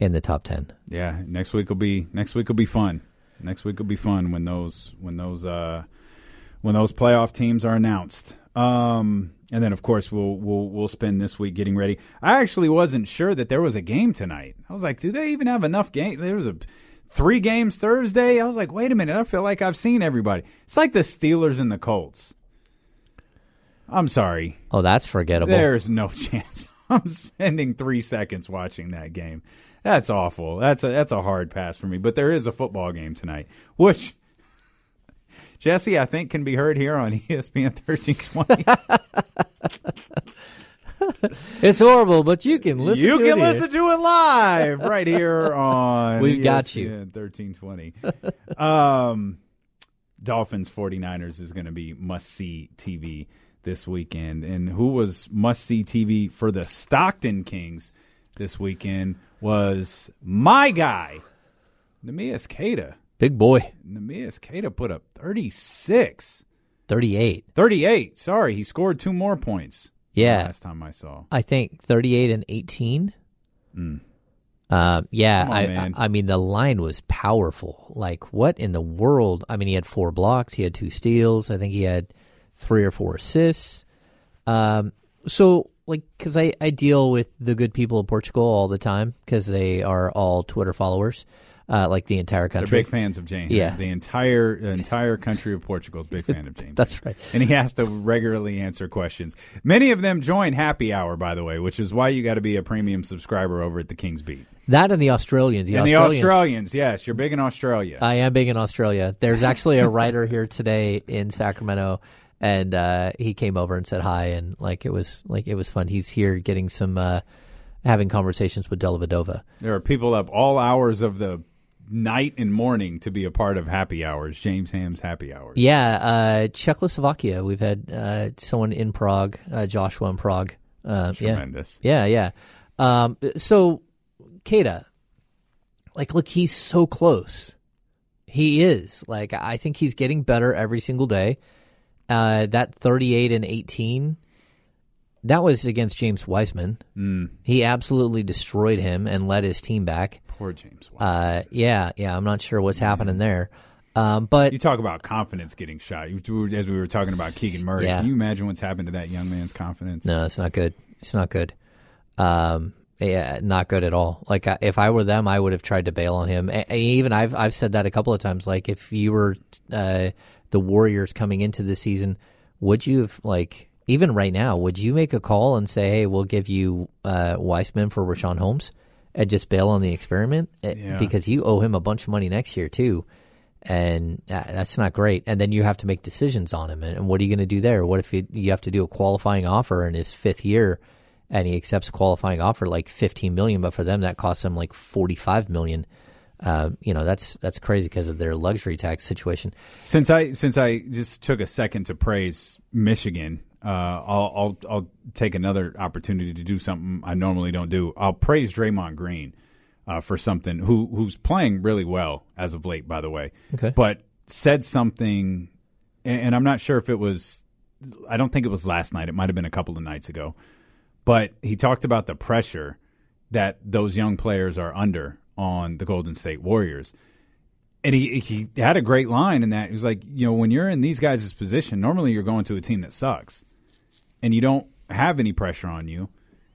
in the top ten. Yeah, next week will be next week will be fun. Next week will be fun when those when those uh, when those playoff teams are announced. Um, and then of course we'll we'll we'll spend this week getting ready. I actually wasn't sure that there was a game tonight. I was like, do they even have enough game? There was a three games Thursday. I was like, wait a minute. I feel like I've seen everybody. It's like the Steelers and the Colts. I'm sorry. Oh, that's forgettable. There's no chance. I'm spending three seconds watching that game. That's awful. That's a that's a hard pass for me. But there is a football game tonight, which Jesse, I think, can be heard here on ESPN 1320. It's horrible, but you can listen. you to can it here. listen to it live right here on We've got you. 1320. um, Dolphins 49ers is going to be must see TV this weekend. And who was must see TV for the Stockton Kings this weekend was my guy, Neemias Queta. Big boy. Neemias Queta put up 36. 38. 38. Sorry, he scored two more points. Yeah. Last time I saw. I think 38 and 18. Mm. Um, yeah, on, I, I. I mean the line was powerful. Like what in the world? I mean, he had four blocks, he had two steals. I think he had three or four assists. Um, so like because I I deal with the good people of Portugal all the time because they are all Twitter followers, uh, like the entire They're country. big fans of James. Yeah, The entire the entire country of Portugal is big fan of James. That's right. And he has to regularly answer questions. Many of them join Happy Hour, by the way, which is why you got to be a premium subscriber over at the King's Beat. that and the Australians. The and Australians, the Australians, yes, you're big in Australia. I am big in Australia. There's actually a writer here today in Sacramento, and uh, he came over and said hi, and like it was like it was fun. He's here getting some uh, having conversations with Dellavedova. there are people up all hours of the night and morning to be a part of Happy Hours, James Ham's Happy Hours. Yeah, uh, Czechoslovakia. We've had uh, someone in Prague, uh, Joshua in Prague. Uh, Tremendous. Yeah, yeah. yeah. Um, so, Queta, like, look, he's so close. He is. Like, I think he's getting better every single day. Uh, that 38 and 18, that was against James Wiseman. Mm. He absolutely destroyed him and led his team back. Poor James. Uh, yeah, yeah. I'm not sure what's happening there. Um, but You talk about confidence getting shot. You, as we were talking about Keegan Murray, Yeah. can you imagine what's happened to that young man's confidence? No, it's not good. It's not good. Um, yeah, not good at all. Like I- if I were them, I would have tried to bail on him. A- a- even I've I've said that a couple of times. Like if you were uh, the Warriors coming into the season, would you have like even right now? Would you make a call and say, "Hey, we'll give you uh, Wiseman for Richaun Holmes," and just bail on the experiment Uh, Yeah. because you owe him a bunch of money next year too, and uh, that's not great. And then you have to make decisions on him. And, and what are you going to do there? What if you, you have to do a qualifying offer in his fifth year? and he accepts a qualifying offer like 15 million but for them that costs them like 45 million uh, you know that's that's crazy because of their luxury tax situation Since I since I just took a second to praise Michigan, uh, I'll, I'll I'll take another opportunity to do something I normally don't do. I'll praise Draymond Green uh, for something who who's playing really well as of late, by the way. Okay. but said something, and, and I'm not sure if it was. I don't think it was last night. It might have been a couple of nights ago. But he talked about the pressure that those young players are under on the Golden State Warriors and he he had a great line in that he was like, you know, when you're in these guys' position, normally you're going to a team that sucks, and you don't have any pressure on you,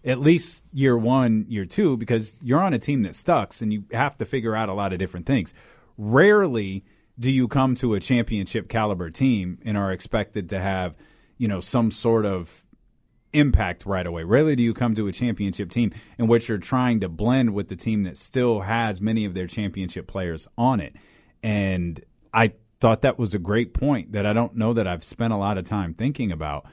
at least year one, year two, because you're on a team that sucks, and you have to figure out a lot of different things. Rarely do you come to a championship caliber team and are expected to have, you know, some sort of impact right away. Rarely do you come to a championship team in which you're trying to blend with the team that still has many of their championship players on it. And I thought that was a great point that I don't know that I've spent a lot of time thinking about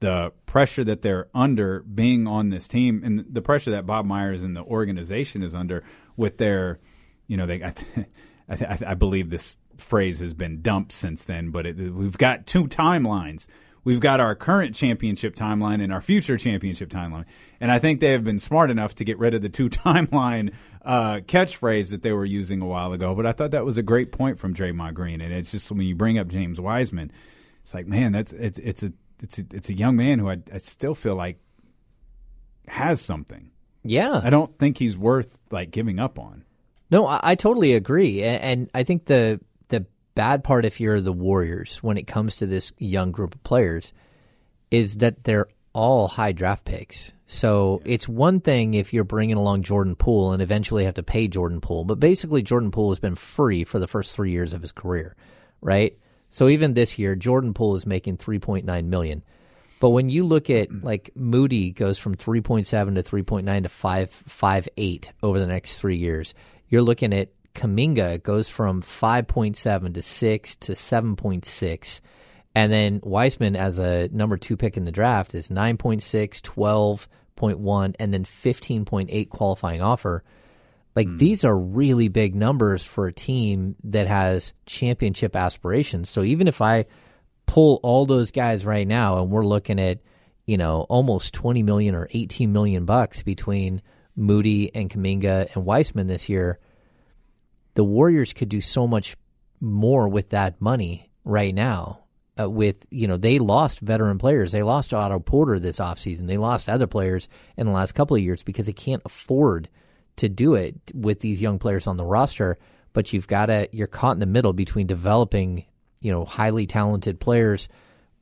the pressure that they're under being on this team and the pressure that Bob Myers and the organization is under with their, you know, they, I, I, I, believe this phrase has been dumped since then, but it, we've got two timelines. We've got our current championship timeline and our future championship timeline. And I think they have been smart enough to get rid of the two timeline uh, catchphrase that they were using a while ago. But I thought that was a great point from Draymond Green. And it's just when you bring up James Wiseman, it's like, man, that's it's it's a it's a, it's a young man who I, I still feel like has something. Yeah. I don't think he's worth like giving up on. No, I, I totally agree, A- and I think the the bad part if you're the Warriors when it comes to this young group of players is that they're all high draft picks. So it's one thing if you're bringing along Jordan Poole and eventually have to pay Jordan Poole, but basically Jordan Poole has been free for the first three years of his career, right? So even this year, Jordan Poole is making 3.9 million. But when you look at mm. like Moody goes from 3.7 to 3.9 to 5 5.8 over the next 3 years. You're looking at Kuminga goes from 5.7 to 6 to 7.6. And then Wiseman as a number 2 pick in the draft is 9.6, 12.1 and then 15.8 qualifying offer. Like these are really big numbers for a team that has championship aspirations. So even if I pull all those guys right now and we're looking at, you know, almost 20 million or 18 million bucks between Moody and Kuminga and Wiseman this year, the Warriors could do so much more with that money right now. uh, with you know they lost veteran players. They lost Otto Porter this offseason. They lost other players in the last couple of years because they can't afford to do it with these young players on the roster. But you've got to you're caught in the middle between developing you know highly talented players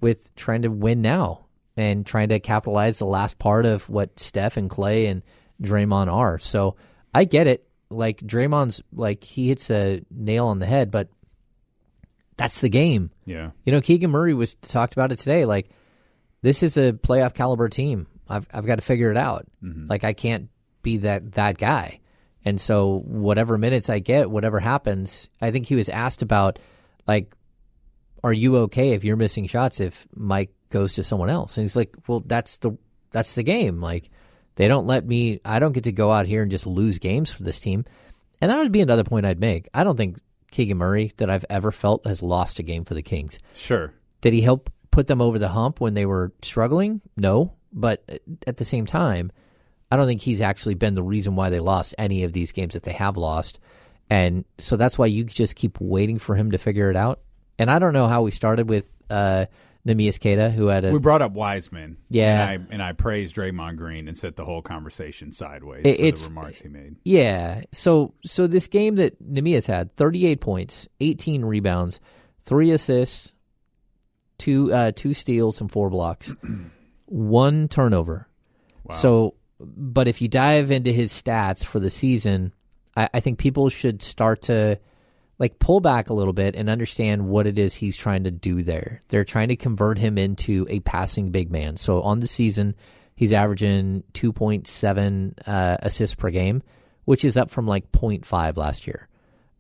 with trying to win now and trying to capitalize the last part of what Steph and Clay and Draymond are. So I get it. Like Draymond's like he hits a nail on the head, but that's the game. Yeah. You know, Keegan Murray was talked about it today. Like, this is a playoff caliber team. I've I've got to figure it out. Mm-hmm. Like, I can't be that that guy. And so, whatever minutes I get, whatever happens, I think he was asked about, like, are you okay if you're missing shots if Mike goes to someone else? And he's like, well, that's the that's the game. Like, they don't let me. I don't get to go out here and just lose games for this team. And that would be another point I'd make. I don't think Keegan Murray that I've ever felt has lost a game for the Kings. Sure. Did he help put them over the hump when they were struggling? No. But at the same time, I don't think he's actually been the reason why they lost any of these games that they have lost. And so that's why you just keep waiting for him to figure it out. And I don't know how we started with uh, Neemias Queta, who had a. We brought up Wiseman. Yeah. And I, and I praised Draymond Green and set the whole conversation sideways It- for it's- the remarks he made. Yeah. So so this game that Neemias had 38 points, 18 rebounds, 3 assists, two uh, two steals and four blocks. one turnover. So but if you dive into his stats for the season, I, I think people should start to like pull back a little bit and understand what it is he's trying to do there. They're trying to convert him into a passing big man. So on the season, he's averaging 2.7 uh, assists per game, which is up from like 0.5 last year.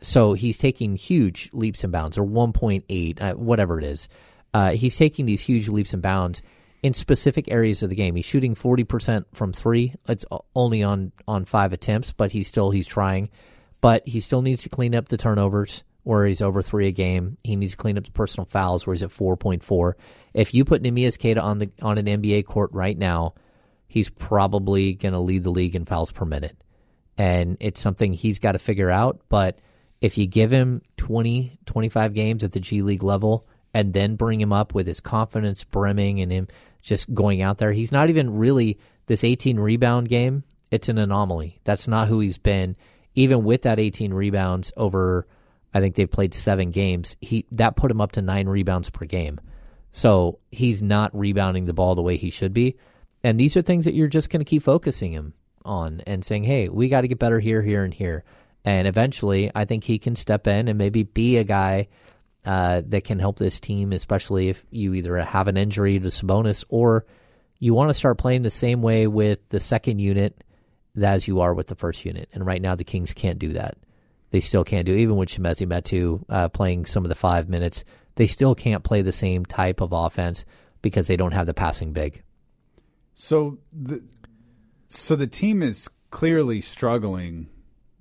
So he's taking huge leaps and bounds, or 1.8, uh, whatever it is. Uh, he's taking these huge leaps and bounds in specific areas of the game. He's shooting 40% from three. It's only on, on five attempts, but he's still he's trying. But he still needs to clean up the turnovers where he's over three a game. He needs to clean up the personal fouls where he's at 4.4. If you put Neemias Queta on the on an NBA court right now, he's probably going to lead the league in fouls per minute. And it's something he's got to figure out. But if you give him 20, 25 games at the G League level and then bring him up with his confidence brimming and him just going out there, he's not even really this 18 rebound game. It's an anomaly. That's not who he's been. Even with that 18 rebounds over, I think they've played seven games. He that put him up to nine rebounds per game. So he's not rebounding the ball the way he should be. And these are things that you're just going to keep focusing him on and saying, hey, we got to get better here, here, and here. And eventually, I think he can step in and maybe be a guy uh, that can help this team, especially if you either have an injury to Sabonis or you want to start playing the same way with the second unit as you are with the first unit. And right now, the Kings can't do that. They still can't do, even with Chimezie Metu uh, playing some of the five minutes, they still can't play the same type of offense because they don't have the passing big. So the so the team is clearly struggling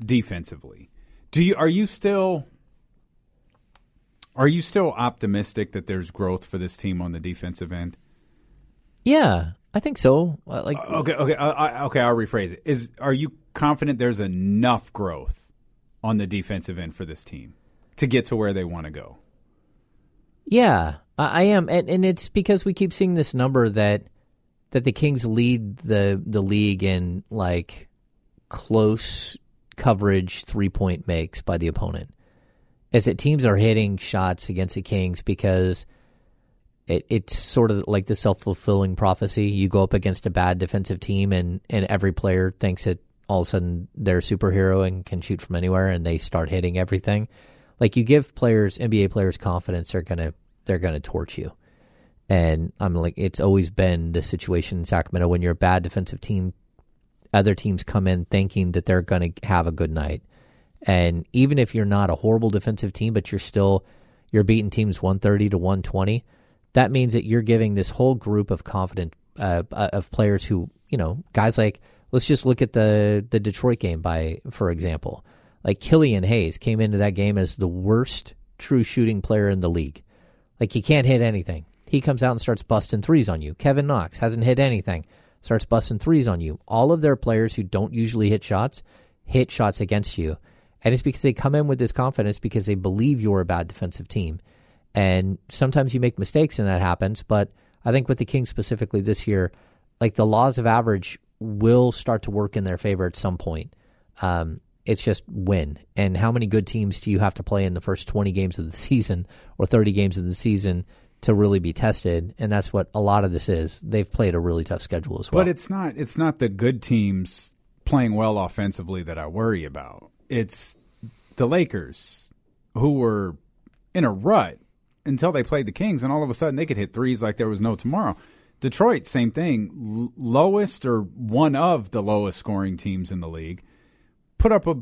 defensively. Do you are you still are you still optimistic that there's growth for this team on the defensive end? Yeah, I think so. Uh, Like, okay, okay, uh, I, okay. I'll rephrase it. Is are you confident there's enough growth on the defensive end for this team to get to where they want to go? Yeah, I I am, and, and it's because we keep seeing this number that that the Kings lead the the league in like close coverage three point makes by the opponent. Is that teams are hitting shots against the Kings because it, it's sort of like the self fulfilling prophecy. You go up against a bad defensive team, and and every player thinks that all of a sudden they're a superhero and can shoot from anywhere, and they start hitting everything. Like you give players, NBA players, confidence, they're gonna they're gonna torch you. And I'm like, it's always been the situation in Sacramento when you're a bad defensive team. Other teams come in thinking that they're going to have a good night, and even if you're not a horrible defensive team, but you're still you're beating teams 130 to 120, that means that you're giving this whole group of confident uh, of players who you know guys like let's just look at the the Detroit game by for example, like Killian Hayes came into that game as the worst true shooting player in the league. Like he can't hit anything. He comes out and starts busting threes on you. Kevin Knox hasn't hit anything, starts busting threes on you. All of their players who don't usually hit shots hit shots against you. And it's because they come in with this confidence because they believe you're a bad defensive team. And sometimes you make mistakes and that happens. But I think with the Kings specifically this year, like the laws of average will start to work in their favor at some point. Um, it's just win. And how many good teams do you have to play in the first 20 games of the season or 30 games of the season to really be tested? And that's what a lot of this is. They've played a really tough schedule as well. But it's not it's not the good teams playing well offensively that I worry about. It's the Lakers who were in a rut until they played the Kings and all of a sudden they could hit threes like there was no tomorrow. Detroit, same thing, L- lowest or one of the lowest scoring teams in the league, put up a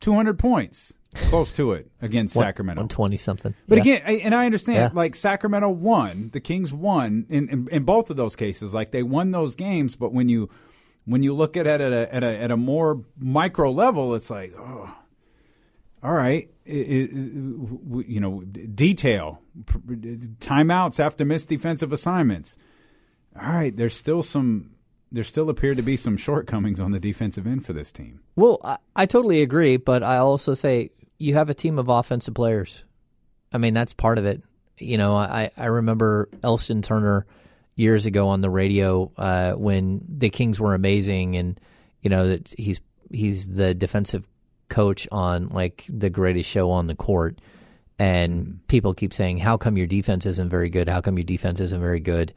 200 points, close to it against One- Sacramento. 120 something. But Yeah. again, I, and I understand, Yeah. like Sacramento won, the Kings won in, in in both of those cases. Like they won those games, but when you when you look at it at a at a, at a more micro level, it's like, oh, all right, it, it, you know, detail, timeouts after missed defensive assignments. All right, there's still some. There still appear to be some shortcomings on the defensive end for this team. Well, I, I totally agree, but I also say you have a team of offensive players. I mean, that's part of it. You know, I, I remember Elston Turner years ago on the radio uh, when the Kings were amazing, and you know that he's he's the defensive coach on like the greatest show on the court, and people keep saying, "How come your defense isn't very good? How come your defense isn't very good?"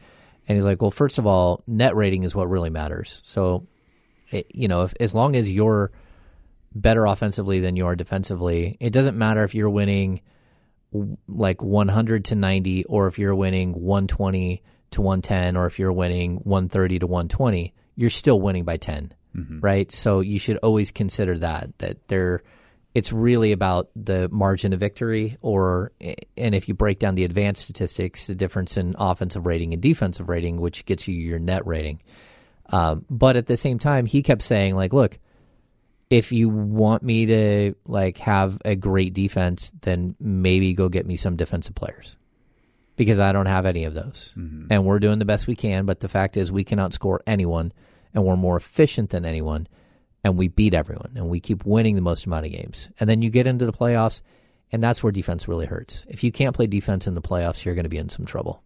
And he's like, "Well, first of all, net rating is what really matters. So, it, you know, if, as long as you're better offensively than you are defensively. It doesn't matter if you're winning like 100 to 90 or if you're winning 120 to 110 or if you're winning 130 to 120. You're still winning by 10, right? So you should always consider that that there it's really about the margin of victory or and if you break down the advanced statistics, the difference in offensive rating and defensive rating, which gets you your net rating. Um, but at the same time, he kept saying like, look, if you want me to like have a great defense, then maybe go get me some defensive players because I don't have any of those. Mm-hmm. And we're doing the best we can, but the fact is we can outscore anyone and we're more efficient than anyone and we beat everyone and we keep winning the most amount of games. And then you get into the playoffs and that's where defense really hurts. If you can't play defense in the playoffs, you're going to be in some trouble.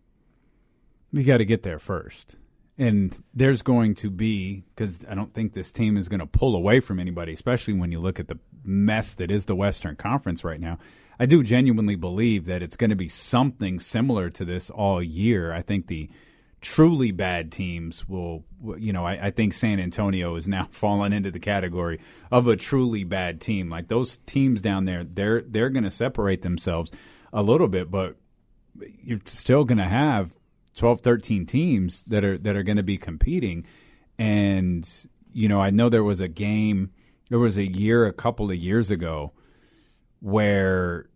We got to get there first. And there's going to be, because I don't think this team is going to pull away from anybody, especially when you look at the mess that is the Western Conference right now. I do genuinely believe that it's going to be something similar to this all year. I think the truly bad teams will, you know, I, I think San Antonio is now fallen into the category of a truly bad team. Like those teams down there, they're they're going to separate themselves a little bit, but you're still going to have 12 13 teams that are that are going to be competing and you know I know there was a game there was a year a couple of years ago where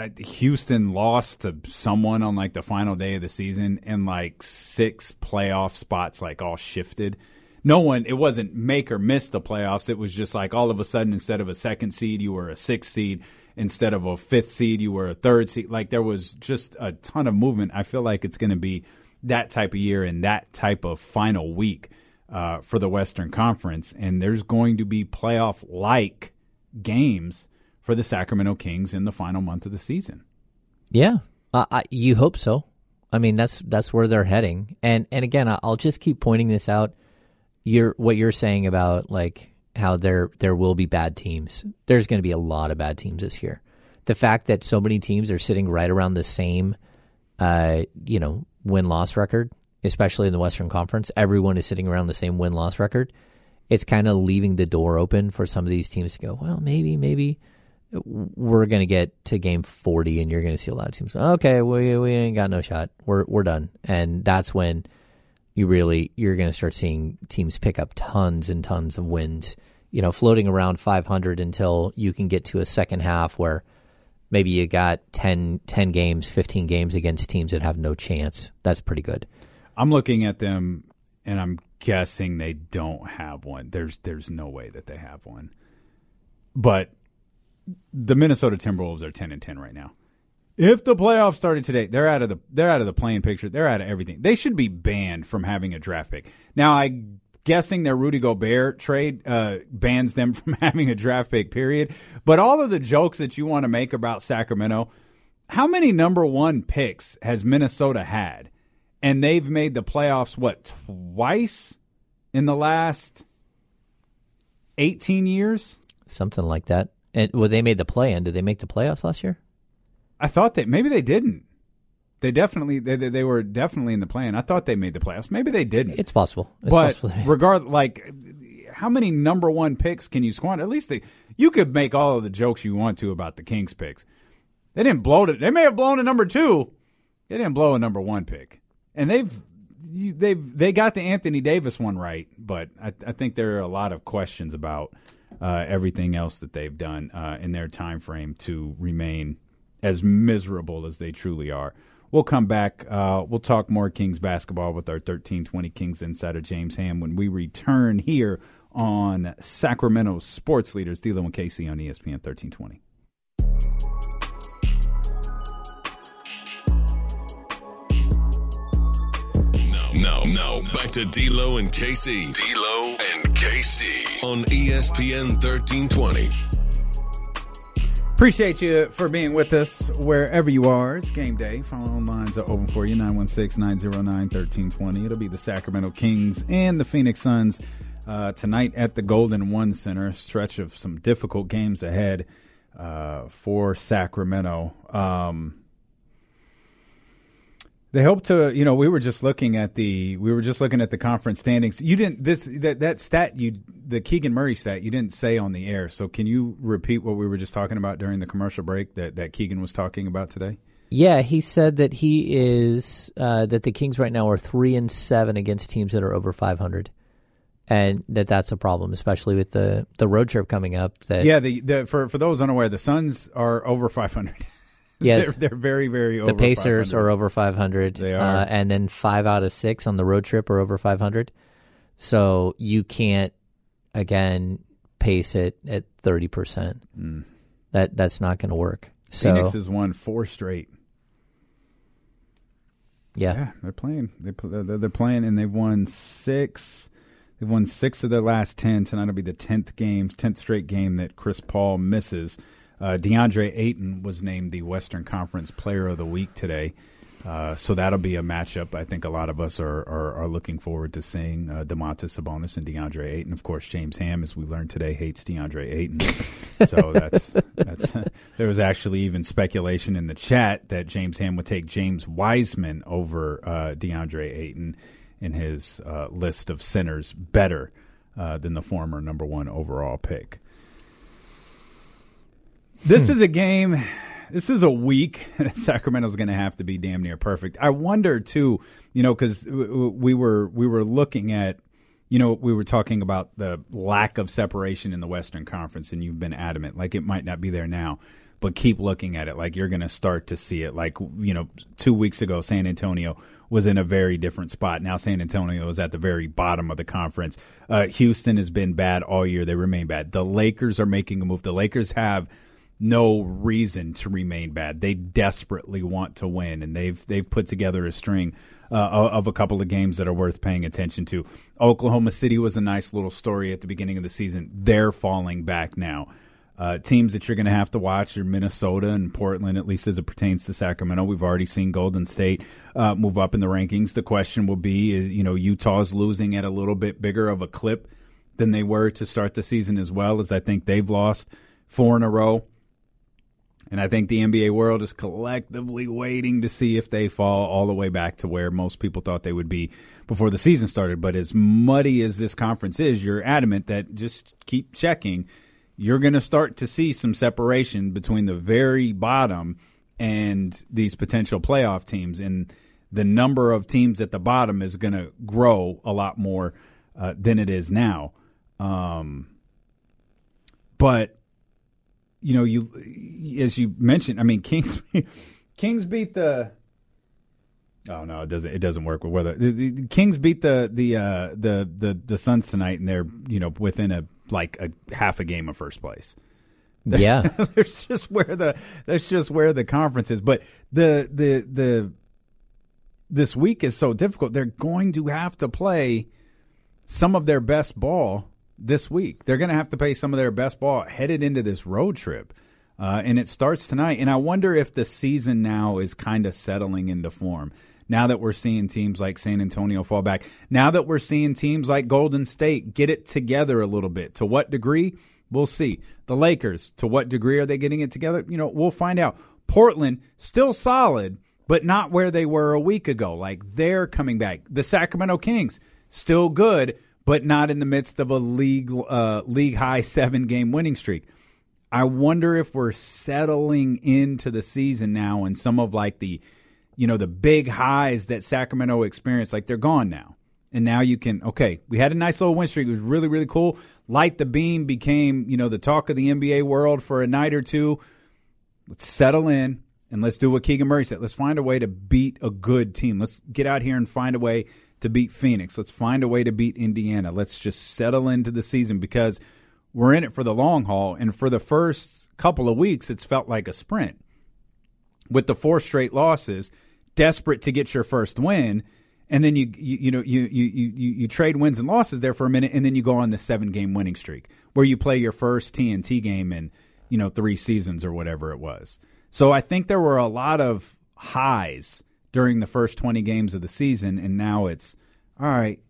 uh, Houston lost to someone on like the final day of the season and like six playoff spots like all shifted. No one it wasn't make or miss the playoffs. It was just like all of a sudden instead of a second seed you were a sixth seed. Instead of a fifth seed you were a third seed. Like there was just a ton of movement. I feel like it's going to be that type of year and that type of final week uh, for the western conference. And there's going to be playoff like games for the sacramento kings in the final month of the season Yeah, uh, I, you hope so. I mean, that's that's where they're heading. And and again, I'll just keep pointing this out. You're what you're saying about like how there there will be bad teams. There's going to be a lot of bad teams this year. The fact that so many teams are sitting right around the same, uh, you know, win loss record, especially in the Western Conference, everyone is sitting around the same win loss record. It's kind of leaving the door open for some of these teams to go. Well, maybe, maybe we're going to get to game 40 and you're going to see a lot of teams okay we we ain't got no shot. We're we're done. And that's when you really you're going to start seeing teams pick up tons and tons of wins you know floating around 500 until you can get to a second half where maybe you got 10 10 games 15 games against teams that have no chance. That's pretty good. I'm looking at them and i'm guessing they don't have one. There's there's no way that they have one. But the Minnesota Timberwolves are 10 and 10 right now. If the playoffs started today, they're out of the they're out of the playing picture. They're out of everything. They should be banned from having a draft pick. Now, I guessing their Rudy Gobert trade uh, bans them from having a draft pick. Period. But all of the jokes that you want to make about Sacramento, how many number one picks has Minnesota had? And they've made the playoffs, what, twice in the last 18 years? Something like that. And well, they made the play in. Did they make the playoffs last year? I thought that maybe they didn't. They definitely they, they were definitely in the play. In. I thought they made the playoffs. Maybe they didn't. It's possible. It's but possible. regard like how many number one picks can you squander? At least they, you could make all of the jokes you want to about the Kings picks. They didn't blow it. They may have blown a number two. They didn't blow a number one pick, and they've they've they got the Anthony Davis one right. But I, I think there are a lot of questions about uh, everything else that they've done uh, in their time frame to remain as miserable as they truly are. We'll come back. Uh, we'll talk more Kings basketball with our 1320 Kings insider James Ham when we return here on Sacramento Sports Leaders, D'Lo and KC on ESPN 1320. Now, now, back to D'Lo and KC. D'Lo and KC on ESPN 1320. Appreciate you for being with us wherever you are. It's game day. Phone lines are open for you 916 909 1320. It'll be the Sacramento Kings and the Phoenix Suns uh, tonight at the Golden One Center. Stretch of some difficult games ahead uh, for Sacramento. Um, they hope to, you know, we were just looking at the we were just looking at the conference standings. You didn't this that that stat you the Keegan Murray stat you didn't say on the air. So can you repeat what we were just talking about during the commercial break that that Keegan was talking about today? Yeah, he said that he is uh, that the Kings right now are three and seven against teams that are over five hundred, and that that's a problem, especially with the the road trip coming up. That yeah, the, the for for those unaware, the Suns are over five hundred. Yeah, they're, they're very very. The over Pacers 500. are over 500. They are. Uh, and then five out of six on the road trip are over 500. So you can't, again, pace it at 30%. Mm. That That's not going to work. So, Phoenix has won four straight. yeah. Yeah, they're playing. They they're they're playing, and they've won six. They've won six of their last ten. Tonight will be the tenth games, tenth straight game that Chris Paul misses. Uh, DeAndre Ayton was named the Western Conference Player of the Week today, uh, so that'll be a matchup. I think a lot of us are are, are looking forward to seeing uh, Domantas Sabonis and DeAndre Ayton. Of course, James Ham, as we learned today, hates DeAndre Ayton. so that's that's. there was actually even speculation in the chat that James Ham would take James Wiseman over uh, DeAndre Ayton in his uh, list of centers better uh, than the former number one overall pick. This is a game. This is a week. Sacramento's going to have to be damn near perfect. I wonder too, you know, because we were we were looking at, you know, we were talking about the lack of separation in the Western Conference, and you've been adamant like it might not be there now, but keep looking at it. Like you're going to start to see it. Like you know, two weeks ago, San Antonio was in a very different spot. Now San Antonio is at the very bottom of the conference. Uh, Houston has been bad all year. They remain bad. The Lakers are making a move. The Lakers have no reason to remain bad. They desperately want to win, and they've they've put together a string uh, of a couple of games that are worth paying attention to. Oklahoma City was a nice little story at the beginning of the season. They're falling back now. Uh, teams that you're going to have to watch are Minnesota and Portland, at least as it pertains to Sacramento. We've already seen Golden State uh, move up in the rankings. The question will be, you know, Utah's losing at a little bit bigger of a clip than they were to start the season, as well as I think they've lost four in a row. And I think the NBA world is collectively waiting to see if they fall all the way back to where most people thought they would be before the season started. But as muddy as this conference is, you're adamant that just keep checking. You're going to start to see some separation between the very bottom and these potential playoff teams. And the number of teams at the bottom is going to grow a lot more uh, than it is now. Um, but you know, you as you mentioned, I mean, Kings Kings beat the. Oh no, it doesn't. It doesn't work with weather. The, the, the Kings beat the the uh, the the the Suns tonight, and they're you know within a like a half a game of first place. Yeah, there's just where the that's just where the conference is. But the the the this week is so difficult. They're going to have to play some of their best ball this week. They're going to have to play some of their best ball headed into this road trip. Uh, and it starts tonight. And I wonder if the season now is kind of settling into form. Now that we're seeing teams like San Antonio fall back, now that we're seeing teams like Golden State get it together a little bit. To what degree? We'll see. The Lakers, to what degree are they getting it together? You know, we'll find out. Portland, still solid, but not where they were a week ago. Like they're coming back. The Sacramento Kings, still good, but not in the midst of a league uh, league high seven game winning streak. I wonder if we're settling into the season now and some of like the you know the big highs that Sacramento experienced like they're gone now. And now you can okay, we had a nice little win streak. It was really really cool. Light the beam became, you know, the talk of the NBA world for a night or two. Let's settle in and let's do what Keegan Murray said. Let's find a way to beat a good team. Let's get out here and find a way to beat Phoenix. Let's find a way to beat Indiana. Let's just settle into the season because we're in it for the long haul. And for the first couple of weeks, it's felt like a sprint. With the four straight losses, desperate to get your first win, and then you you, you know you, you you you trade wins and losses there for a minute, and then you go on the seven game winning streak where you play your first TNT game in you know three seasons or whatever it was. So I think there were a lot of highs during the first 20 games of the season, and now it's all right,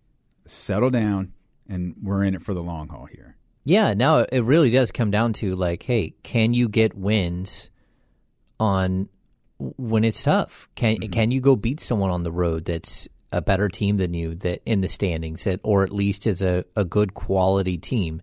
settle down, and we're in it for the long haul here. Yeah, now it really does come down to like, hey, can you get wins on when it's tough? Can mm-hmm. can you go beat someone on the road that's a better team than you that in the standings that or at least is a, a good quality team?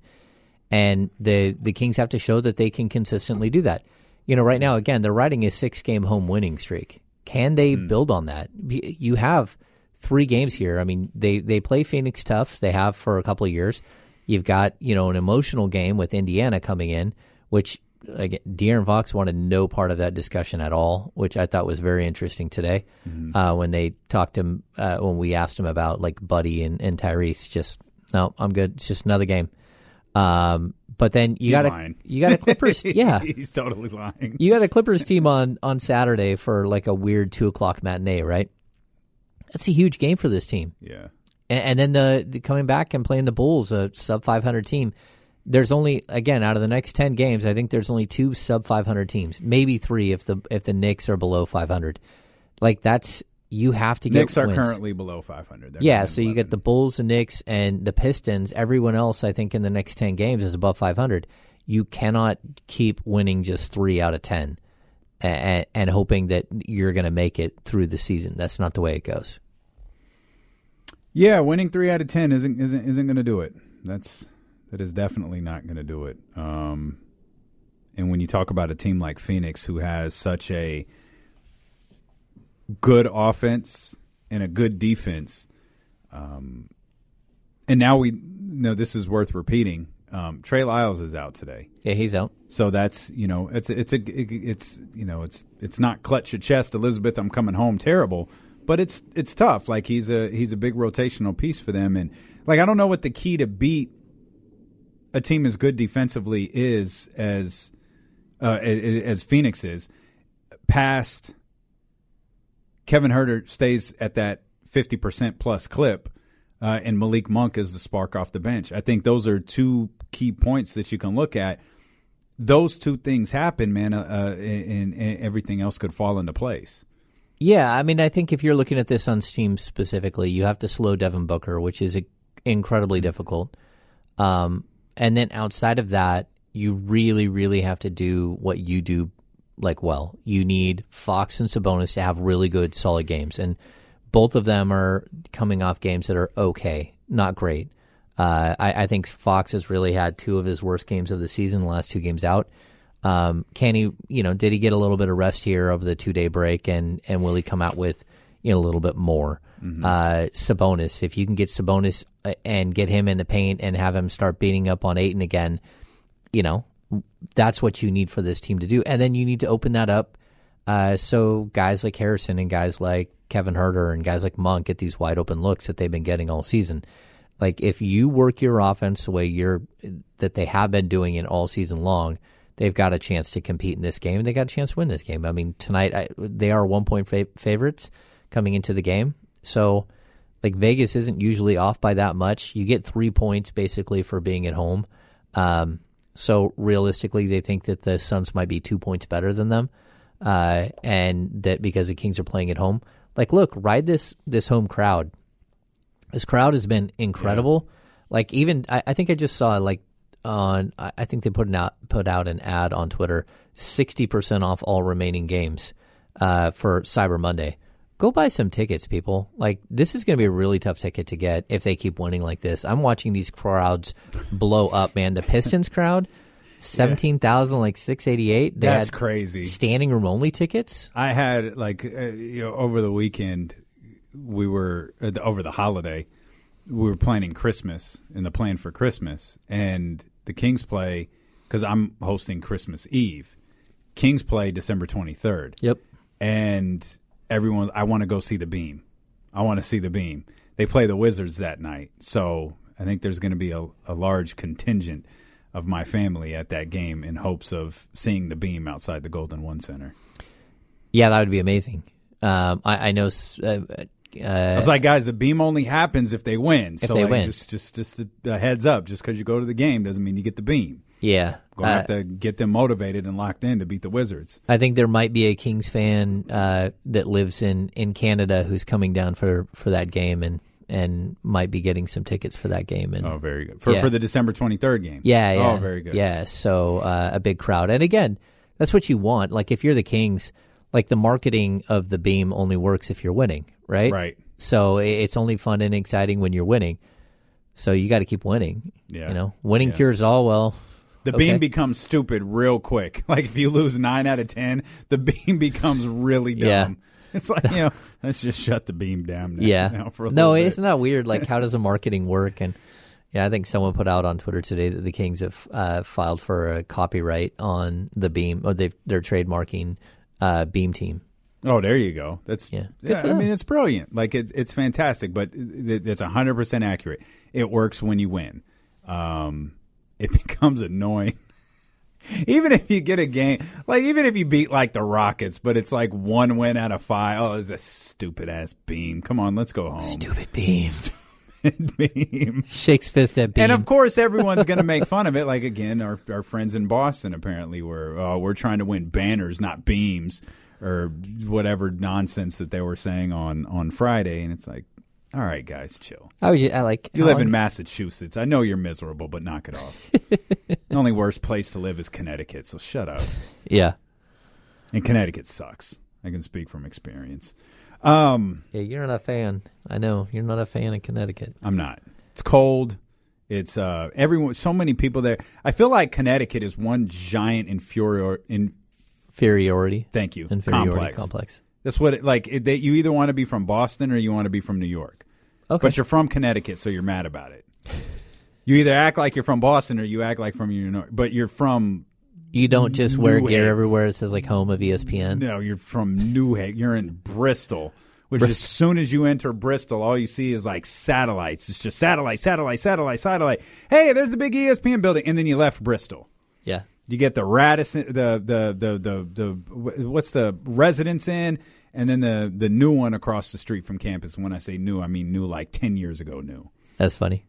And the the Kings have to show that they can consistently do that. You know, right now again, they're riding a six game home winning streak. Can they mm. build on that? You have three games here. I mean, they they play Phoenix tough. They have for a couple of years. You've got you know an emotional game with Indiana coming in, which again, De'Aaron Fox wanted no part of that discussion at all, which I thought was very interesting today mm-hmm. uh, when they talked to him uh, when we asked him about like Buddy and, and Tyrese. Just no, I'm good. It's just another game. Um, but then you got a you got a Clippers. yeah, he's totally lying. You got a Clippers team on on Saturday for like a weird two o'clock matinee, right? That's a huge game for this team. Yeah, and, and then the, the, coming back and playing the Bulls, a sub five hundred team. There's only again out of the next ten games, I think there's only two sub five hundred teams, maybe three if the if the Knicks are below five hundred. Like that's you have to get Knicks are wins. currently below 500. They're yeah, so you get the Bulls, the Knicks, and the Pistons. Everyone else, I think, in the next 10 games is above 500. You cannot keep winning just three out of 10 and, and hoping that you're going to make it through the season. That's not the way it goes. Yeah, winning three out of 10 isn't isn't isn't going to do it. That's that is definitely not going to do it. Um, and when you talk about a team like Phoenix, who has such a good offense and a good defense. Um, and now we know this is worth repeating. Um, Trey Lyles is out today. Yeah, he's out. So that's you know it's it's a it's you know it's it's not clutch your chest, Elizabeth. I'm coming home terrible, but it's it's tough. Like he's a he's a big rotational piece for them, and like I don't know what the key to beat a team as good defensively is as uh, as Phoenix is past Kevin Huerter stays at that 50% plus clip, uh, and Malik Monk is the spark off the bench. I think those are two key points that you can look at. Those two things happen, man, uh, uh, and, and, everything else could fall into place. Yeah, I mean, I think if you're looking at this on Steam specifically, you have to slow Devin Booker, which is incredibly difficult. Um, and then outside of that, you really, really have to do what you do like well. You need Fox and Sabonis to have really good, solid games, and both of them are coming off games that are okay, not great. Uh, I, I, think Fox has really had two of his worst games of the season, the last two games out. Um, can he, you know, did he get a little bit of rest here over the two day break, and and will he come out with, you know, a little bit more? Mm-hmm. Uh, Sabonis, if you can get Sabonis uh, and get him in the paint and have him start beating up on Ayton again, you know, that's what you need for this team to do. And then you need to open that up uh, so guys like Harrison and guys like Kevin Huerter and guys like Monk get these wide open looks that they've been getting all season. Like if you work your offense the way you're that they have been doing it all season long, they've got a chance to compete in this game. and They got a chance to win this game. I mean, tonight I, they are one point fa- favorites coming into the game. So, like Vegas isn't usually off by that much. You get three points basically for being at home. Um, So realistically, they think that the Suns might be two points better than them, uh, and that because the Kings are playing at home. Like, look, ride this this home crowd. This crowd has been incredible. Like, even I, I think I just saw like on I I think they put an out put out an ad on Twitter, sixty percent off all remaining games uh, for Cyber Monday. Go buy some tickets, people. Like this is going to be a really tough ticket to get if they keep winning like this. I'm watching these crowds blow up, man. The Pistons crowd, seventeen thousand, like six eighty eight. That's crazy. Standing room only tickets. I had like uh, you know over the weekend we were uh, over the holiday we were planning Christmas and the plan for Christmas and the Kings play because I'm hosting Christmas Eve. Kings play December 23rd. Yep. And everyone, I want to go see the beam. I want to see the beam. They play the Wizards that night. So I think there's going to be a, a large contingent of my family at that game in hopes of seeing the beam outside the Golden One Center. Yeah, that would be amazing. Um, I, I know. Uh, uh, I was like, guys, the beam only happens if they win. If so they like, win. just just just a, a heads up. Just because you go to the game doesn't mean you get the beam. Yeah, Gonna uh, have to get them motivated and locked in to beat the Wizards. I think there might be a Kings fan uh, that lives in, in Canada who's coming down for, for that game and, and might be getting some tickets for that game. And Oh, very good for Yeah. for the December twenty third game. Yeah, yeah. Oh, very good. Yeah, so uh, a big crowd. And again, that's what you want. Like if you're the Kings, like the marketing of the beam only works if you're winning, right? Right. So it's only fun and exciting when you're winning. So you got to keep winning. Yeah. You know, winning Yeah. cures all. Well, The okay. beam becomes stupid real quick. Like if you lose nine out of ten, the beam becomes really dumb. Yeah. It's like you know, let's just shut the beam down. Now, yeah. now for a no, little bit. isn't that weird? Like, how does the marketing work? And yeah, I think someone put out on Twitter today that the Kings have uh, filed for a copyright on the beam, or they've, they're trademarking uh, Beam Team. Oh, there you go. That's Yeah. Yeah. I mean, it's brilliant. Like it's it's fantastic, but it, it's hundred percent accurate. It works when you win. Um, it becomes annoying. even if you get a game, like even if you beat like the Rockets, but it's like one win out of five. Oh, it's a stupid ass beam. Come on, let's go home. Stupid beam. Stupid beam. Shakes fist at Beam. And of course, everyone's going to make fun of it. Like again, our our friends in Boston apparently were, oh, we're trying to win banners, not beams, or whatever nonsense that they were saying on on Friday. And it's like, all right, guys, chill. I was I like You live in Massachusetts. I know you're miserable, but knock it off. the only worst place to live is Connecticut, so shut up. Yeah. And Connecticut sucks. I can speak from experience. Um, Yeah, you're not a fan. I know you're not a fan of Connecticut. I'm not. It's cold. It's uh everyone so many people there. I feel like Connecticut is one giant inferior in Inferiority. Thank you. Inferiority complex. complex. That's what it, like it, they, you either want to be from Boston or you want to be from New York. Okay. But you're from Connecticut, so you're mad about it. You either act like you're from Boston or you act like from New York, but you're from You don't just wear New gear Haven. everywhere. It says like home of ESPN. No, you're from New Haven. You're in Bristol, which as soon as you enter Bristol, all you see is like satellites. It's just satellite, satellite, satellite, satellite. Hey, there's the big ESPN building, and then you left Bristol. Yeah. You get the Radisson, the the the the the what's the Residence Inn, and then the the new one across the street from campus. When I say new, I mean new like ten years ago. New. That's funny.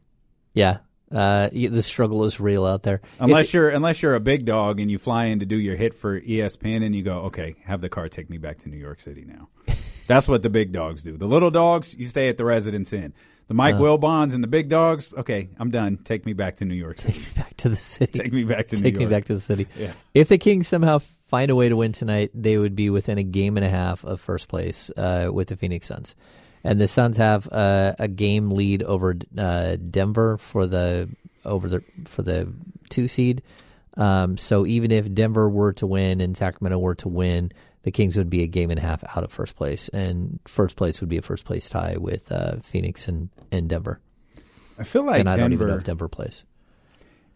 Yeah. Uh, the struggle is real out there. Unless If- you're unless you're a big dog and you fly in to do your hit for ESPN and you go, okay, have the car take me back to New York City now. That's what the big dogs do. The little dogs, you stay at the Residence Inn. The Mike Uh. Wilbons and the big dogs, okay, I'm done. Take me back to New York City. Take me back to the city. Take me back to New Take me back to the city. Yeah. If the Kings somehow find a way to win tonight, they would be within a game and a half of first place uh, with the Phoenix Suns, and the Suns have uh, a game lead over uh, Denver for the over the for the two seed. Um, so even if Denver were to win and Sacramento were to win, the Kings would be a game and a half out of first place, and first place would be a first place tie with uh, Phoenix and, and Denver. I feel like and I don't even know Denver- if Denver plays.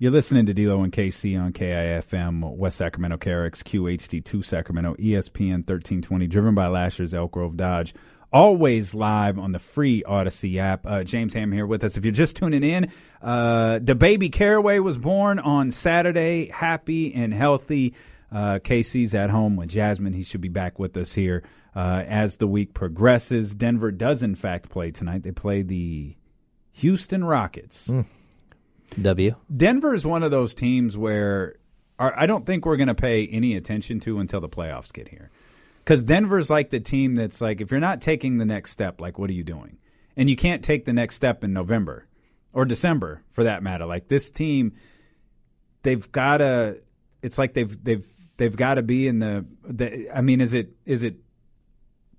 You're listening to D'Lo and KC on KIFM, West Sacramento, KRX, QHD2 Sacramento, ESPN 1320, driven by Lashers, Elk Grove Dodge. Always live on the free Audacy app. Uh, James Ham here with us. If you're just tuning in, uh, the baby Caraway was born on Saturday, happy and healthy. Uh, KC's at home with Jasmine. He should be back with us here uh, as the week progresses. Denver does, in fact, play tonight. They play the Houston Rockets. W. Denver is one of those teams where I don't think we're going to pay any attention to until the playoffs get here. Because Denver's like the team that's like, if you're not taking the next step, like, what are you doing? And you can't take the next step in November or December for that matter. Like this team, they've got to. It's like they've they've they've got to be in the, the. I mean, is it is it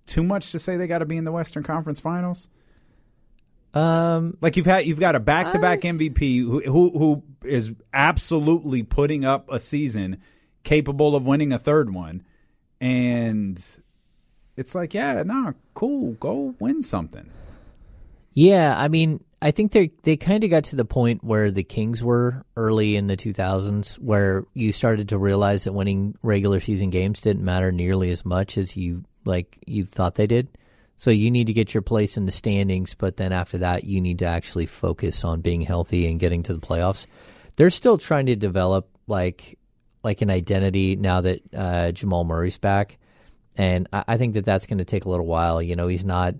too much to say they got to be in the Western Conference Finals? Um, like you've had you've got a back to back MVP who, who who is absolutely putting up a season capable of winning a third one, and it's like, yeah, nah, cool, go win something. Yeah, I mean, I think they they kind of got to the point where the Kings were early in the 2000s, where you started to realize that winning regular season games didn't matter nearly as much as you like you thought they did. So you need to get your place in the standings, but then after that, you need to actually focus on being healthy and getting to the playoffs. They're still trying to develop like like an identity now that uh, Jamal Murray's back, and I, I think that that's going to take a little while. You know, he's not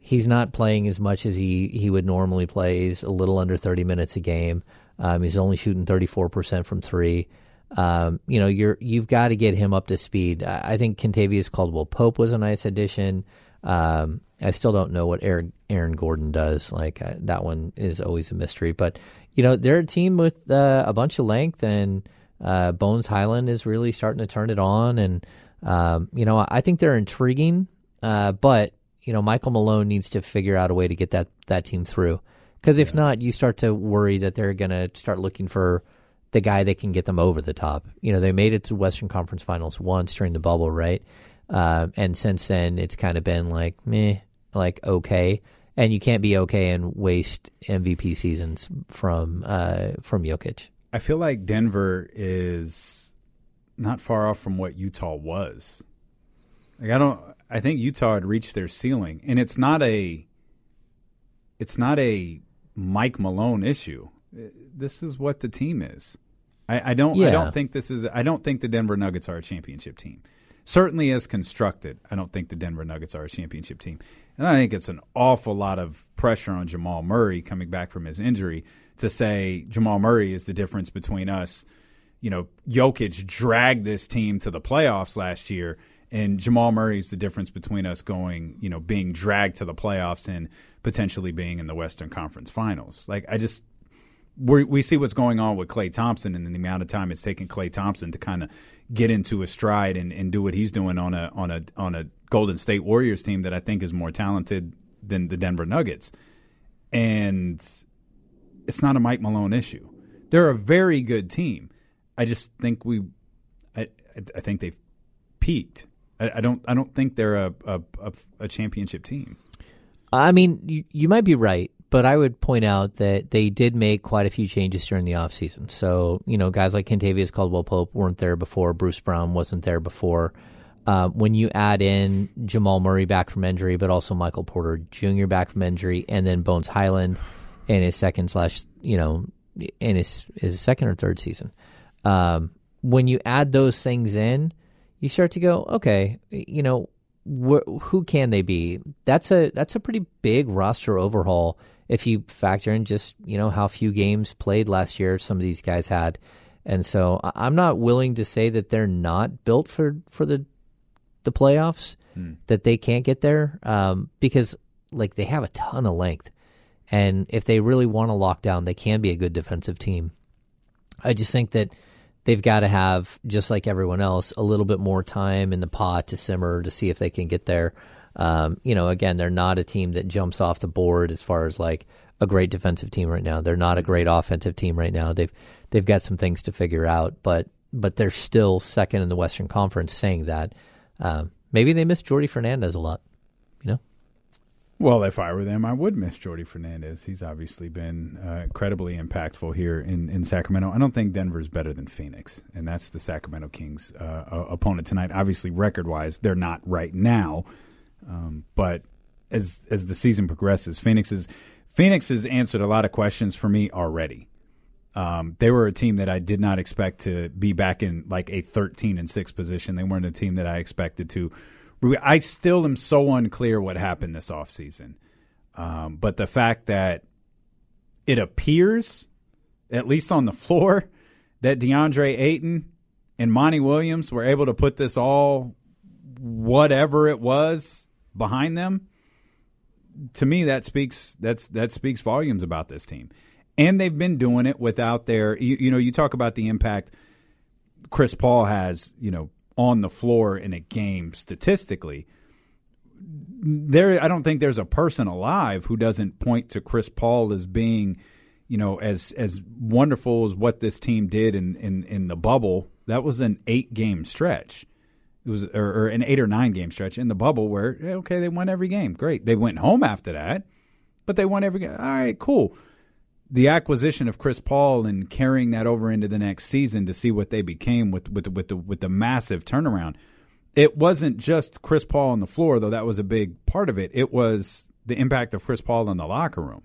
he's not playing as much as he he would normally play. He's a little under thirty minutes a game. Um, he's only shooting thirty four percent from three. Um, you know, you're you've got to get him up to speed. I, I think Kentavious Caldwell Pope was a nice addition. Um, I still don't know what Aaron, Aaron Gordon does. Like uh, that one is always a mystery. But you know, they're a team with uh, a bunch of length, and uh, Bones Hyland is really starting to turn it on. And um, you know, I think they're intriguing. Uh, but you know, Michael Malone needs to figure out a way to get that that team through. Because if yeah. not, you start to worry that they're going to start looking for the guy that can get them over the top. You know, they made it to Western Conference Finals once during the bubble, right? Uh, and since then, it's kind of been like meh, like okay. And you can't be okay and waste MVP seasons from uh, from Jokic. I feel like Denver is not far off from what Utah was. Like I don't. I think Utah had reached their ceiling, and it's not a. It's not a Mike Malone issue. This is what the team is. I, I don't. Yeah. I don't think this is. I don't think the Denver Nuggets are a championship team certainly as constructed, I don't think the Denver Nuggets are a championship team. And I think it's an awful lot of pressure on Jamal Murray coming back from his injury to say Jamal Murray is the difference between us. You know, Jokic dragged this team to the playoffs last year, and Jamal Murray is the difference between us going, you know, being dragged to the playoffs and potentially being in the Western Conference Finals. Like, I just we we see what's going on with Klay Thompson and the amount of time it's taken Klay Thompson to kind of get into a stride and, and do what he's doing on a on a on a Golden State Warriors team that I think is more talented than the Denver Nuggets. And it's not a Mike Malone issue. They're a very good team. I just think we I I think they've peaked. I, I don't I don't think they're a, a, a championship team. I mean, you, you might be right but I would point out that they did make quite a few changes during the offseason. So, you know, guys like Kentavious Caldwell Pope weren't there before. Bruce Brown wasn't there before. Uh, when you add in Jamal Murray back from injury, but also Michael Porter Jr. back from injury, and then Bones Hyland in his second slash, you know, in his his second or third season. Um, when you add those things in, you start to go, okay, you know, wh- who can they be? That's a that's a pretty big roster overhaul if you factor in just you know how few games played last year some of these guys had, and so I'm not willing to say that they're not built for for the the playoffs hmm. that they can't get there um, because like they have a ton of length, and if they really want to lock down, they can be a good defensive team. I just think that they've got to have just like everyone else a little bit more time in the pot to simmer to see if they can get there. Um, you know, again, they're not a team that jumps off the board as far as like a great defensive team right now. They're not a great offensive team right now. They've they've got some things to figure out, but but they're still second in the Western Conference. Saying that, um, maybe they miss Jordi Fernandez a lot. You know. Well, if I were them, I would miss Jordi Fernandez. He's obviously been uh, incredibly impactful here in, in Sacramento. I don't think Denver's better than Phoenix, and that's the Sacramento Kings' uh, opponent tonight. Obviously, record wise, they're not right now. Um, but as as the season progresses, Phoenix is Phoenix has answered a lot of questions for me already. Um, they were a team that I did not expect to be back in like a 13 and 6 position. They weren't a team that I expected to. I still am so unclear what happened this offseason. Um, but the fact that it appears at least on the floor, that DeAndre Ayton and Monty Williams were able to put this all, whatever it was, behind them. To me, that speaks that's that speaks volumes about this team, and they've been doing it without their. You, you know, you talk about the impact Chris Paul has, you know, on the floor in a game statistically there I don't think there's a person alive who doesn't point to Chris Paul as being, you know, as as wonderful as what this team did in in, in the bubble. That was an eight game stretch. It was or, or an eight or nine game stretch in the bubble where okay they won every game. Great, they went home after that, but they won every game. All right, cool. The acquisition of Chris Paul and carrying that over into the next season to see what they became with with with the with the massive turnaround it wasn't just Chris Paul on the floor, though that was a big part of it. It was the impact of Chris Paul in the locker room.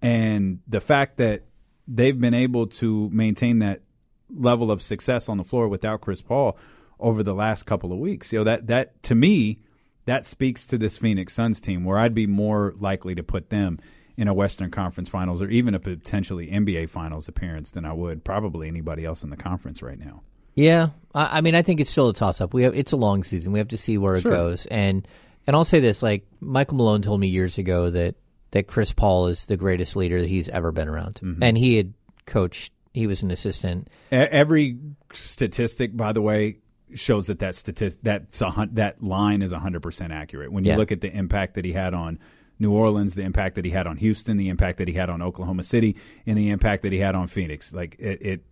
And the fact that they've been able to maintain that level of success on the floor without Chris Paul over the last couple of weeks. You know, that that to me, that speaks to this Phoenix Suns team where I'd be more likely to put them in a Western Conference Finals or even a potentially NBA Finals appearance than I would probably anybody else in the conference right now. Yeah, I, I mean, I think it's still a toss up. We have it's a long season. We have to see where Sure. it goes. And and I'll say this: like Michael Malone told me years ago that that Chris Paul is the greatest leader that he's ever been around, Mm-hmm. and he had coached. He was an assistant. Every statistic, by the way, shows that that statistic that's a, hun- that line is hundred percent accurate. When you Yeah. look at the impact that he had on New Orleans, the impact that he had on Houston, the impact that he had on Oklahoma City, and the impact that he had on Phoenix, like it, it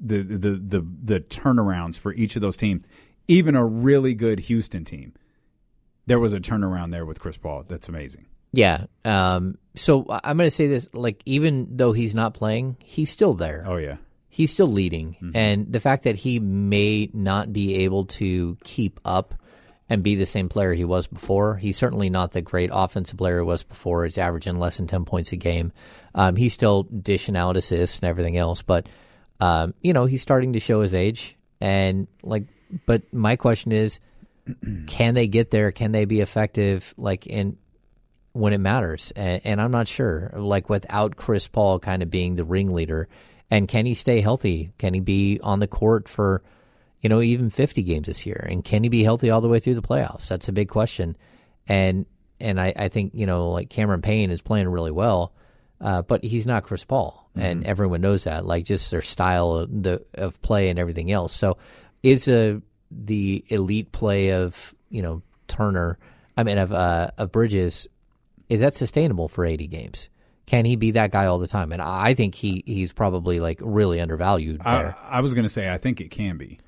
the, the the the turnarounds for each of those teams, even a really good Houston team, there was a turnaround there with Chris Paul. That's amazing. Yeah. Um, so I'm going to say this: like, even though he's not playing, he's still there. Oh yeah. He's still leading, and the fact that he may not be able to keep up and be the same player he was before, he's certainly not the great offensive player he was before. He's averaging less than ten points a game. Um, he's still dishing out assists and everything else, but um, you know he's starting to show his age. And like, but my question is, can they get there? Can they be effective? Like in when it matters. And, and I'm not sure, like without Chris Paul kind of being the ringleader. And can he stay healthy? Can he be on the court for, you know, even 50 games this year? And can he be healthy all the way through the playoffs? That's a big question. And and I, I think, you know, like Cameron Payne is playing really well, uh, but he's not Chris Paul. And everyone knows that, like just their style of, the, of play and everything else. So is a, the elite play of, you know, Turner, I mean, of, uh, of Bridges, is that sustainable for 80 games? Can he be that guy all the time? And I think he he's probably like really undervalued there. I, I was going to say I think it can be.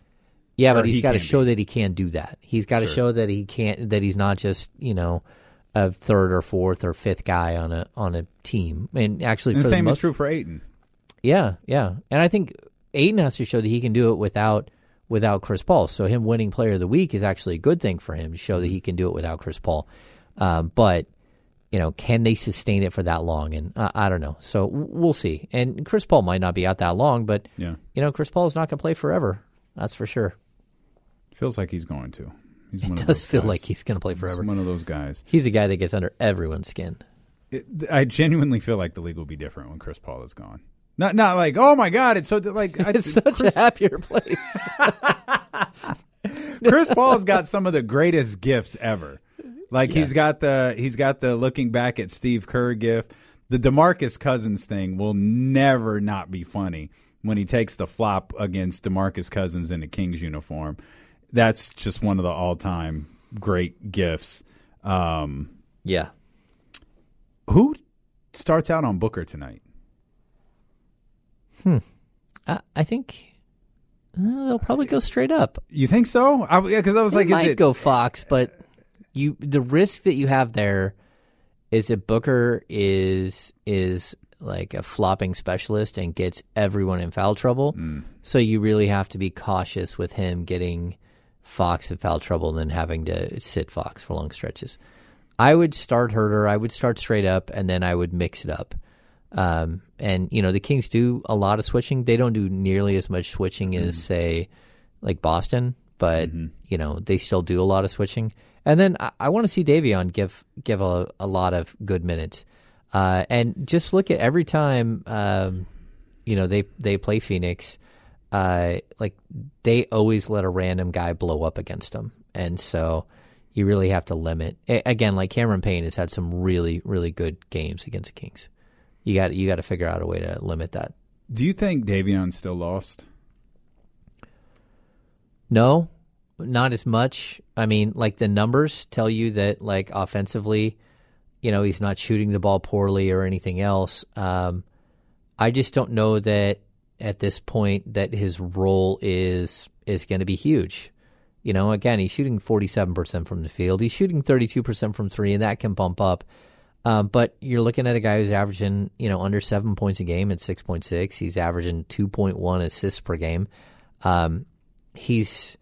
yeah, but he's he got to show that he can do that. He's got to Sure. show that he can't that he's not just you know a third or fourth or fifth guy on a on a team. And actually, And the same most, is true for Ayton. Yeah, yeah, and I think Ayton has to show that he can do it without without Chris Paul. So him winning Player of the Week is actually a good thing for him to show that he can do it without Chris Paul. Um, but you know, can they sustain it for that long? And uh, I don't know. So we'll see. And Chris Paul might not be out that long, but Yeah. you know, Chris Paul is not going to play forever. That's for sure. Feels like he's going to. He's It does feel guys. like he's going to play He's forever. one of those guys. He's a guy that gets under everyone's skin. It, I genuinely feel like the league will be different when Chris Paul is gone. Not not like oh my god, it's so like I, It's such Chris, a happier place. Chris Paul's got some of the greatest gifts ever. Like he's got the he's got the looking back at Steve Kerr gif. The DeMarcus Cousins thing will never not be funny when he takes the flop against DeMarcus Cousins in the Kings uniform. That's just one of the all-time great gifts. Um, yeah. Who starts out on Booker tonight? Hmm. I, I think uh, they'll probably go straight up. You think so? I, yeah, because I was like, might is it go Fox, but you the risk that you have there is that Booker is is like a flopping specialist and gets everyone in foul trouble. Mm. So you really have to be cautious with him getting Fox in foul trouble and then having to sit Fox for long stretches. I would start Huerter. I would start straight up, and then I would mix it up. Um, and you know the Kings do a lot of switching. They don't do nearly as much switching as say like Boston, but you know they still do a lot of switching. And then I, I want to see Davion give give a, a lot of good minutes. Uh, and just look at every time um, you know they they play Phoenix. Uh, like they always let a random guy blow up against them, and so you really have to limit. Again, like Cameron Payne has had some really really good games against the Kings. You got you got to figure out a way to limit that. Do you think Davion's still lost? No, not as much. I mean, like the numbers tell you that, like offensively, you know, he's not shooting the ball poorly or anything else. Um, I just don't know that at this point that his role is is going to be huge. You know, again, he's shooting forty seven percent from the field. He's shooting thirty two percent from three, and that can bump up. Um, but you're looking at a guy who's averaging, you know, under seven points a game at six point six. He's averaging two point one assists per game. Um, he's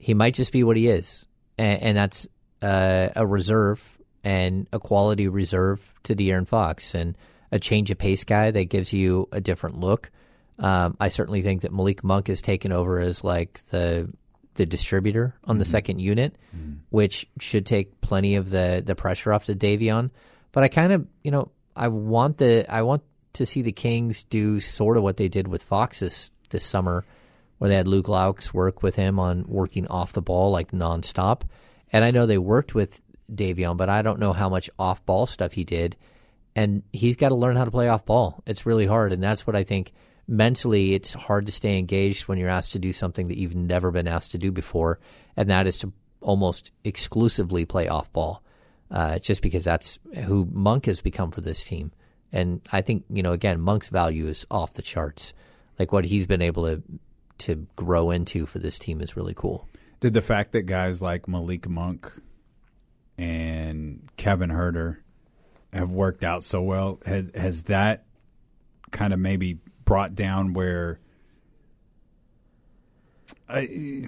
he might just be what he is, and, and that's uh, a reserve and a quality reserve to De'Aaron Fox and a change of pace guy that gives you a different look. Um, I certainly think that Malik Monk has taken over as like the the distributor on the Mhm. second unit, Mm-hmm. which should take plenty of the the pressure off to Davion. But I kind of, you know, I want the I want to see the Kings do sort of what they did with Fox this, this summer, where they had Luke Loucks work with him on working off the ball like nonstop. And I know they worked with Davion, but I don't know how much off ball stuff he did. And he's got to learn how to play off ball. It's really hard, and that's what I think mentally it's hard to stay engaged when you're asked to do something that you've never been asked to do before, and that is to almost exclusively play off ball. Uh, just because that's who Monk has become for this team. And I think, you know, again, Monk's value is off the charts. Like what he's been able to to grow into for this team is really cool. Did the fact that guys like Malik Monk and Kevin Huerter have worked out so well has has that kind of maybe brought down where I,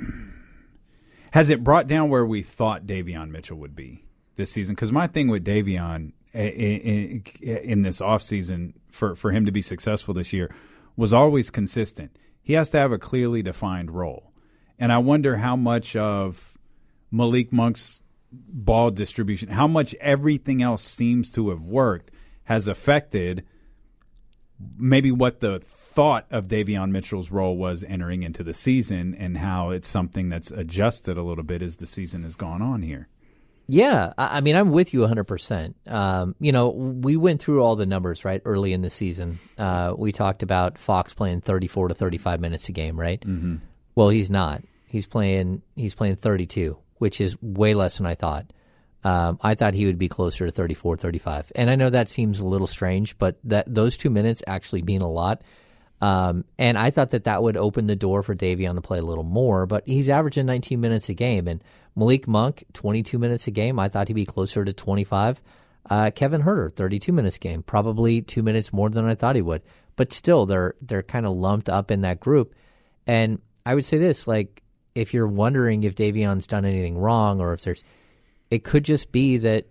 has it brought down where we thought Davion Mitchell would be this season? Because my thing with Davion in, in this offseason for for him to be successful this year was always consistent. He has to have a clearly defined role. And I wonder how much of Malik Monk's ball distribution, how much everything else seems to have worked, has affected maybe what the thought of Davion Mitchell's role was entering into the season and how it's something that's adjusted a little bit as the season has gone on here. Yeah, I mean, I'm with you 100%. Um, you know, we went through all the numbers, right, early in the season. Uh, we talked about Fox playing 34 to 35 minutes a game, right? Mhm. Well, he's not. He's playing he's playing 32, which is way less than I thought. Um, I thought he would be closer to 34, 35. And I know that seems a little strange, but that those two minutes actually mean a lot. Um, and I thought that that would open the door for Davion to play a little more, but he's averaging 19 minutes a game. And Malik Monk, 22 minutes a game. I thought he'd be closer to 25. Uh, Kevin Huerter, 32 minutes game, probably two minutes more than I thought he would. But still, they're they're kind of lumped up in that group. And I would say this: like, if you're wondering if Davion's done anything wrong, or if there's, it could just be that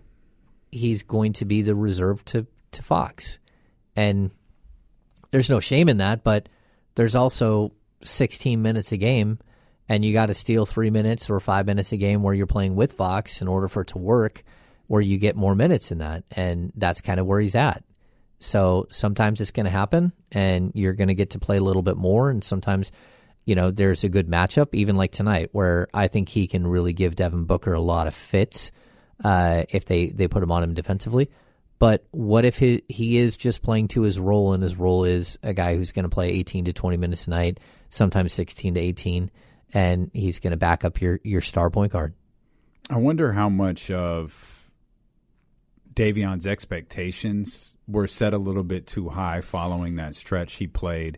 he's going to be the reserve to to Fox, and there's no shame in that. But there's also 16 minutes a game, and you got to steal three minutes or five minutes a game where you're playing with Fox in order for it to work, where you get more minutes in that, and that's kind of where he's at. So sometimes it's going to happen, and you're going to get to play a little bit more, and sometimes. You know, there's a good matchup, even like tonight, where I think he can really give Devin Booker a lot of fits uh, if they, they put him on him defensively. But what if he he is just playing to his role, and his role is a guy who's going to play 18 to 20 minutes a night, sometimes 16 to 18, and he's going to back up your your star point guard. I wonder how much of Davion's expectations were set a little bit too high following that stretch he played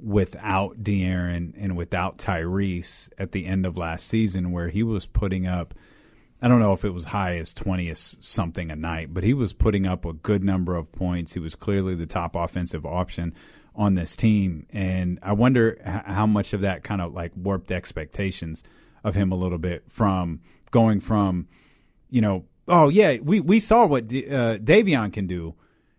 without De'Aaron and without Tyrese at the end of last season, where he was putting up. I don't know if it was high as 20 something a night, but he was putting up a good number of points. He was clearly the top offensive option on this team. And I wonder how much of that kind of like warped expectations of him a little bit from going from, you know, oh, yeah, we, we saw what D- uh, Davion can do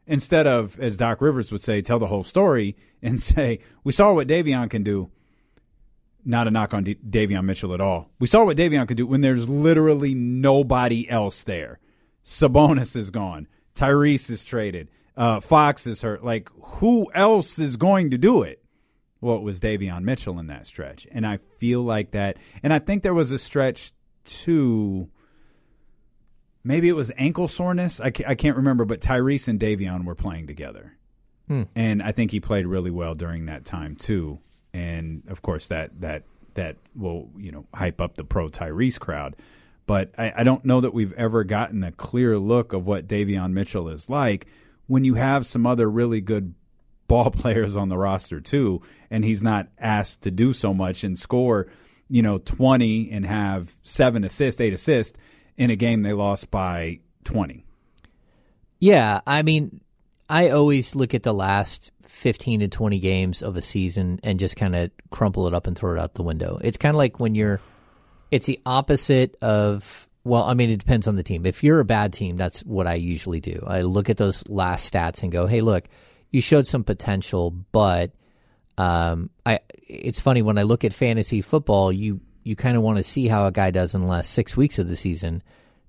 instead of, as Doc Rivers would say, tell the whole story and say, we saw what Davion can do not a knock on D- Davion Mitchell at all. We saw what Davion could do when there's literally nobody else there. Sabonis is gone. Tyrese is traded. Uh, Fox is hurt. Like, who else is going to do it? Well, it was Davion Mitchell in that stretch. And I feel like that. And I think there was a stretch too. Maybe it was ankle soreness. I, ca- I can't remember, but Tyrese and Davion were playing together. Hmm. And I think he played really well during that time too. And of course, that that that will you know hype up the pro Tyrese crowd. But I, I don't know that we've ever gotten a clear look of what Davion Mitchell is like when you have some other really good ball players on the roster too, and he's not asked to do so much and score, you know, twenty and have seven assists, eight assists in a game they lost by twenty. Yeah, I mean, I always look at the last 15 to 20 games of a season and just kind of crumple it up and throw it out the window. It's kind of like when you're, it's the opposite of, well, I mean, it depends on the team. If you're a bad team, that's what I usually do. I look at those last stats and go, hey, look, you showed some potential, but um, I, it's funny when I look at fantasy football, you, you kind of want to see how a guy does in the last six weeks of the season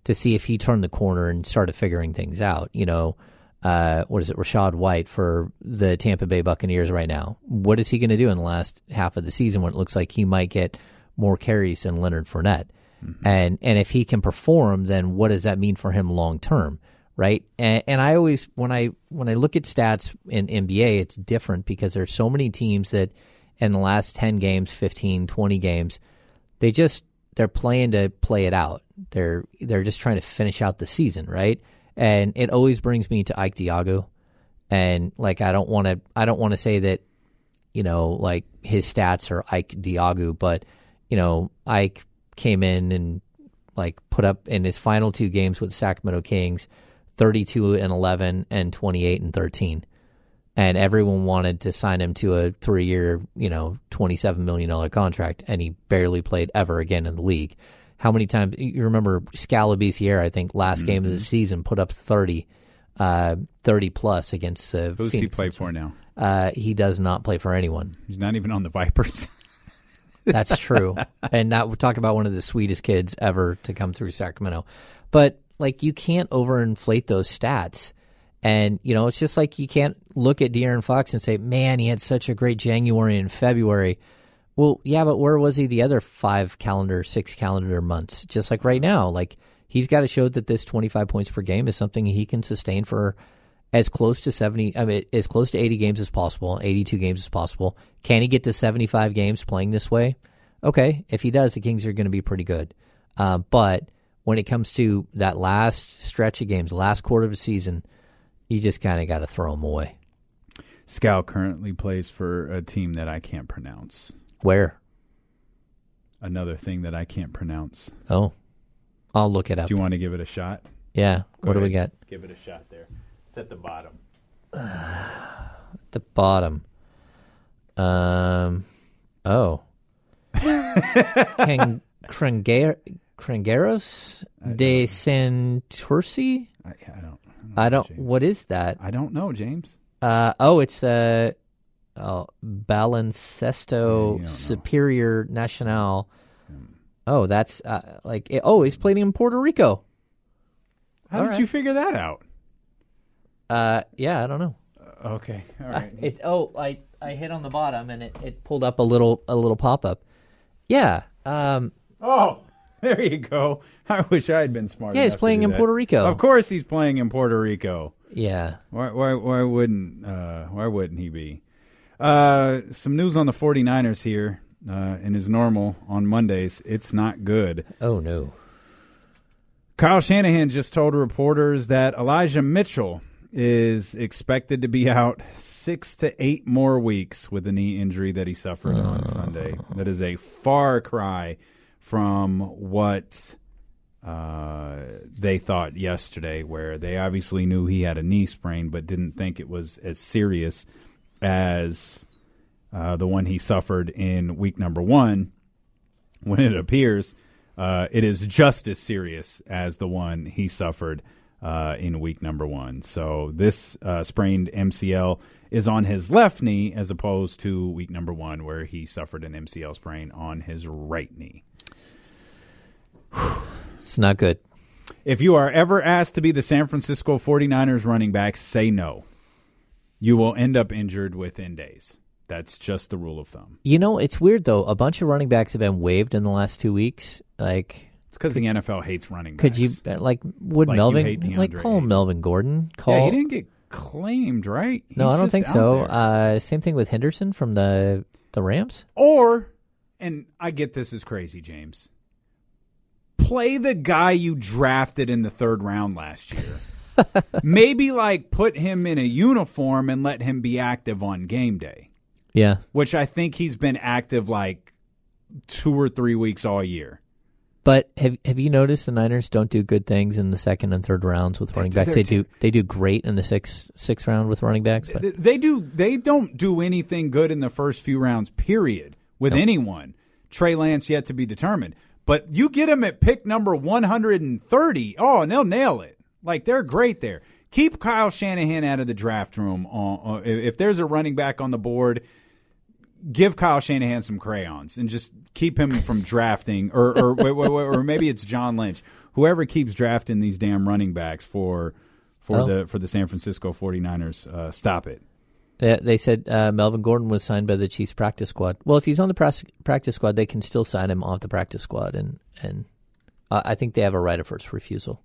to see if he turned the corner and started figuring things out. You know, uh, what is it, Rachaad White for the Tampa Bay Buccaneers right now? What is he going to do in the last half of the season when it looks like he might get more carries than Leonard Fournette? Mm-hmm. And and if he can perform, then what does that mean for him long term? Right. And, and I always when I when I look at stats in NBA, it's different because there's so many teams that in the last 10 games, 15, 20 games, they just they're playing to play it out. They're they're just trying to finish out the season, right? And it always brings me to Ike Diogu. And like I don't want to I don't want to say that you know like his stats are Ike Diogu, but you know Ike came in and like put up in his final two games with Sacramento Kings 32 and 11 and 28 and 13 and everyone wanted to sign him to a three-year, you know, twenty-seven million dollar contract, and he barely played ever again in the league. How many times you remember Skal Labissière? I think last game of the season put up 30, uh, 30 plus against. Uh, Who's he play for now? Uh, he does not play for anyone. He's not even on the Vipers. That's true. and that would talk about one of the sweetest kids ever to come through Sacramento. But like you can't overinflate those stats. And, you know, it's just like you can't look at De'Aaron Fox and say, man, he had such a great January and February. Well, yeah, but where was he the other five calendar, six calendar months? Just like right now, like he's got to show that this 25 points per game is something he can sustain for as close to 70, I mean, as close to 80 games as possible, 82 games as possible. Can he get to 75 games playing this way? Okay, if he does, the Kings are going to be pretty good. Uh, but when it comes to that last stretch of games, last quarter of the season, you just kind of got to throw them away. Skal currently plays for a team that I can't pronounce. Where? Another thing that I can't pronounce. Oh, I'll look it up. Do you want to give it a shot? Yeah. Go what do we got? Give it a shot there. It's at the bottom. At the bottom. Um. Oh. Can Crangaros de Santurce? I, I don't. I don't. What is that? I don't know, James. Uh, oh, it's uh, oh, Yeah, Baloncesto Superior Nacional. Oh, that's uh, like oh, he's playing in Puerto Rico. How All did right. you figure that out? Uh, yeah, I don't know. Okay, all right. It oh, I I hit on the bottom and it, it pulled up a little a little pop up. Yeah. Um. Oh, there you go. I wish I had been smart. Yeah, he's playing in that. Puerto Rico. Of course, he's playing in Puerto Rico. Yeah. Why? Why? Why wouldn't? Uh, why wouldn't he be? Uh, some news on the 49ers here. Uh, and as normal on Mondays, it's not good. Oh no. Kyle Shanahan just told reporters that Elijah Mitchell is expected to be out six to eight more weeks with the knee injury that he suffered on Sunday. That is a far cry from what uh, they thought yesterday, where they obviously knew he had a knee sprain, but didn't think it was as serious as uh, the one he suffered in week number one. When it appears uh, it is just as serious as the one he suffered uh, in week number one. So this uh, sprained MCL is on his left knee as opposed to week number one, where he suffered an MCL sprain on his right knee. It's not good. If you are ever asked to be the San Francisco 49ers running back, say no. You will end up injured within days. That's just the rule of thumb. You know, it's weird though. A bunch of running backs have been waived in the last two weeks. Like It's because the NFL hates running backs. Could you uh, like would Like Melvin like call him Melvin Gordon? Call Yeah, he didn't get claimed, right? no, I don't think so. Uh, same thing with Henderson from the the Rams. Or, and I get this is crazy, James. Play the guy you drafted in the third round last year. Maybe like put him in a uniform and let him be active on game day, Yeah, which I think he's been active like two or three weeks all year. but have have you noticed the Niners don't do good things in the second and third rounds with running backs? They do they do great in the sixth sixth round with running backs, but They do. They don't do anything good in the first few rounds. Period. With anyone, Trey Lance yet to be determined. But you get him at pick number one hundred and thirty. Oh, and they'll nail it. Like they're great there. Keep Kyle Shanahan out of the draft room. Uh, if if there's a running back on the board, give Kyle Shanahan some crayons and just keep him from drafting, or or, wait, wait, wait, or maybe it's John Lynch, whoever keeps drafting these damn running backs for for Oh. the for the San Francisco 49ers. Uh, stop it. they, they said uh, Melvin Gordon was signed by the Chiefs practice squad. Well, if he's on the practice squad, they can still sign him off the practice squad, and and uh, I think they have a right of first refusal.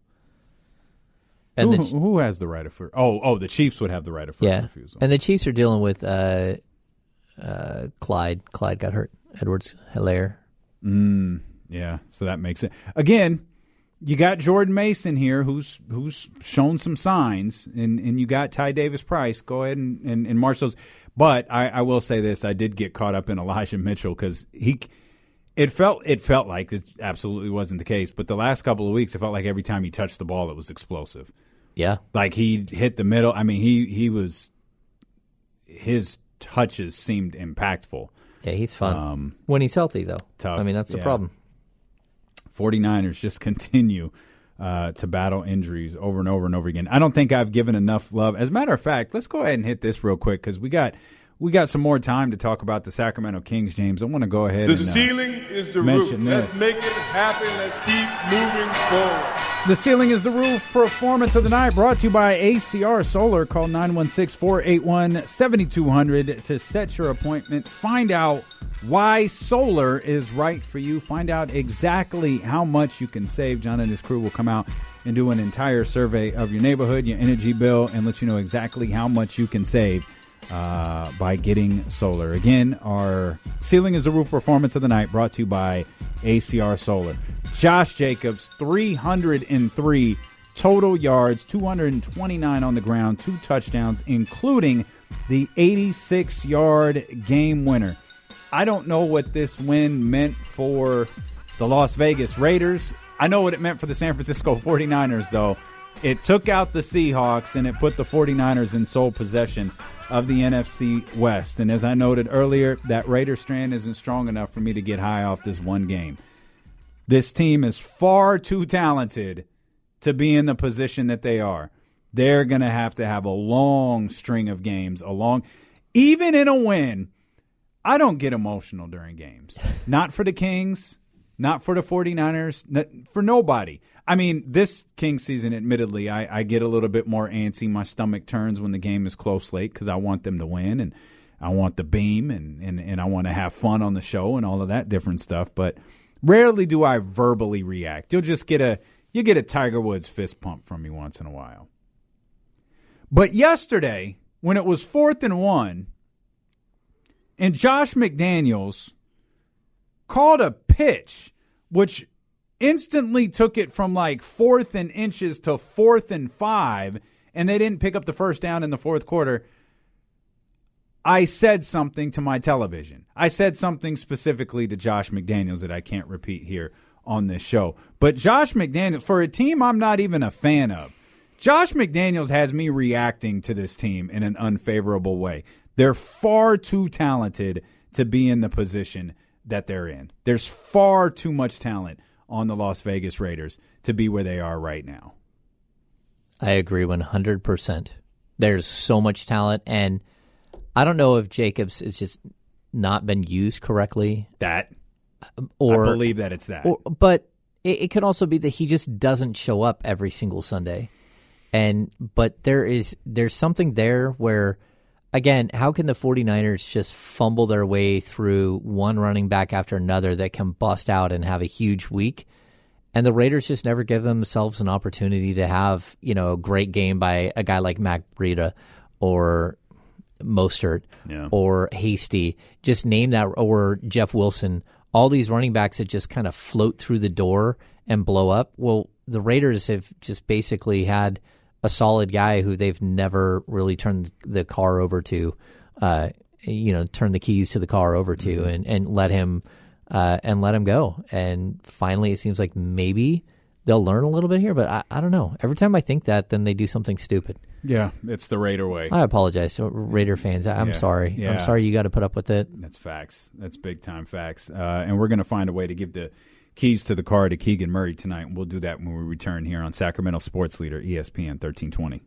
And who, the, who has the right of first? Oh, oh, the Chiefs would have the right of first yeah, refusal. and the Chiefs are dealing with uh, uh, Clyde. Clyde got hurt. Edwards Hilaire. Mm, yeah, so that makes it again. You got Jordan Mason here, who's who's shown some signs, and, and you got Ty Davis Price. Go ahead and, and, and march those. But I, I will say this: I did get caught up in Elijah Mitchell because he. It felt it felt like this absolutely wasn't the case, but the last couple of weeks, it felt like every time he touched the ball, it was explosive. Yeah, like he hit the middle. I mean, he he was his touches seemed impactful. Yeah, he's fun Um, when he's healthy, though. tough. I mean, that's the Yeah. problem. 49ers just continue uh, to battle injuries over and over and over again. I don't think I've given enough love. As a matter of fact, let's go ahead and hit this real quick because we got we got some more time to talk about the Sacramento Kings. James, I want to go ahead. The and, uh, ceiling is the roof. Let's this. make it happen. Let's keep moving forward. The ceiling is the roof. Performance of the night brought to you by ACR Solar. Call 916 481 7200 to set your appointment. Find out why solar is right for you. Find out exactly how much you can save. John and his crew will come out and do an entire survey of your neighborhood, your energy bill, and let you know exactly how much you can save uh, by getting solar. Again, our ceiling is the roof performance of the night brought to you by ACR Solar. Josh Jacobs, 303 total yards, 229 on the ground, two touchdowns, including the 86 yard game winner. I don't know what this win meant for the Las Vegas Raiders. I know what it meant for the San Francisco 49ers, though. It took out the Seahawks and it put the 49ers in sole possession of the NFC West. And as I noted earlier, that Raider strand isn't strong enough for me to get high off this one game. This team is far too talented to be in the position that they are. They're going to have to have a long string of games, a long even in a win. I don't get emotional during games. Not for the Kings, not for the 49ers, not, for nobody. I mean, this King season, admittedly, I, I get a little bit more antsy. My stomach turns when the game is close late because I want them to win and I want the beam and, and, and I want to have fun on the show and all of that different stuff. But rarely do I verbally react. You'll just get a you get a Tiger Woods fist pump from me once in a while. But yesterday, when it was fourth and one, and Josh McDaniels called a pitch, which instantly took it from like fourth and inches to fourth and five, and they didn't pick up the first down in the fourth quarter. I said something to my television. I said something specifically to Josh McDaniels that I can't repeat here on this show. But Josh McDaniels, for a team I'm not even a fan of, Josh McDaniels has me reacting to this team in an unfavorable way. They're far too talented to be in the position that they're in. There's far too much talent on the Las Vegas Raiders to be where they are right now. I agree 100%. There's so much talent, and I don't know if Jacobs has just not been used correctly. That, or I believe that it's that. Or, but it, it could also be that he just doesn't show up every single Sunday, and but there is there's something there where again, how can the 49ers just fumble their way through one running back after another that can bust out and have a huge week? And the Raiders just never give themselves an opportunity to have, you know, a great game by a guy like Matt Breida or Mostert Yeah. or Hasty. Just name that, or Jeff Wilson. All these running backs that just kind of float through the door and blow up. Well, the Raiders have just basically had a solid guy who they've never really turned the car over to, uh, you know, turn the keys to the car over to, Mm-hmm. and and let him uh, and let him go. And finally, it seems like maybe they'll learn a little bit here. But I, I don't know. Every time I think that, then they do something stupid. Yeah, it's the Raider way. I apologize to Raider fans. I'm Yeah, sorry. yeah. I'm sorry you got to put up with it. That's facts. That's big time facts. Uh, and we're going to find a way to give the keys to the car to Keegan Murray tonight. And we'll do that when we return here on Sacramento Sports Leader, ESPN 1320.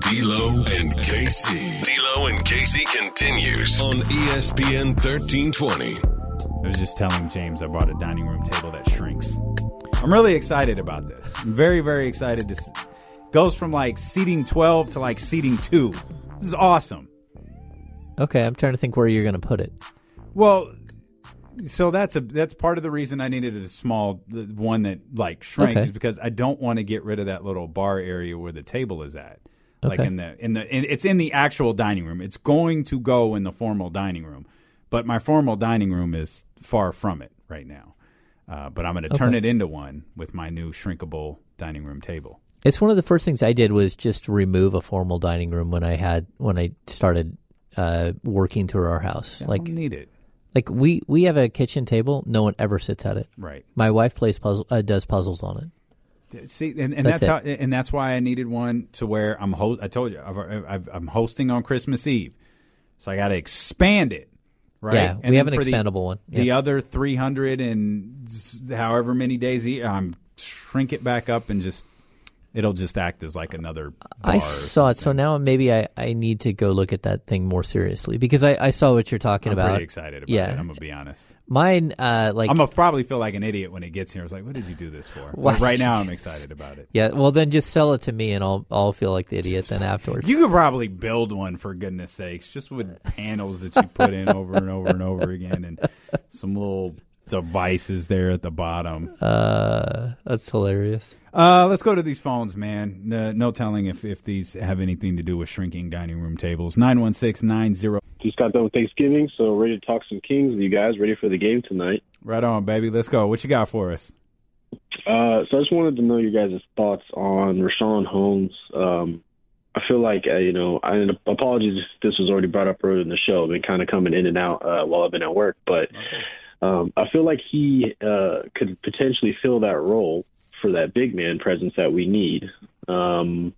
D'Lo and KC. D'Lo and KC continues on ESPN 1320. I was just telling James I bought a dining room table that shrinks. I'm really excited about this. I'm very, very excited. This goes from like seating 12 to like seating 2. This is awesome. Okay, I'm trying to think where you're going to put it. Well, so that's a that's part of the reason I needed a small the one that like shrank Okay. is because I don't want to get rid of that little bar area where the table is at. Like Okay. in the in the in, it's in the actual dining room. It's going to go in the formal dining room, but my formal dining room is far from it right now. Uh, but I'm going to turn Okay. it into one with my new shrinkable dining room table. It's one of the first things I did was just remove a formal dining room when I had when I started uh, working through our house. I like don't need it. like we we have a kitchen table. No one ever sits at it. Right. My wife plays puzzle uh, does puzzles on it. See, and, and That's that's, how, and that's why I needed one to where I'm host. I told you I've, I've, I'm hosting on Christmas Eve, so I got to expand it. Right? Yeah, we then have an for the- expandable one. The other 300 and however many days, I'm shrink it back up and just it'll just act as like another. I saw it, so now maybe I, I need to go look at that thing more seriously because I, I saw what you're talking I'm about. pretty excited about yeah. it. I'm gonna be honest. Mine, uh, like I'm gonna probably feel like an idiot when it gets here. I was like, "What did you do this for?" But right now, I'm excited about it. Yeah, well then just sell it to me and I'll I'll feel like the idiot then afterwards. You could probably build one for goodness sakes, just with panels that you put in over and over and over again, and some little devices there at the bottom. Uh, that's hilarious. Uh, let's go to these phones, man. No, no telling if, if these have anything to do with shrinking dining room tables. 916-90. Just got done with Thanksgiving, so ready to talk some Kings with you guys. Ready for the game tonight. Right on, baby. Let's go. What you got for us? Uh, so I just wanted to know your guys' thoughts on Richaun Holmes. Um, I feel like uh, you know, I and apologies if this was already brought up earlier in the show. I've been kind of coming in and out uh, while I've been at work, but um, I feel like he uh, could potentially fill that role for that big man presence that we need. Um,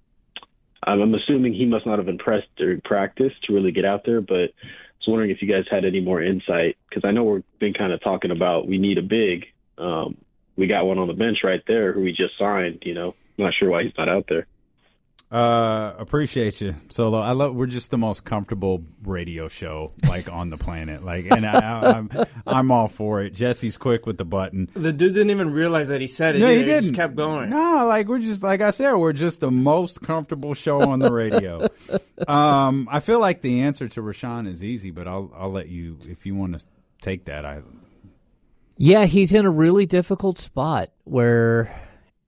I'm, assuming he must not have impressed during practice to really get out there, but I was wondering if you guys had any more insight because I know we've been kind of talking about we need a big. Um, we got one on the bench right there who we just signed. You know, I'm not sure why he's not out there. Uh, appreciate you, Solo. I love. We're just the most comfortable radio show like on the planet. Like, and I, I, I'm I'm all for it. Jesse's quick with the button. The dude didn't even realize that he said it. No, either. he didn't. just kept going. No, like we're just like I said, we're just the most comfortable show on the radio. um, I feel like the answer to Richaun is easy, but I'll I'll let you if you want to take that. I Yeah, he's in a really difficult spot where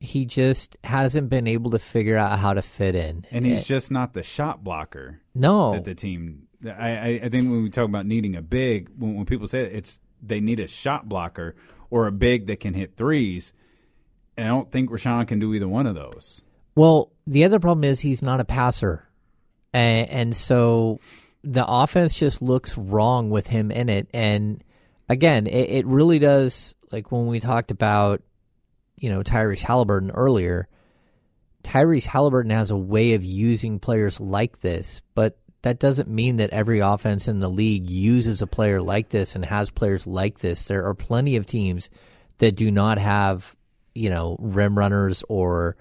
he just hasn't been able to figure out how to fit in. and he's Eh, just not the shot blocker. No. that the team. I, I, I think when we talk about needing a big, when, when people say it, it's they need a shot blocker or a big that can hit threes. And I don't think Richaun can do either one of those. Well, the other problem is he's not a passer. And, and so the offense just looks wrong with him in it. And again, it, it really does, like when we talked about, you know, Tyrese Halliburton earlier, Tyrese Halliburton has a way of using players like this, but that doesn't mean that every offense in the league uses a player like this and has players like this. There are plenty of teams that do not have, you know, rim runners or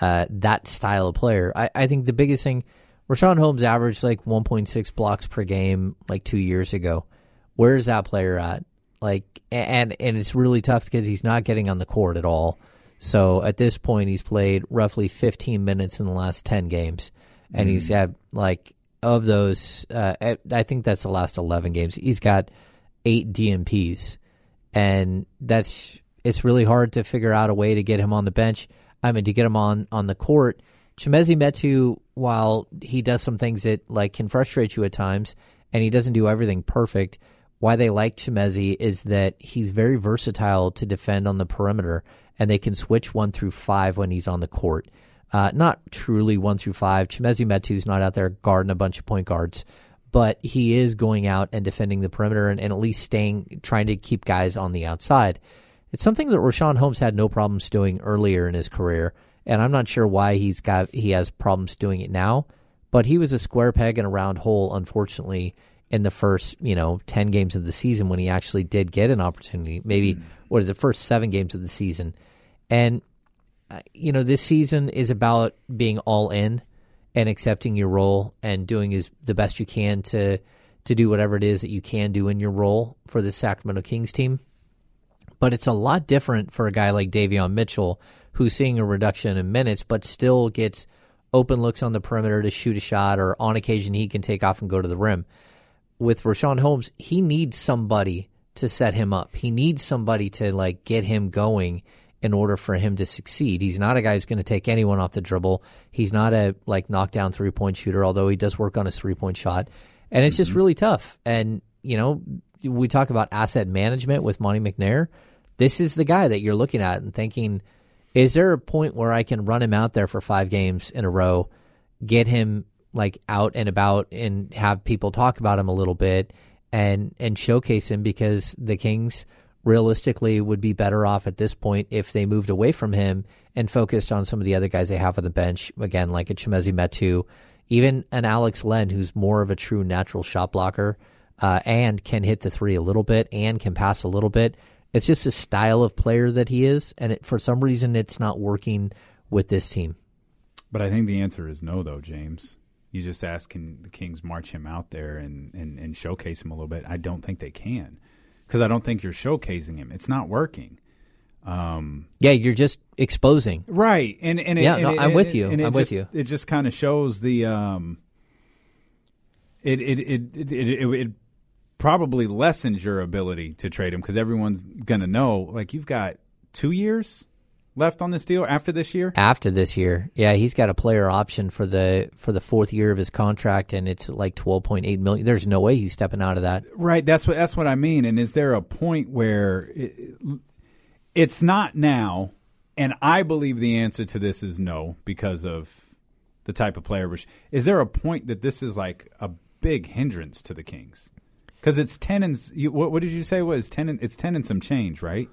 uh, that style of player. I, I think the biggest thing, Richaun Holmes averaged like 1.6 blocks per game like two years ago. Where is that player at? Like, and and it's really tough because he's not getting on the court at all. So at this point, he's played roughly 15 minutes in the last 10 games, and he's had like of those. Uh, I think that's the last 11 games. He's got eight DNPs, and that's it's really hard to figure out a way to get him on the bench. I mean, to get him on on the court. Chimezie Metu, while he does some things that like can frustrate you at times, and he doesn't do everything perfect. Why they like Chimezie is that he's very versatile to defend on the perimeter, and they can switch one through five when he's on the court. Uh, not truly one through five. Chimezie Metu's not out there guarding a bunch of point guards, but he is going out and defending the perimeter and, and at least staying, trying to keep guys on the outside. It's something that Richaun Holmes had no problems doing earlier in his career, and I'm not sure why he's got he has problems doing it now. But he was a square peg in a round hole, unfortunately, in the first you know ten games of the season when he actually did get an opportunity. Maybe mm. what is the first seven games of the season, and uh, you know this season is about being all in and accepting your role and doing is the best you can to to do whatever it is that you can do in your role for the Sacramento Kings team. But it's a lot different for a guy like Davion Mitchell, who's seeing a reduction in minutes, but still gets open looks on the perimeter to shoot a shot, or on occasion he can take off and go to the rim. With Richaun Holmes, he needs somebody to set him up. He needs somebody to like get him going in order for him to succeed. He's not a guy who's going to take anyone off the dribble. He's not a like knockdown three point shooter, although he does work on his three point shot. And it's mm-hmm. just really tough. And, you know, we talk about asset management with Monte McNair this is the guy that you're looking at and thinking, is there a point where I can run him out there for five games in a row, get him like out and about and have people talk about him a little bit and and showcase him because the Kings realistically would be better off at this point if they moved away from him and focused on some of the other guys they have on the bench again like a Chimezie Metu, even an Alex Len who's more of a true natural shot blocker uh, and can hit the three a little bit and can pass a little bit it's just a style of player that he is, and it, for some reason, it's not working with this team. But I think the answer is no, though, James. You just ask, can the Kings march him out there and, and, and showcase him a little bit? I don't think they can because I don't think you're showcasing him. It's not working. Um, yeah, you're just exposing, right? And and yeah, it, no, and I'm it, with you. I'm just, with you. It just kind of shows the um, it it it it, it, it probably lessens your ability to trade him because everyone's going to know like you've got two years left on this deal after this year. After this year, yeah, he's got a player option for the for the fourth year of his contract, and it's like twelve point eight million. There's no way he's stepping out of that. Right. That's what that's what I mean. And is there a point where it, it's not now? And I believe the answer to this is no because of the type of player. Which is there a point that this is like a big hindrance to the Kings? Because it's ten and you, what, what did you say was ten? And, it's ten and some change, right?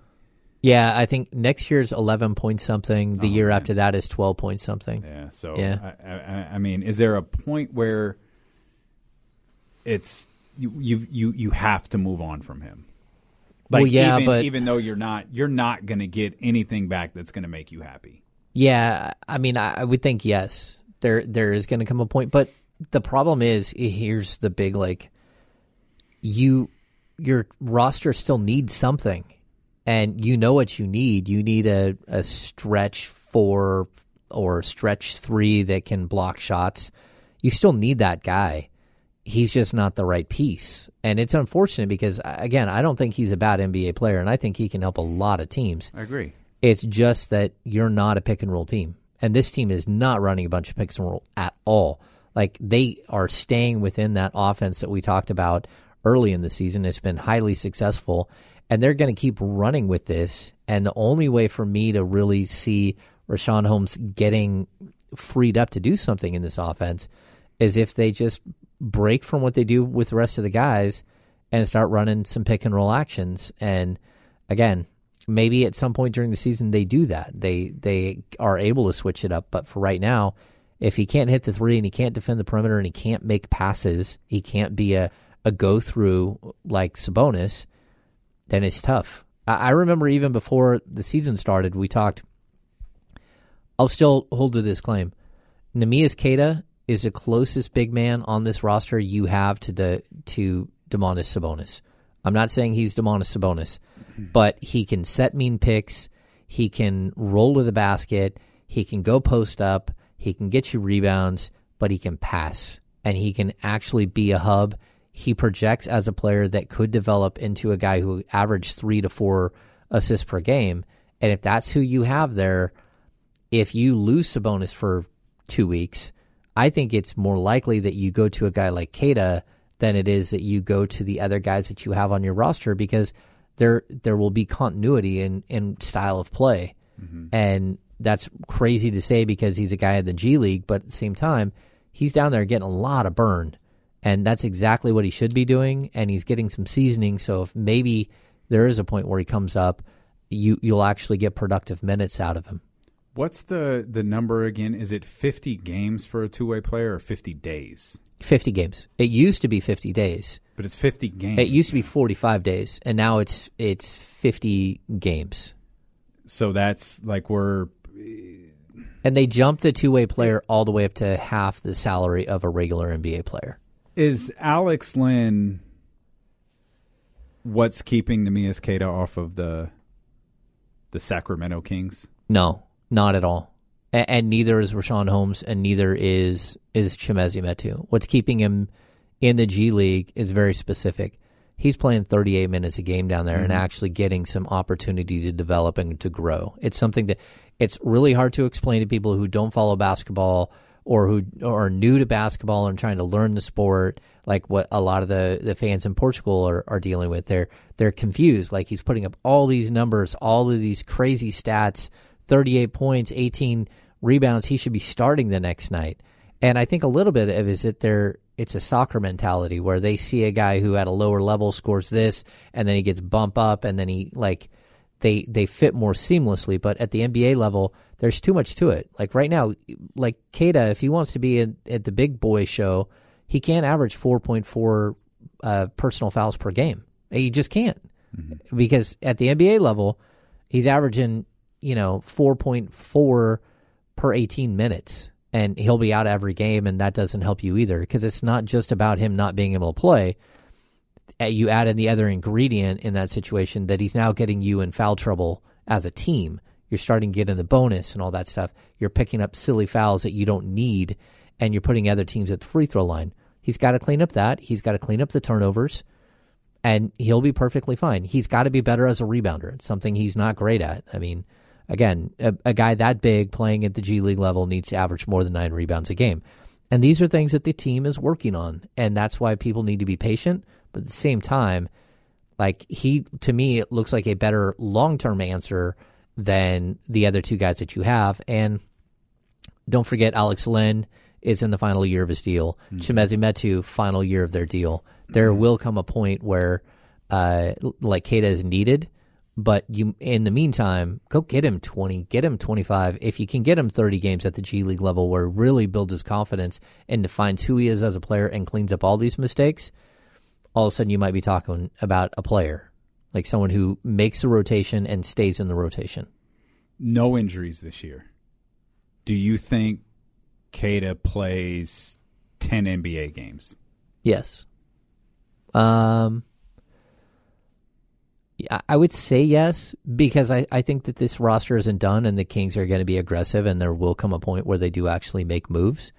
Yeah, I think next year's eleven point something. The oh, year after that is twelve point something. Yeah. So yeah. I, I, I, mean, is there a point where it's you you you, you have to move on from him? Like well, yeah, even, but even though you're not you're not going to get anything back that's going to make you happy. Yeah, I mean, I, I would think yes. There there is going to come a point, but the problem is here's the big like you your roster still needs something, and you know what you need. You need a, a stretch four or stretch three that can block shots. You still need that guy. He's just not the right piece. And it's unfortunate because, again, I don't think he's a bad NBA player, and I think he can help a lot of teams. I agree. It's just that you're not a pick and roll team. And this team is not running a bunch of picks and roll at all. Like they are staying within that offense that we talked about early in the season. It's been highly successful, and they're going to keep running with this. And the only way for me to really see Richaun Holmes getting freed up to do something in this offense is if they just break from what they do with the rest of the guys and start running some pick and roll actions. And again, maybe at some point during the season they do that. They they are able to switch it up. But for right now, if he can't hit the three and he can't defend the perimeter and he can't make passes, he can't be a a go through like Sabonis, then it's tough. I, I remember even before the season started, we talked. I'll still hold to this claim. Neemias Queta is the closest big man on this roster you have to the to Domantas Sabonis. I'm not saying he's Domantas Sabonis, hmm. but he can set mean picks. He can roll to the basket. He can go post up. He can get you rebounds, but he can pass and he can actually be a hub. He projects as a player that could develop into a guy who averaged three to four assists per game. And if that's who you have there, if you lose Sabonis for two weeks, I think it's more likely that you go to a guy like Queta than it is that you go to the other guys that you have on your roster because there there will be continuity in, in style of play. Mm-hmm. And that's crazy to say because he's a guy in the G League, but at the same time, he's down there getting a lot of burn. And that's exactly what he should be doing. And he's getting some seasoning. So if maybe there is a point where he comes up, you you'll actually get productive minutes out of him. What's the the number again? Is it 50 games for a two-way player or 50 days? 50 games. It used to be 50 days. But it's 50 games. It used to be 45 days and now it's it's 50 games. So that's like we're and they jumped the two-way player all the way up to half the salary of a regular NBA player. Is Alex Len what's keeping Neemias Queta off of the the Sacramento Kings? No. Not at all. And, and neither is Richaun Holmes, and neither is is Chimezie Metu. What's keeping him in the G League is very specific. He's playing 38 minutes a game down there mm-hmm. and actually getting some opportunity to develop and to grow. It's something that it's really hard to explain to people who don't follow basketball or who are new to basketball and trying to learn the sport, like what a lot of the, the fans in Portugal are, are dealing with. They're they're confused. Like he's putting up all these numbers, all of these crazy stats 38 points, 18 rebounds, he should be starting the next night. And I think a little bit of is it there it's a soccer mentality where they see a guy who at a lower level scores this and then he gets bump up and then he like they they fit more seamlessly. But at the NBA level, there's too much to it. Like right now, like Queta, if he wants to be in, at the big boy show, he can't average 4.4 uh, personal fouls per game. He just can't mm-hmm. because at the NBA level, he's averaging you know, 4.4 per 18 minutes. And he'll be out every game, and that doesn't help you either because it's not just about him not being able to play. You add in the other ingredient in that situation that he's now getting you in foul trouble as a team. You're starting to get in the bonus and all that stuff. You're picking up silly fouls that you don't need, and you're putting other teams at the free throw line. He's got to clean up that. He's got to clean up the turnovers, and he'll be perfectly fine. He's got to be better as a rebounder. It's something he's not great at. I mean, Again, a, a guy that big playing at the G League level needs to average more than nine rebounds a game. And these are things that the team is working on. And that's why people need to be patient. But at the same time, like he, to me, it looks like a better long term answer than the other two guys that you have. And don't forget, Alex Len is in the final year of his deal. Chimezie Metu, final year of their deal. There mm-hmm. will come a point where, uh, like Queta is needed, but you, in the meantime, go get him 20, get him 25. If you can get him 30 games at the G League level where it really builds his confidence and defines who he is as a player and cleans up all these mistakes, all of a sudden you might be talking about a player, like someone who makes the rotation and stays in the rotation. No injuries this year. Do you think Queta plays 10 NBA games? Yes. Um, I would say yes because I, I think that this roster isn't done and the Kings are going to be aggressive and there will come a point where they do actually make moves.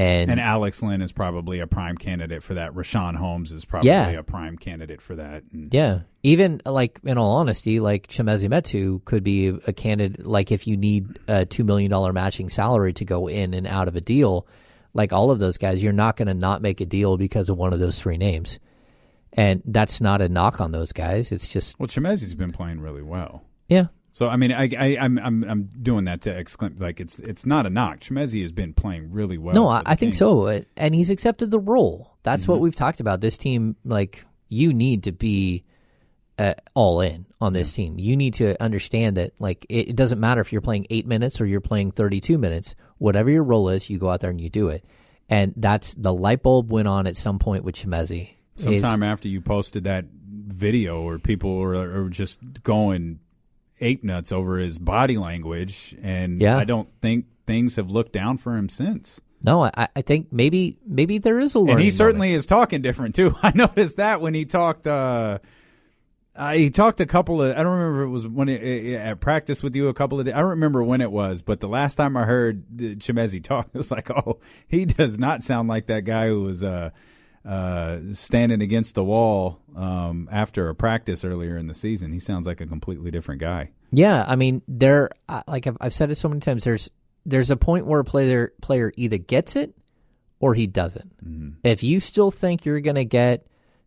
And, and Alex Len is probably a prime candidate for that. Richaun Holmes is probably yeah. a prime candidate for that. And, yeah. Even like in all honesty, like Chimezie Metu could be a candidate. Like if you need a $2 million matching salary to go in and out of a deal, like all of those guys, you're not going to not make a deal because of one of those three names. And that's not a knock on those guys. It's just well, Chimezie's been playing really well. Yeah. So I mean, I, I am I'm I'm doing that to exclaim like it's it's not a knock. Chimezie has been playing really well. No, I, I think so, and he's accepted the role. That's mm-hmm. what we've talked about. This team, like you need to be uh, all in on this team. You need to understand that like it, it doesn't matter if you're playing eight minutes or you're playing 32 minutes. Whatever your role is, you go out there and you do it. And that's the light bulb went on at some point with Chimezie sometime is, after you posted that video or people were, were just going ape nuts over his body language, and yeah. I don't think things have looked down for him since. No, I, I think maybe maybe there is a little. and he certainly moment. is talking different too. I noticed that when he talked. Uh, Uh, he talked a couple of. I don't remember if it was when it, at practice with you a couple of days. I don't remember when it was, but the last time I heard Chimezie talk, it was like, oh, he does not sound like that guy who was uh, uh, standing against the wall um, after a practice earlier in the season. He sounds like a completely different guy. Yeah, I mean, there. Like I've, I've said it so many times. There's there's a point where a player player either gets it or he doesn't. Mm-hmm. If you still think you're going to get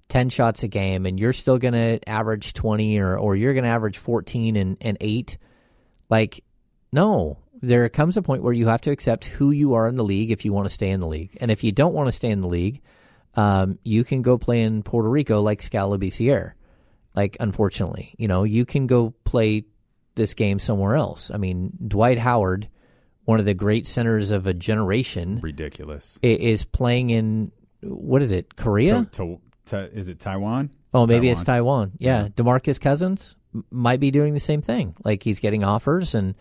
10 shots a game and you're still going to average 20 or, or you're going to average 14 and, and 8, like, no. There comes a point where you have to accept who you are in the league if you want to stay in the league. And if you don't want to stay in the league, um, you can go play in Puerto Rico like Skal Labissière. Like, unfortunately, you know, you can go play this game somewhere else. I mean, Dwight Howard, one of the great centers of a generation, ridiculous, is playing in what is it, Korea? To, to, to, is it Taiwan? Oh, maybe Taiwan. it's Taiwan. Yeah. Yeah. Demarcus Cousins might be doing the same thing. Like he's getting offers and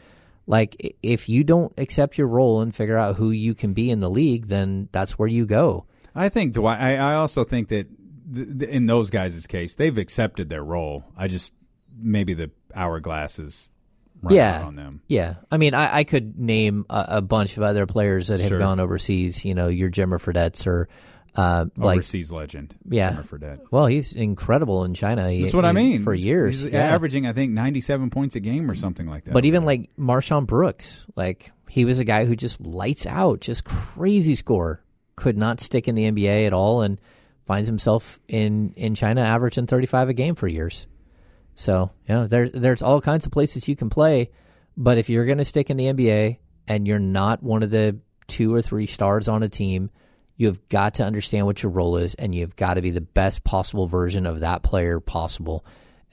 like if you don't accept your role and figure out who you can be in the league, then that's where you go. I think Dwight. I, I also think that th- th- in those guys' case, they've accepted their role. I just maybe the hourglass is run yeah. on them. Yeah. I mean, I, I could name a, a bunch of other players that have Sure. gone overseas, you know, your Jimmer Fredette's or uh, like Overseas legend. Yeah. Jimmer Fredette. Well, he's incredible in China. He- That's what I mean. For years. He's yeah. averaging, I think, 97 points a game or something like that. But even like MarShon Brooks, like he was a guy who just lights out, just crazy score. Could not stick in the NBA at all, and finds himself in in China averaging thirty five a game for years. So you know, there there's all kinds of places you can play, but if you're going to stick in the NBA and you're not one of the two or three stars on a team, you have got to understand what your role is, and you've got to be the best possible version of that player possible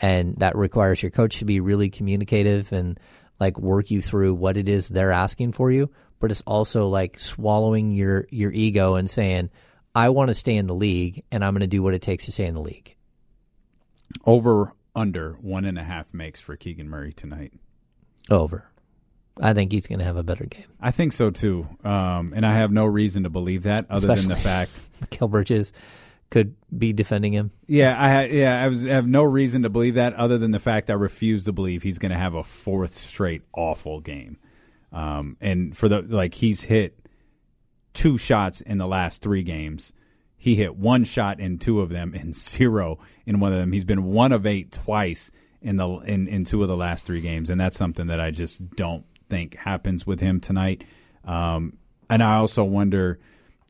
and that requires your coach to be really communicative and like work you through what it is they're asking for you but it's also like swallowing your your ego and saying i want to stay in the league and i'm going to do what it takes to stay in the league over under one and a half makes for Keegan Murray tonight. over i think he's going to have a better game I think so too, um, and I have no reason to believe that other than the Especially- fact. Kilbridges could be defending him Yeah, I yeah I, was, I have no reason to believe that other than the fact I refuse to believe he's going to have a fourth straight awful game. Um, and for the like he's hit two shots in the last three games. He hit one shot in two of them and zero in one of them. He's been one of eight twice in the in, in two of the last three games, and that's something that I just don't think happens with him tonight. Um, and I also wonder,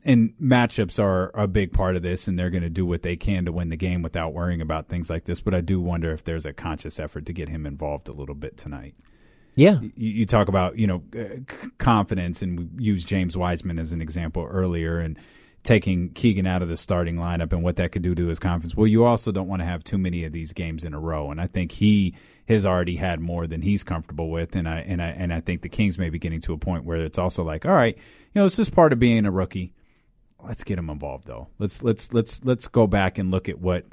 and matchups are a big part of this, and they're going to do what they can to win the game without worrying about things like this. But I do wonder if there's a conscious effort to get him involved a little bit tonight. Yeah You, you talk about you know uh, confidence, and we used James Wiseman as an example earlier, and taking Keegan out of the starting lineup and what that could do to his confidence. Well, you also don't want to have too many of these games in a row, and I think he has already had more than he's comfortable with, and I and I and I think the Kings may be getting to a point where it's also like, all right, you know, it's just part of being a rookie. Let's get him involved though. Let's let's let's let's go back and look at what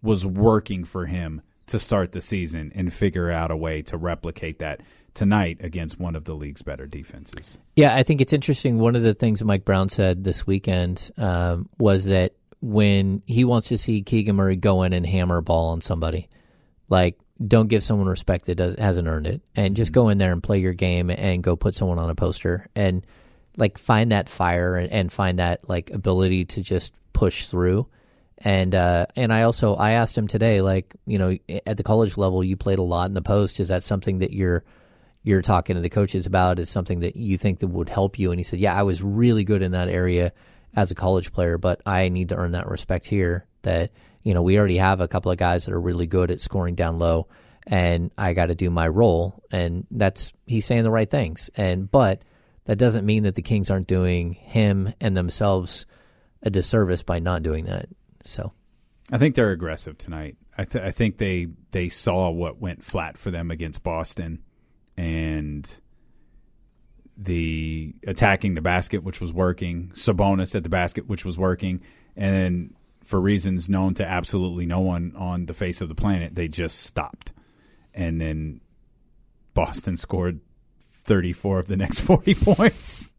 was working for him to start the season and figure out a way to replicate that tonight against one of the league's better defenses. Yeah, I think it's interesting. One of the things Mike Brown said this weekend um, was that when he wants to see Keegan Murray go in and hammer a ball on somebody, like don't give someone respect that does, hasn't earned it, and just go in there and play your game and go put someone on a poster and like find that fire and, and find that like ability to just push through. And uh, and I also I asked him today, like you know, at the college level, you played a lot in the post. Is that something that you're you're talking to the coaches about is something that you think that would help you. And he said yeah i was really good in that area as a college player but i need to earn that respect here that you know we already have a couple of guys that are really good at scoring down low and i got to do my role. And that's he's saying the right things. And but that doesn't mean that the kings aren't doing him and themselves a disservice by not doing that. So. I think they're aggressive tonight. I, th- I think they they saw what went flat for them against Boston, and the attacking the basket, which was working, Sabonis at the basket, which was working, and then for reasons known to absolutely no one on the face of the planet, they just stopped, and then Boston scored thirty four of the next forty points.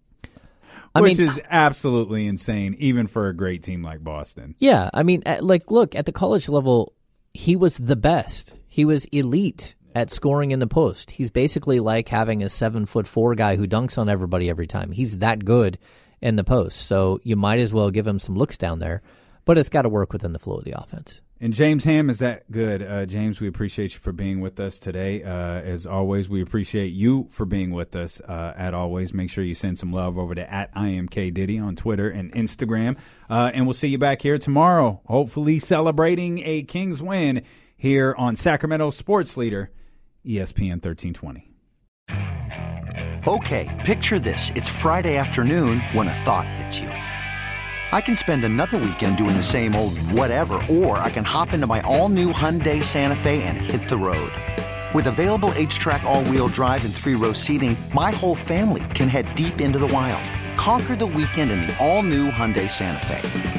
I which mean- is absolutely insane, even for a great team like Boston. Yeah, I mean, at, like, look at the college level. he was the best. He was elite at scoring in the post. He's basically like having a seven foot four guy who dunks on everybody every time. He's that good in the post. So you might as well give him some looks down there, but it's got to work within the flow of the offense. And James Ham is that good. Uh, James, we appreciate you for being with us today. Uh, as always, we appreciate you for being with us. Uh, at always, make sure you send some love over to at IMK Diddy on Twitter and Instagram. Uh, and we'll see you back here tomorrow, hopefully celebrating a Kings win here on Sacramento Sports Leader, ESPN 1320. Okay, picture this. It's Friday afternoon when a thought hits you. I can spend another weekend doing the same old whatever, or I can hop into my all-new Hyundai Santa Fe and hit the road. With available HTRAC all-wheel drive and three-row seating, my whole family can head deep into the wild. Conquer the weekend in the all-new Hyundai Santa Fe.